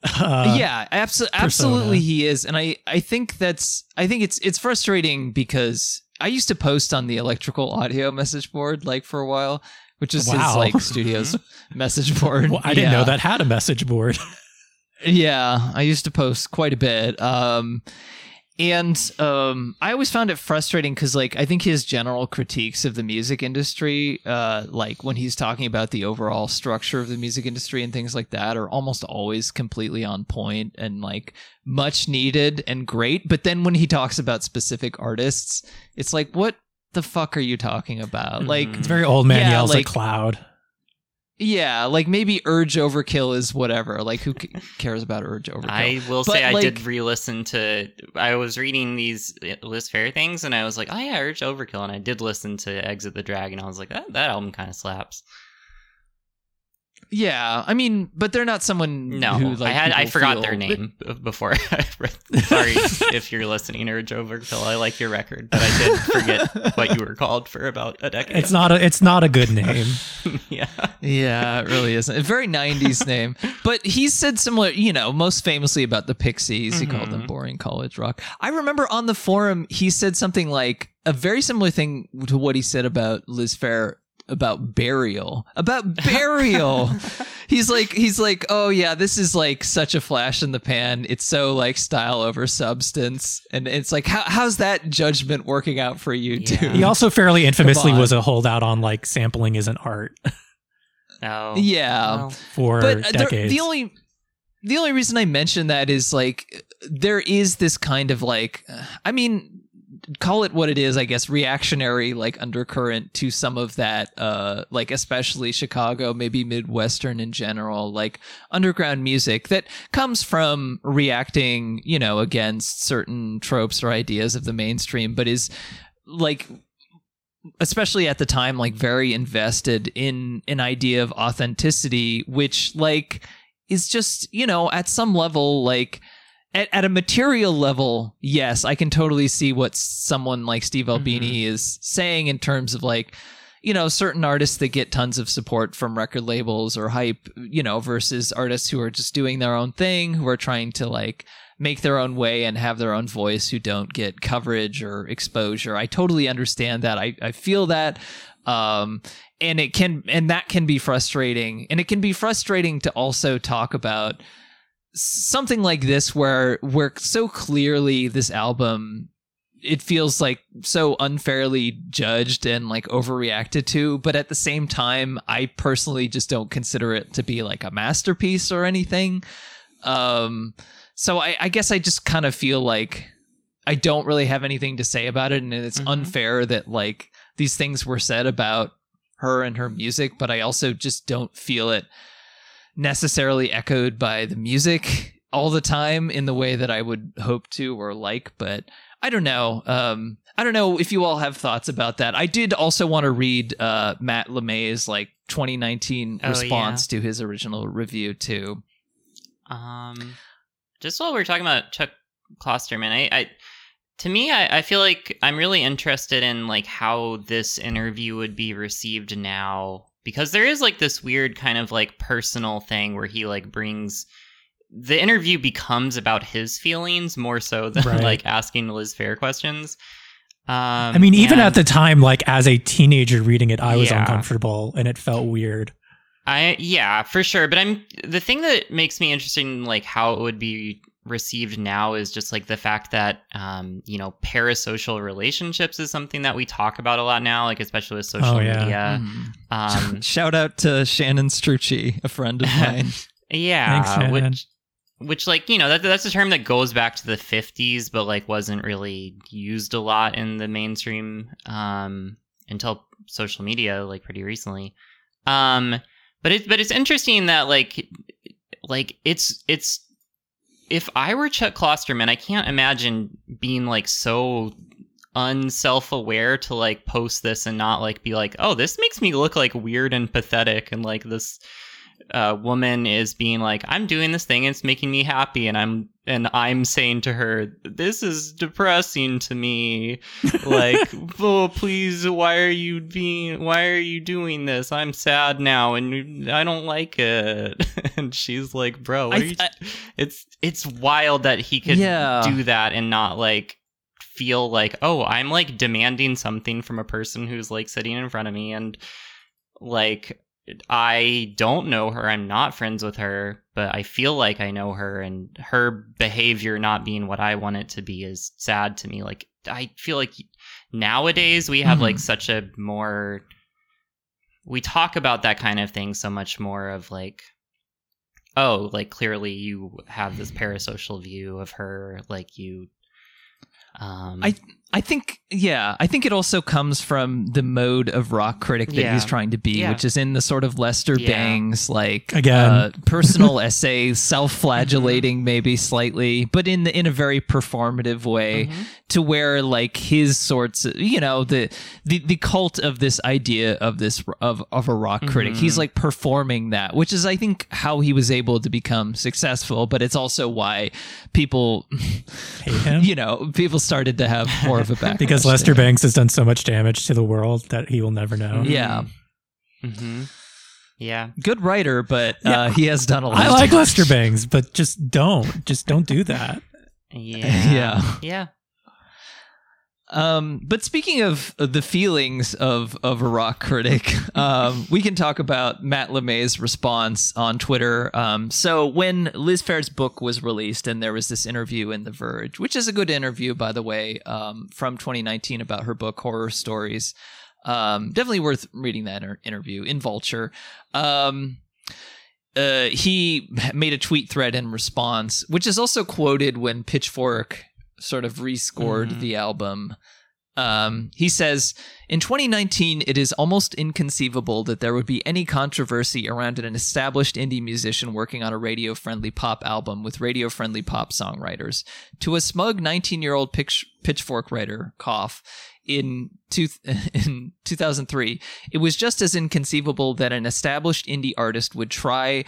Uh, yeah, abso- absolutely he is, and I I think that's I think it's it's frustrating because I used to post on the electrical audio message board like for a while, which is Wow. his like studio's [laughs] message board. Well, I didn't know that had a message board. Yeah, I used to post quite a bit. Um and um I always found it frustrating cuz like I think his general critiques of the music industry uh like when he's talking about the overall structure of the music industry and things like that are almost always completely on point and like much needed and great, but then when he talks about specific artists, it's like what the fuck are you talking about? Like. It's very old man Yeah, yells like- at cloud. Yeah, like maybe Urge Overkill is whatever. Like who cares about Urge Overkill? I will But, say I did re-listen to. I was reading these eh, Liz Phair things, and I was like, "Oh yeah, Urge Overkill," and I did listen to Exit the Dragon. I was like, "That that album kind of slaps." Yeah, I mean, but they're not someone. No, who, like, I had I forgot feel- their name [laughs] before. I read. Sorry [laughs] if you're listening, or Joe Overkill. I like your record, but I did forget [laughs] what you were called for about a decade. It's not a it's not a good name. yeah. Yeah, it really isn't. A very '90s name, but he said similar. You know, most famously about the Pixies, he called them Mhm. boring college rock. I remember on the forum he said something like a very similar thing to what he said about Liz Phair about burial. About [laughs] burial. He's like he's like oh yeah this is like such a flash in the pan. It's so like style over substance. And it's like how, how's that judgment working out for you Yeah. dude? He also fairly infamously was a holdout on like sampling isn't art. [laughs] Oh. yeah. Well, for but uh, there- decades. the only the only reason I mention that is like there is this kind of like I mean call it what it is I guess reactionary like undercurrent to some of that uh like especially Chicago maybe midwestern in general like underground music that comes from reacting you know against certain tropes or ideas of the mainstream but is like especially at the time like very invested in an idea of authenticity which like is just you know at some level like at, at a material level yes i can totally see what someone like steve albini is saying in terms of like you know certain artists that get tons of support from record labels or hype you know versus artists who are just doing their own thing who are trying to like make their own way and have their own voice who don't get coverage or exposure. I totally understand that. I, I feel that. Um, and it can and that can be frustrating. And it can be frustrating to also talk about something like this where where so clearly this album it feels like so unfairly judged and like overreacted to but at the same time i personally just don't consider it to be like a masterpiece or anything um so i, I guess i just kind of feel like i don't really have anything to say about it and it's Mhm. unfair that like these things were said about her and her music but i also just don't feel it necessarily echoed by the music all the time in the way that I would hope to or like, but I don't know. Um, I don't know if you all have thoughts about that. I did also want to read uh, Matt LeMay's like 2019 Oh, response to his original review too. Um, just while we're talking about Chuck Klosterman, I, I to me, I, I feel like I'm really interested in like how this interview would be received now because there is like this weird kind of like personal thing where he like brings the interview becomes about his feelings more so than Right. like asking Liz Phair questions. Um, I mean, even and- at the time, like as a teenager reading it, I was Yeah. uncomfortable and it felt weird. I yeah, for sure. But I'm the thing that makes me interested in like how it would be received now is just like the fact that um, you know, parasocial relationships is something that we talk about a lot now, like especially with social Oh, yeah. media. Mhm. Um [laughs] Shout out to Shannon Strucci, a friend of [laughs] mine. yeah, Thanks, which which like, you know, that that's a term that goes back to the 50s but like wasn't really used a lot in the mainstream um until social media like pretty recently. Um but it but it's interesting that like like it's it's if I were Chuck Klosterman, I can't imagine being like so unself-aware to like post this and not like be like, "Oh, this makes me look like weird and pathetic," and like this uh, woman is being like, "I'm doing this thing, and it's making me happy," and I'm and I'm saying to her, "This is depressing to me." like, [laughs] "Oh, please, why are you being? Why are you doing this? I'm sad now, and I don't like it." [laughs] and she's like, "Bro, what I- are you I- it's it's wild that he could Yeah. do that and not like feel like oh i'm like demanding something from a person who's like sitting in front of me and like i don't know her i'm not friends with her but i feel like i know her and her behavior not being what i want it to be is sad to me like i feel like nowadays we have Mhm. like such a more we talk about that kind of thing so much more of like oh like clearly you have this parasocial view of her like you um I I think yeah, I think it also comes from the mode of rock critic that Yeah. he's trying to be, Yeah. which is in the sort of Lester Yeah. Bangs like Again. uh, personal [laughs] essay, self-flagellating maybe slightly, but in the in a very performative way mhm. to where like his sorts of, you know the the the cult of this idea of this of of a rock critic Mhm. he's like performing that which is i think how he was able to become successful but it's also why people Hate him [laughs] you know people started to have more [laughs] of a back [laughs] because Lester Bangs has done so much damage to the world that he will never know. yeah Mm-hmm. yeah good writer but uh, he has done a lot I like. Lester Bangs, but just don't, just don't do that. [laughs] yeah Yeah. yeah Um, but speaking of the feelings of of a rock critic, [laughs] um, we can talk about Matt LeMay's response on Twitter. Um, so when Liz Phair's book was released, and there was this interview in The Verge, which is a good interview, by the way, um, from 2019 about her book Horror Stories. Um, definitely worth reading that inter- interview in Vulture. Um, uh, he made a tweet thread in response, which is also quoted when Pitchfork sort of rescored Mhm. the album. Um, he says, In 2019, it is almost inconceivable that there would be any controversy around an established indie musician working on a radio friendly pop album with radio friendly pop songwriters. To a smug 19 year old pitch- pitchfork writer, cough, in, two, [laughs] in 2003, it was just as inconceivable that an established indie artist would try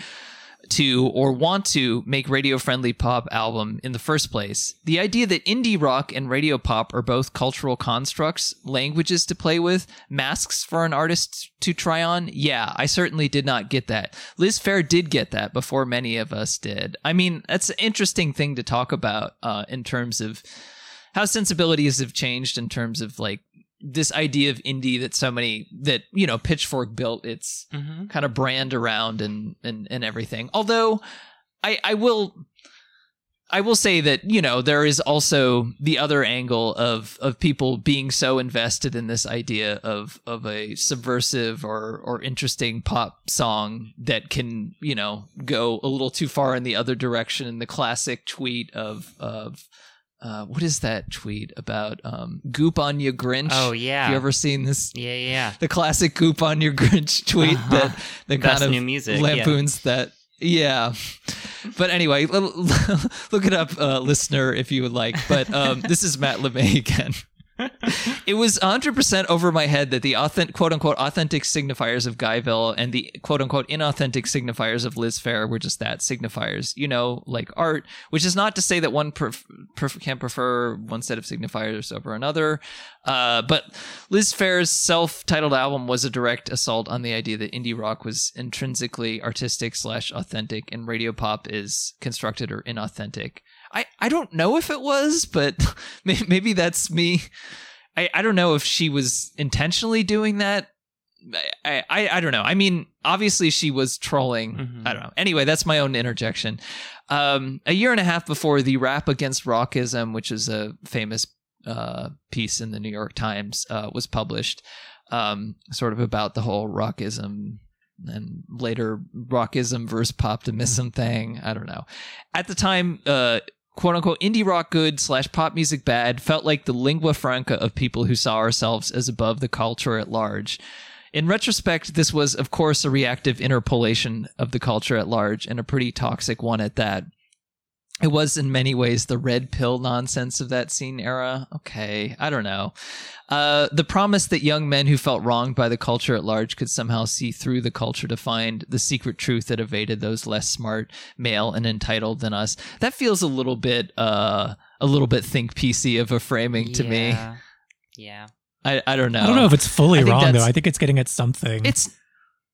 to or want to make radio friendly pop album in the first place. The idea that indie rock and radio pop are both cultural constructs, languages to play with, masks for an artist to try on, yeah, I certainly did not get that. Liz Phair did get that before many of us did. I mean, that's an interesting thing to talk about uh, in terms of how sensibilities have changed in terms of like this idea of indie that so many that you know pitchfork built its mm-hmm. kind of brand around and and and everything. Although I I will I will say that you know there is also the other angle of of people being so invested in this idea of of a subversive or or interesting pop song that can you know go a little too far in the other direction. The classic tweet of of uh, what is that tweet about um, goop on your Grinch? oh yeah Have you ever seen this yeah yeah the classic goop on your Grinch [laughs] tweet Uh-huh. that that Best kind of new music, yeah. lampoons that. Yeah, but anyway, [laughs] look it up, uh, listener, if you would like. But um, this is Matt LeMay [laughs] again. [laughs] it was 100% over my head that the authentic, quote unquote authentic signifiers of Guyville and the quote unquote inauthentic signifiers of Liz Phair were just that signifiers, you know, like art, which is not to say that one pref- pref- can prefer one set of signifiers over another. Uh, but Liz Phair's self titled album was a direct assault on the idea that indie rock was intrinsically artistic slash authentic and radio pop is constructed or inauthentic. I, I don't know if it was, but [laughs] maybe that's me. I, I don't know if she was intentionally doing that. I, I, I don't know. I mean, obviously she was trolling. Mhm. I don't know. Anyway, that's my own interjection. Um, a year and a half before the Rap Against Rockism, which is a famous uh, piece in the New York Times, uh, was published, um, sort of about the whole rockism and later rockism versus poptimism thing. I don't know. At the time, uh, quote unquote indie rock good slash pop music bad felt like the lingua franca of people who saw ourselves as above the culture at large. In retrospect, this was, of course, a reactive interpolation of the culture at large, and a pretty toxic one at that. It was, in many ways, the red pill nonsense of that scene era. Okay, I don't know. Uh, the promise that young men who felt wronged by the culture at large could somehow see through the culture to find the secret truth that evaded those less smart, male, and entitled than us. That feels a little bit, uh, a little bit think PC of a framing to me. Yeah. Yeah. I, I don't know. I don't know if it's fully wrong though. I think it's getting at something. it's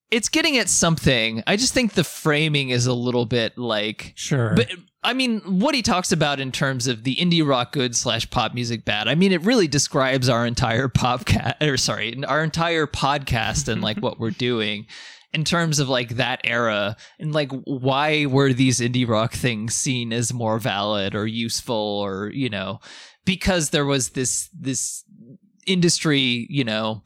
it's getting at something. I just think the framing is a little bit like sure. but I mean, what he talks about in terms of the indie rock good slash pop music bad, I mean, it really describes our entire popcat or sorry, our entire podcast and like what we're doing in terms of like that era and like why were these indie rock things seen as more valid or useful or you know because there was this this industry you know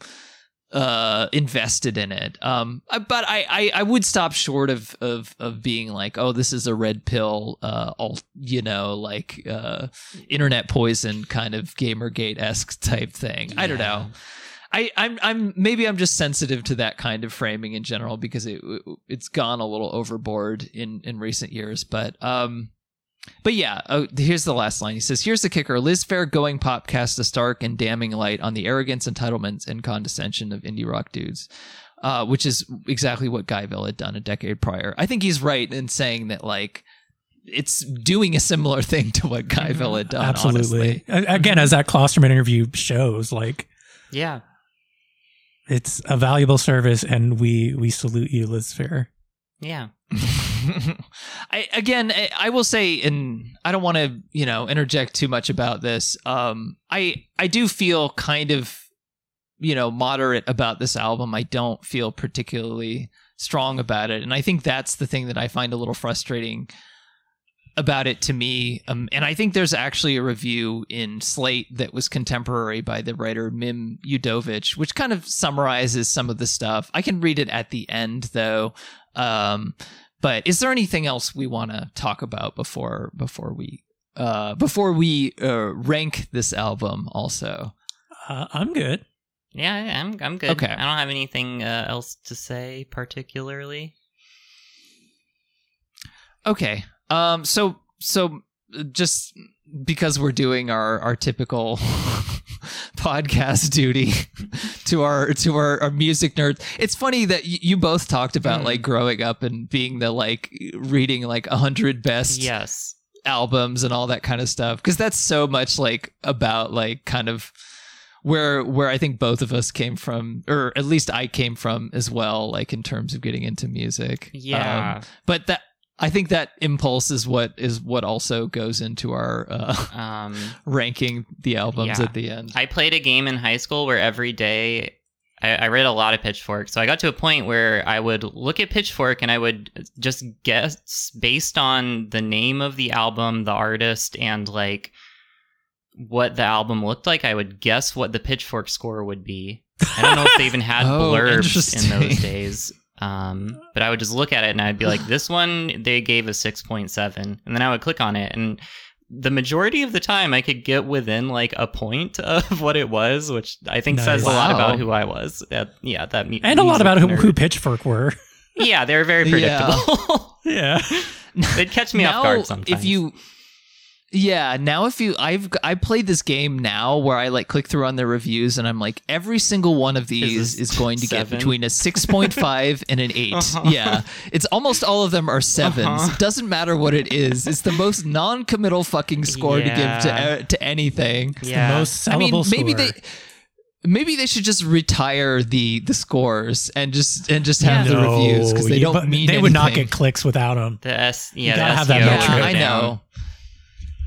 uh invested in it. Um but I, I i would stop short of of of being like oh this is a red pill uh all you know like uh internet poison kind of gamergate-esque type thing. I don't know. I, I'm, I'm maybe I'm just sensitive to that kind of framing in general because it, it's gone a little overboard in, in recent years. But, um, but yeah, oh, here's the last line. He says, "Here's the kicker: Liz Phair going pop cast a stark and damning light on the arrogance, entitlements, and condescension of indie rock dudes." Uh, which is exactly what Guyville had done a decade prior. I think he's right in saying that, like, it's doing a similar [laughs] thing to what Guyville had done. Absolutely. honestly. Again, as that Klosterman interview shows, like Yeah. it's a valuable service, and we we salute you, Liz Phair. Yeah. [laughs] I again, I, I will say, and I don't want to, you know, interject too much about this. Um, I I do feel kind of, you know, moderate about this album. I don't feel particularly strong about it, and I think that's the thing that I find a little frustrating about it to me. Um, and I think there's actually a review in Slate that was contemporary by the writer Mim Udovitch, which kind of summarizes some of the stuff. I can read it at the end though. Um, but is there anything else we want to talk about before before we uh, before we uh, rank this album? Also, Uh, I'm good. Yeah, yeah, I'm I'm good. Okay. I don't have anything uh, else to say particularly. okay. Um, so so just because we're doing our our typical [laughs] podcast duty [laughs] to our to our, our music nerds it's funny that y- you both talked about Mm. like growing up and being the like reading like a hundred best Yes. albums and all that kind of stuff because that's so much like about like kind of where where I think both of us came from or at least I came from as well like in terms of getting into music Yeah. Um, but that I think that impulse is what is what also goes into our uh, [laughs] Um, ranking the albums Yeah. at the end I played a game in high school where every day I, I read a lot of Pitchfork. So I got to a point where I would look at Pitchfork and I would just guess based on the name of the album, the artist, and like what the album looked like. I would guess what the Pitchfork score would be. I don't know if they even had [laughs] Oh, blurbs in those days. Um, but I would just look at it and I'd be like, this [sighs] one they gave a 6.7. And then I would click on it and the majority of the time I could get within like a point [laughs] of what it was, which I think says a lot about who I was. At, yeah, that mu- And a lot about who, nerd. who Pitchfork were. Yeah, they're very predictable. [laughs] yeah. They'd catch me off guard sometimes. if you yeah now if you i've i played this game now where i like click through on the reviews and i'm like every single one of these this is going to get between a 6.5 and an 8 [laughs] Uh-huh. yeah it's almost all of them are 7s Uh-huh. it doesn't matter what it is it's the most non-committal fucking score to give to uh, to anything yeah. The most sellable i mean maybe score. they Maybe they should just retire the the scores and just and just have the No, reviews because they don't but mean They would not get clicks without them. the S, yeah, gotta the have that SEO metric. Yeah, I know.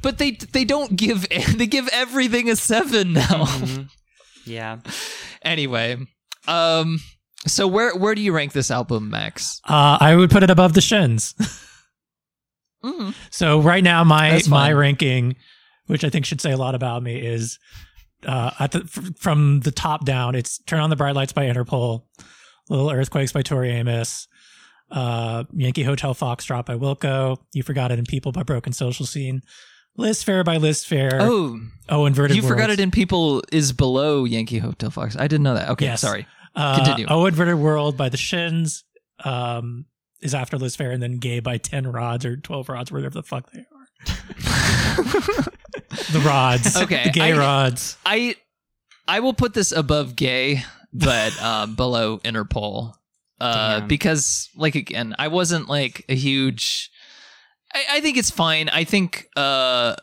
But they they don't give [laughs] they give everything a seven now. Mhm. [laughs] Yeah. anyway, um, so where where do you rank this album, Max? Uh, I would put it above the Shins. [laughs] Mm. So right now, my my ranking, which I think should say a lot about me, is uh, at the, f- from the top down. It's "Turn on the Bright Lights" by Interpol, "Little Earthquakes" by Tori Amos, uh, "Yankee Hotel Foxtrot" by Wilco, "You Forgot It in People" by Broken Social Scene, "Liz Phair" by Liz Phair. Oh, oh, inverted. you forgot it in people is below Yankee Hotel Fox. I didn't know that. Okay, Yes. sorry. Uh, Continue. Oh Inverted World by the Shins um, is after Liz Phair, and then Gay by 10 Rods or 12 Rods, whatever the fuck they are. [laughs] The Rods. Okay, The Gay I- Rods. I I will put this above gay, but um, [laughs] below Interpol. Uh, Damn. because like again, I wasn't like a huge. I, I think it's fine. I think uh,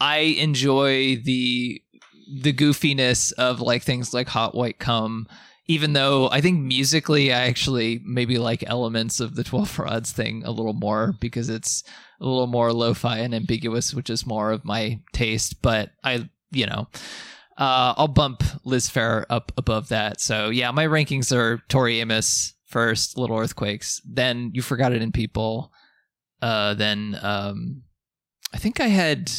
I enjoy the the goofiness of like things like Hot White Cum. Even though I think musically, I actually maybe like elements of the Twelve Rods thing a little more because it's a little more lo-fi and ambiguous, which is more of my taste. But I, you know, uh, I'll bump Liz Phair up above that. So yeah, my rankings are Tori Amos first, Little Earthquakes, then You Forgot It in People, uh, then um, I think I had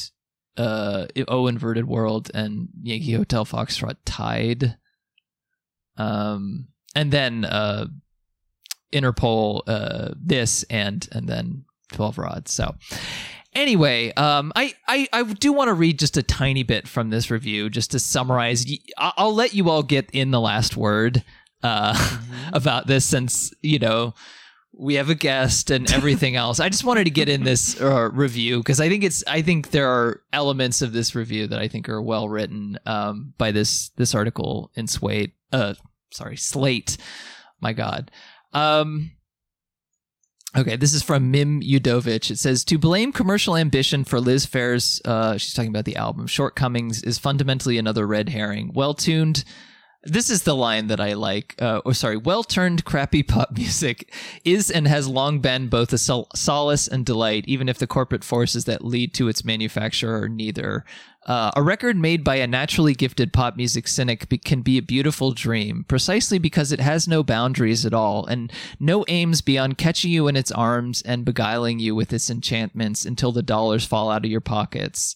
uh, O Inverted World and Yankee Hotel Foxtrot tied, um, and then uh, Interpol, uh, this and and then Twelve Rods. So anyway um i i, I do want to read just a tiny bit from this review just to summarize. I'll let you all get in the last word uh [laughs] about this since you know we have a guest and everything else i just wanted to get in this uh, review because i think it's i think there are elements of this review that i think are well written um by this this article in slate uh sorry slate my god um Okay, this is from Mim Udovitch. It says to blame commercial ambition for Liz Phair's, uh, she's talking about the album shortcomings, is fundamentally another red herring. Well tuned. This is the line that I like. Uh, or sorry, well turned crappy pop [laughs] music is and has long been both a sol- solace and delight, even if the corporate forces that lead to its manufacture are neither. Uh, a record made by a naturally gifted pop music cynic be- can be a beautiful dream, precisely because it has no boundaries at all and no aims beyond catching you in its arms and beguiling you with its enchantments until the dollars fall out of your pockets.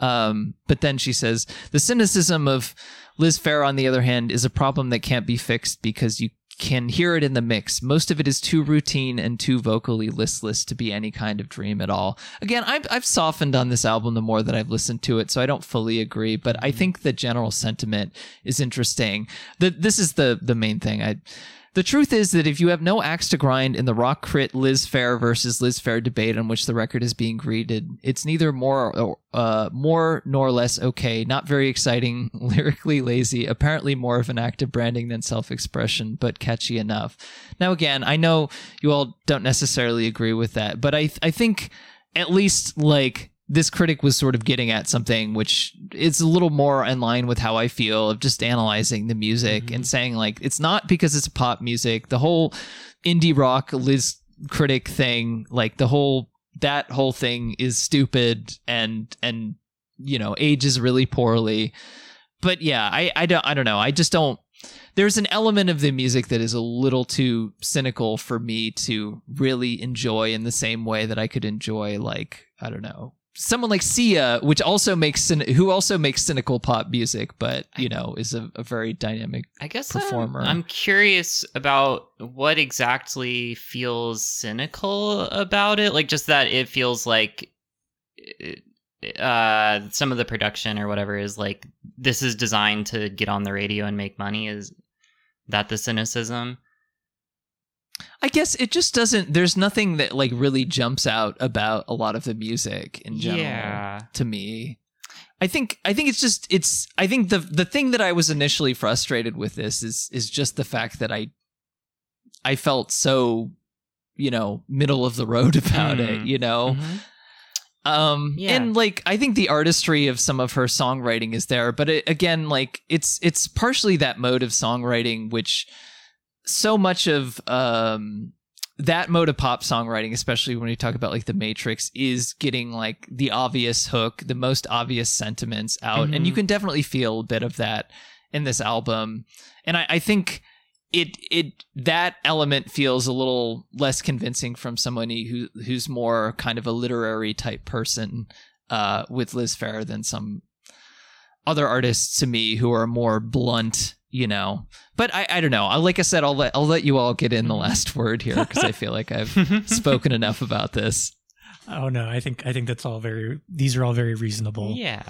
Um, but then she says the cynicism of Liz Phair, on the other hand, is a problem that can't be fixed because you can hear it in the mix. Most of it is too routine and too vocally listless to be any kind of dream at all. Again, I've, I've softened on this album the more that I've listened to it, so I don't fully agree, but I mm-hmm. think the general sentiment is interesting. The, this is the, the main thing. I, the truth is that if you have no axe to grind in the rock crit Liz Phair versus Liz Phair debate on which the record is being greeted, it's neither more uh, more nor less okay. Not very exciting, [laughs] lyrically lazy, apparently more of an act of branding than self-expression, but catchy enough. Now, again, I know you all don't necessarily agree with that, but I I think at least like this critic was sort of getting at something which is a little more in line with how I feel of just analyzing the music mm-hmm. and saying like it's not because it's pop music. The whole indie rock Liz critic thing, like the whole that whole thing is stupid and and you know ages really poorly. But yeah, I I don't I don't know. I just don't there's an element of the music that is a little too cynical for me to really enjoy in the same way that I could enjoy like I don't know someone like Sia, which also makes who also makes cynical pop music, but you know is a, a very dynamic. I guess I'm- performer. I'm, curious about what exactly feels cynical about it. Like just that it feels like uh some of the production or whatever is like this is designed to get on the radio and make money is that the cynicism? I guess it just doesn't. There's nothing that like really jumps out about a lot of the music in general Yeah. to me. I think I think it's just it's I think the the thing that I was initially frustrated with this is is just the fact that I I felt so you know middle of the road [laughs] about it, Mm. you know. Mhm. Um Yeah. and like I think the artistry of some of her songwriting is there, but it, again like it's it's partially that mode of songwriting which so much of um that mode of pop songwriting, especially when you talk about like the Matrix, is getting like the obvious hook, the most obvious sentiments out. And you Mhm. can definitely feel a bit of that in this album. And I, I think it it that element feels a little less convincing from somebody who who's more kind of a literary type person uh, with Liz Phair than some other artists to me who are more blunt, you know. But I, I don't know. I, like I said, I'll let I'll let you all get in the last [laughs] word here because I feel like I've spoken enough about this. Oh no, I think I think that's all very. These are all very reasonable. Yeah.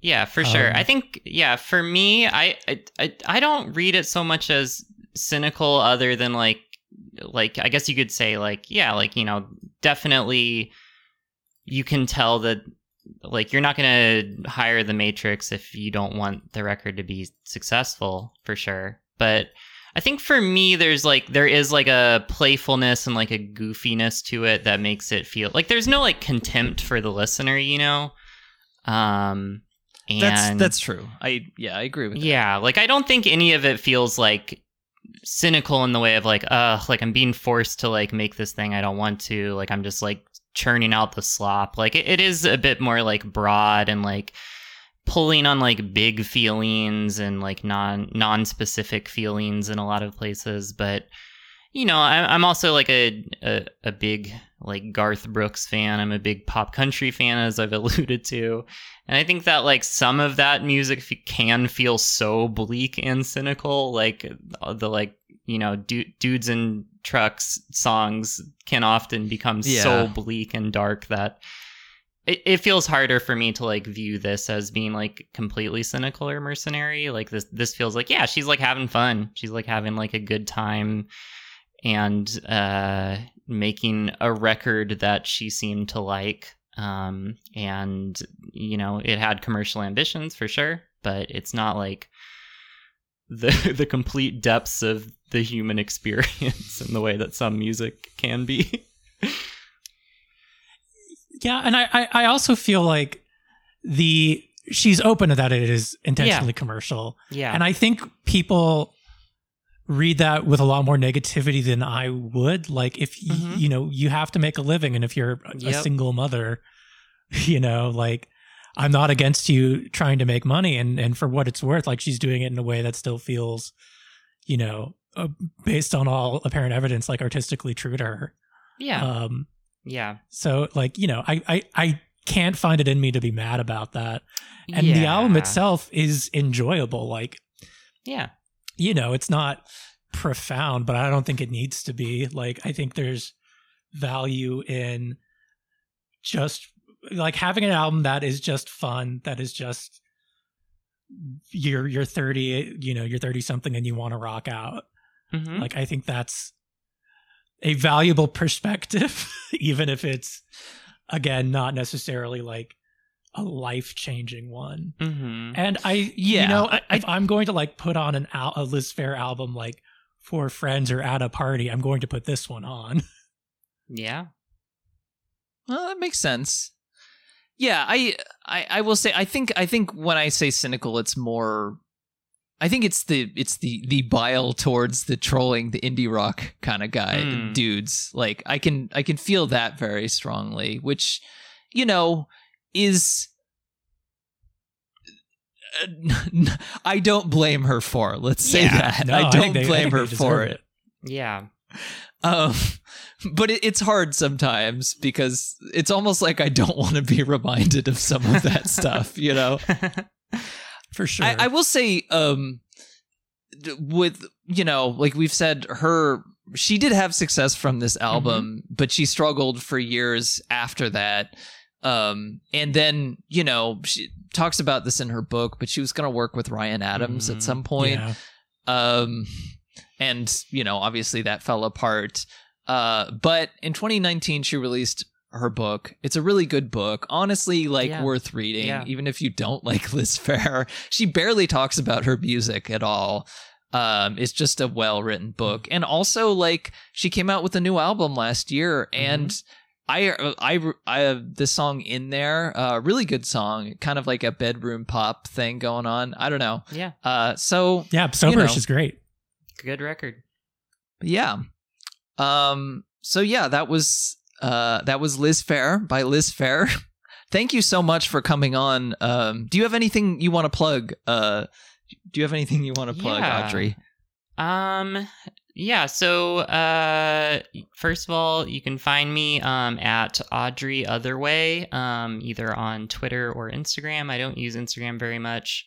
Yeah, for sure. Um, I think yeah, for me, I, I I I don't read it so much as cynical other than like like I guess you could say like yeah, like you know, definitely you can tell that like you're not going to hire the Matrix if you don't want the record to be successful for sure. But I think for me there's like there is like a playfulness and like a goofiness to it that makes it feel like there's no like contempt for the listener, you know. Um and That's that's true. I yeah, I agree with that. yeah, like I don't think any of it feels like cynical in the way of like, uh, like I'm being forced to like make this thing I don't want to. Like I'm just like churning out the slop. Like it, it is a bit more like broad and like pulling on like big feelings and like non non specific feelings in a lot of places. But you know, I, I'm also like a, a a big like Garth Brooks fan. I'm a big pop country fan, as I've [laughs] alluded to. And I think that like some of that music f- can feel so bleak and cynical, like the like you know du- dudes in trucks songs can often become Yeah. so bleak and dark that it, it feels harder for me to like view this as being like completely cynical or mercenary. Like this this feels like yeah, she's like having fun. She's like having like a good time and uh making a record that she seemed to like. Um and you know it had commercial ambitions for sure but it's not like the [laughs] the complete depths of the human [laughs] experience in the way that some music can be. Yeah, and I, I, I also feel like the she's open to that it is intentionally commercial. yeah. And I think people read that with a lot more negativity than I would. Like if Mhm. you know, you have to make a living and if you're a- a Yep. single mother, [laughs] you know, like I'm not against you trying to make money and and for what it's worth, like she's doing it in a way that still feels, you know, uh, based on all apparent evidence like artistically true to her. yeah Um yeah so like, you know, I I I can't find it in me to be mad about that. And the album itself is enjoyable. Like yeah you know, it's not profound, but I don't think it needs to be. Like, I think there's value in just like having an album that is just fun, that is just you're you're 30, you know, you're 30 something and you want to rock out. Mhm. Like I think that's a valuable perspective, [laughs] even if it's again not necessarily like a life changing one. Mhm. And I, Yeah, you know, I- if I'm going to like put on an al- a Liz Phair album like for friends or at a party, I'm going to put this one on. [laughs] yeah Well, that makes sense. Yeah, I, I I will say I think I think when I say cynical, it's more. I think it's the it's the the bile towards the trolling the indie rock kind of guy Mm. dudes. Like I can I can feel that very strongly, which you know is. [laughs] I don't blame her for. Let's say Yeah. that. No, I I don't think they- blame her for it. it. yeah Um, [laughs] but it, it's hard sometimes because it's almost like I don't want to be reminded of some of that [laughs] stuff, you know. For sure. I, I will say, um, with you know, like we've said, her she did have success from this album, but she struggled for years after that. Um, and then you know she talks about this in her book, but she was going to work with Ryan Adams Mhm. at some point Yeah. um and you know obviously that fell apart uh but in 2019 she released her book it's a really good book honestly like Yeah. worth reading Yeah. even if you don't [laughs] like liz phair she barely talks about her music at all um it's just a well written book and also like she came out with a new album last year and I, I, I have this song in there, uh, really good song, kind of like a bedroom pop thing going on. I don't know. yeah Uh, so yeah. Soberish know. is great. good record yeah um so yeah that was uh that was liz phair by liz phair [laughs] thank you so much for coming on um do you have anything you want to plug uh do you have anything you want to plug Yeah. audrey Um, yeah. So, uh, first of all, you can find me um at Audrey Otherway, um, either on Twitter or Instagram. I don't use Instagram very much,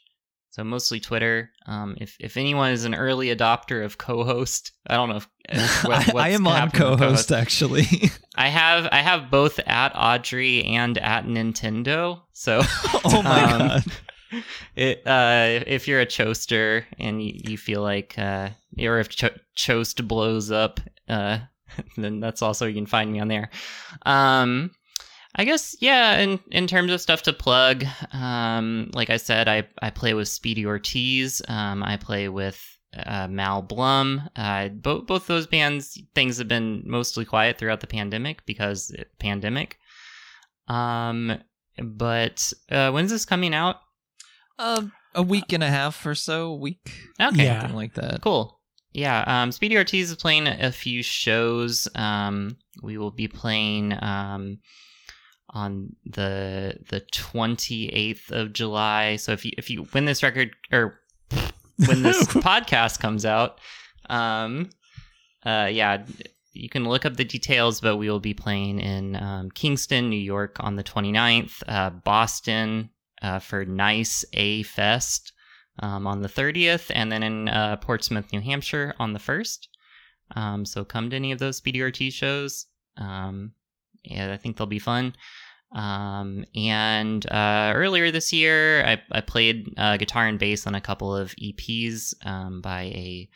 so mostly Twitter. Um, if if anyone is an early adopter of co-host, I don't know if [laughs] uh, what- I, I am on with co-host actually [laughs] I have I have both at Audrey and at Nintendo. So [laughs] oh my Um, god [laughs] it, uh, if you're a choaster and you, you feel like, uh, or if Cho- blows up, uh, [laughs] then that's also you can find me on there. Um, I guess yeah. In in terms of stuff to plug, um, like I said, I I play with Speedy Ortiz. Um, I play with uh, Mal Blum. Uh, both both those bands things have been mostly quiet throughout the pandemic because it, pandemic. Um, but uh, when's this coming out? Uh, a week and a half or so, a week, Okay, Yeah. something like that. Cool. Yeah, um, Speedy Ortiz is playing a few shows. Um, we will be playing um, on the the twenty eighth of July. So if you if you when this record or when this [laughs] podcast comes out, um, uh, yeah, you can look up the details. But we will be playing in um, Kingston, New York, on the 29th, uh, Boston uh, for Nice A Fest um, on the 30th, and then in uh, Portsmouth, New Hampshire on the 1st. Um, so come to any of those Speedy Ortiz shows. Um, yeah, I think they'll be fun. Um, and uh, earlier this year, I, I played uh, guitar and bass on a couple of EPs um, by a,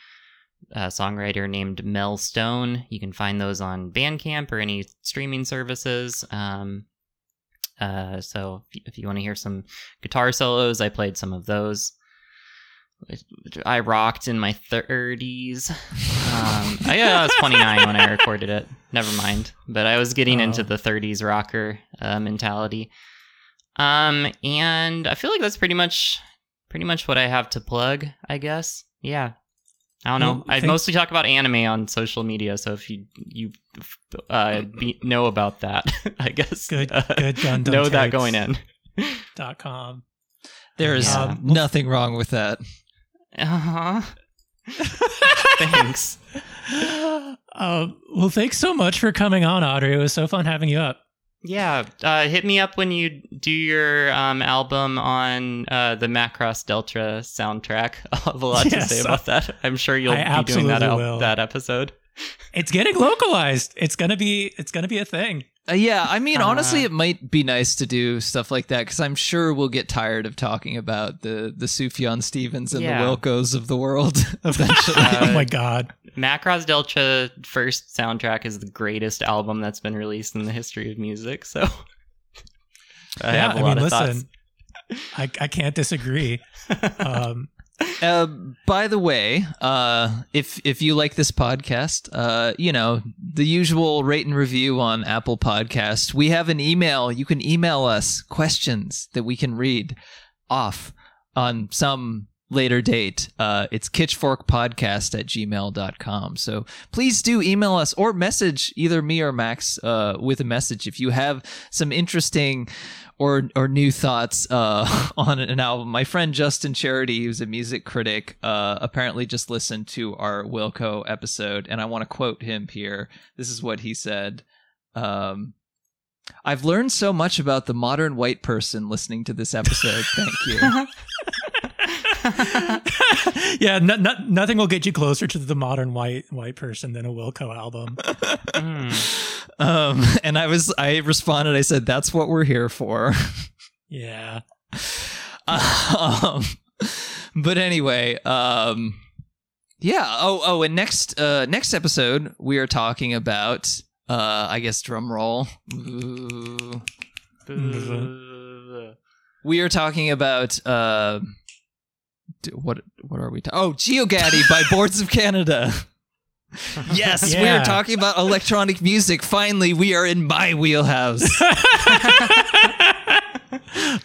uh songwriter named Mel Stone. You can find those on Bandcamp or any streaming services. Um, uh, so if, if you want to hear some guitar solos, I played some of those. I rocked in my 30s. Um, [laughs] I, yeah, I was 29 when I recorded it. Never mind. But I was getting Oh. into the 30s rocker uh, mentality. Um, and I feel like that's pretty much pretty much what I have to plug. I guess. Yeah. I don't know. Well, I mostly talk about anime on social media, so if you you uh, be, know about that, [laughs] I guess Good- uh, good Gundam know that going in. dot com. There is Yeah. [laughs] nothing wrong with that. [laughs] Uh huh. Thanks. Um, well, thanks so much for coming on, Audrey. It was so fun having you up. Yeah, uh, hit me up when you do your um, album on uh, the Macross Delta soundtrack. [laughs] I'll have a lot Yes, to say about that. I'm sure you'll I be doing that al- that episode. It's getting localized. It's gonna be. It's gonna be a thing. Uh, yeah, I mean, honestly, Uh, it might be nice to do stuff like that because I'm sure we'll get tired of talking about the the Sufjan Stevens and Yeah. the Wilcos of the world [laughs] [laughs] eventually. Uh, [laughs] oh my god. Macross Delta first soundtrack is the greatest album that's been released in the history of music. So I yeah, have a I lot mean, of listen. I, I can't disagree. Um, Uh, by the way, uh, if if you like this podcast, uh, you know the usual rate and review on Apple Podcast. We have an email. You can email us questions that we can read off on some later date. Uh, it's kitschforkpodcast at gmail.com. So please do email us or message either me or Max uh, with a message if you have some interesting or or new thoughts uh, [laughs] on an album. My friend Justin Charity, who's a music critic, uh, apparently just listened to our Wilco episode, and I want to quote him here. This is what he said. Um, I've learned so much about the modern white person listening to this episode. Thank you. [laughs] [laughs] yeah, no, no, nothing will get you closer to the modern white white person than a Wilco album. Mm. Um, and I was, I responded. I said, "That's what we're here for." Yeah. [laughs] um, but anyway, um, yeah. Oh, oh, and next, uh, next episode we are talking about, uh, I guess drum roll. Ooh. We are talking about, uh, d- what, what are we? Ta- oh, Geogaddi by [laughs] Boards of Canada. Yes, we are talking about electronic music. Finally, we are in my wheelhouse. [laughs]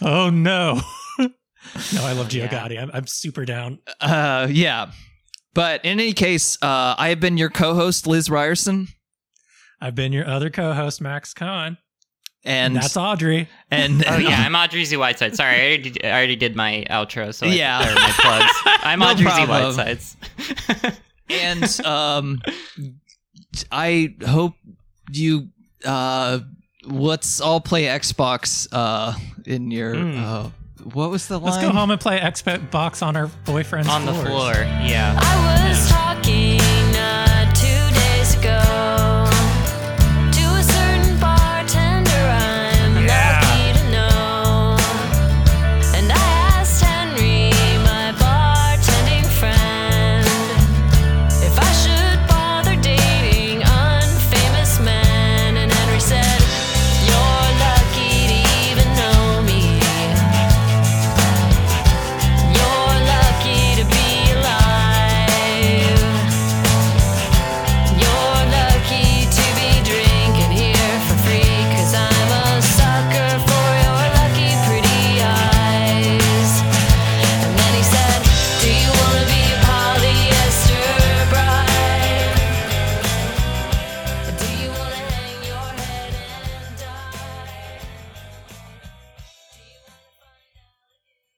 oh no. [laughs] no, I love Oh, yeah. I'm, I'm super down. Uh, yeah. But in any case, uh, I have been your co-host, Liz Ryerson, I've been your other co-host, Max Cohen. And that's Audrey. and Oh yeah, [laughs] I'm Audrey Z Whiteside. Sorry, I already did, I already did my outro. So I, Yeah. or my plugs. [laughs] I'm No Audrey Z problem. Whitesides. [laughs] and um, I hope you uh, let's all play Xbox uh in your Mm. uh, what was the line? Let's go home and play Xbox on our boyfriend's on the floor. Yeah. I was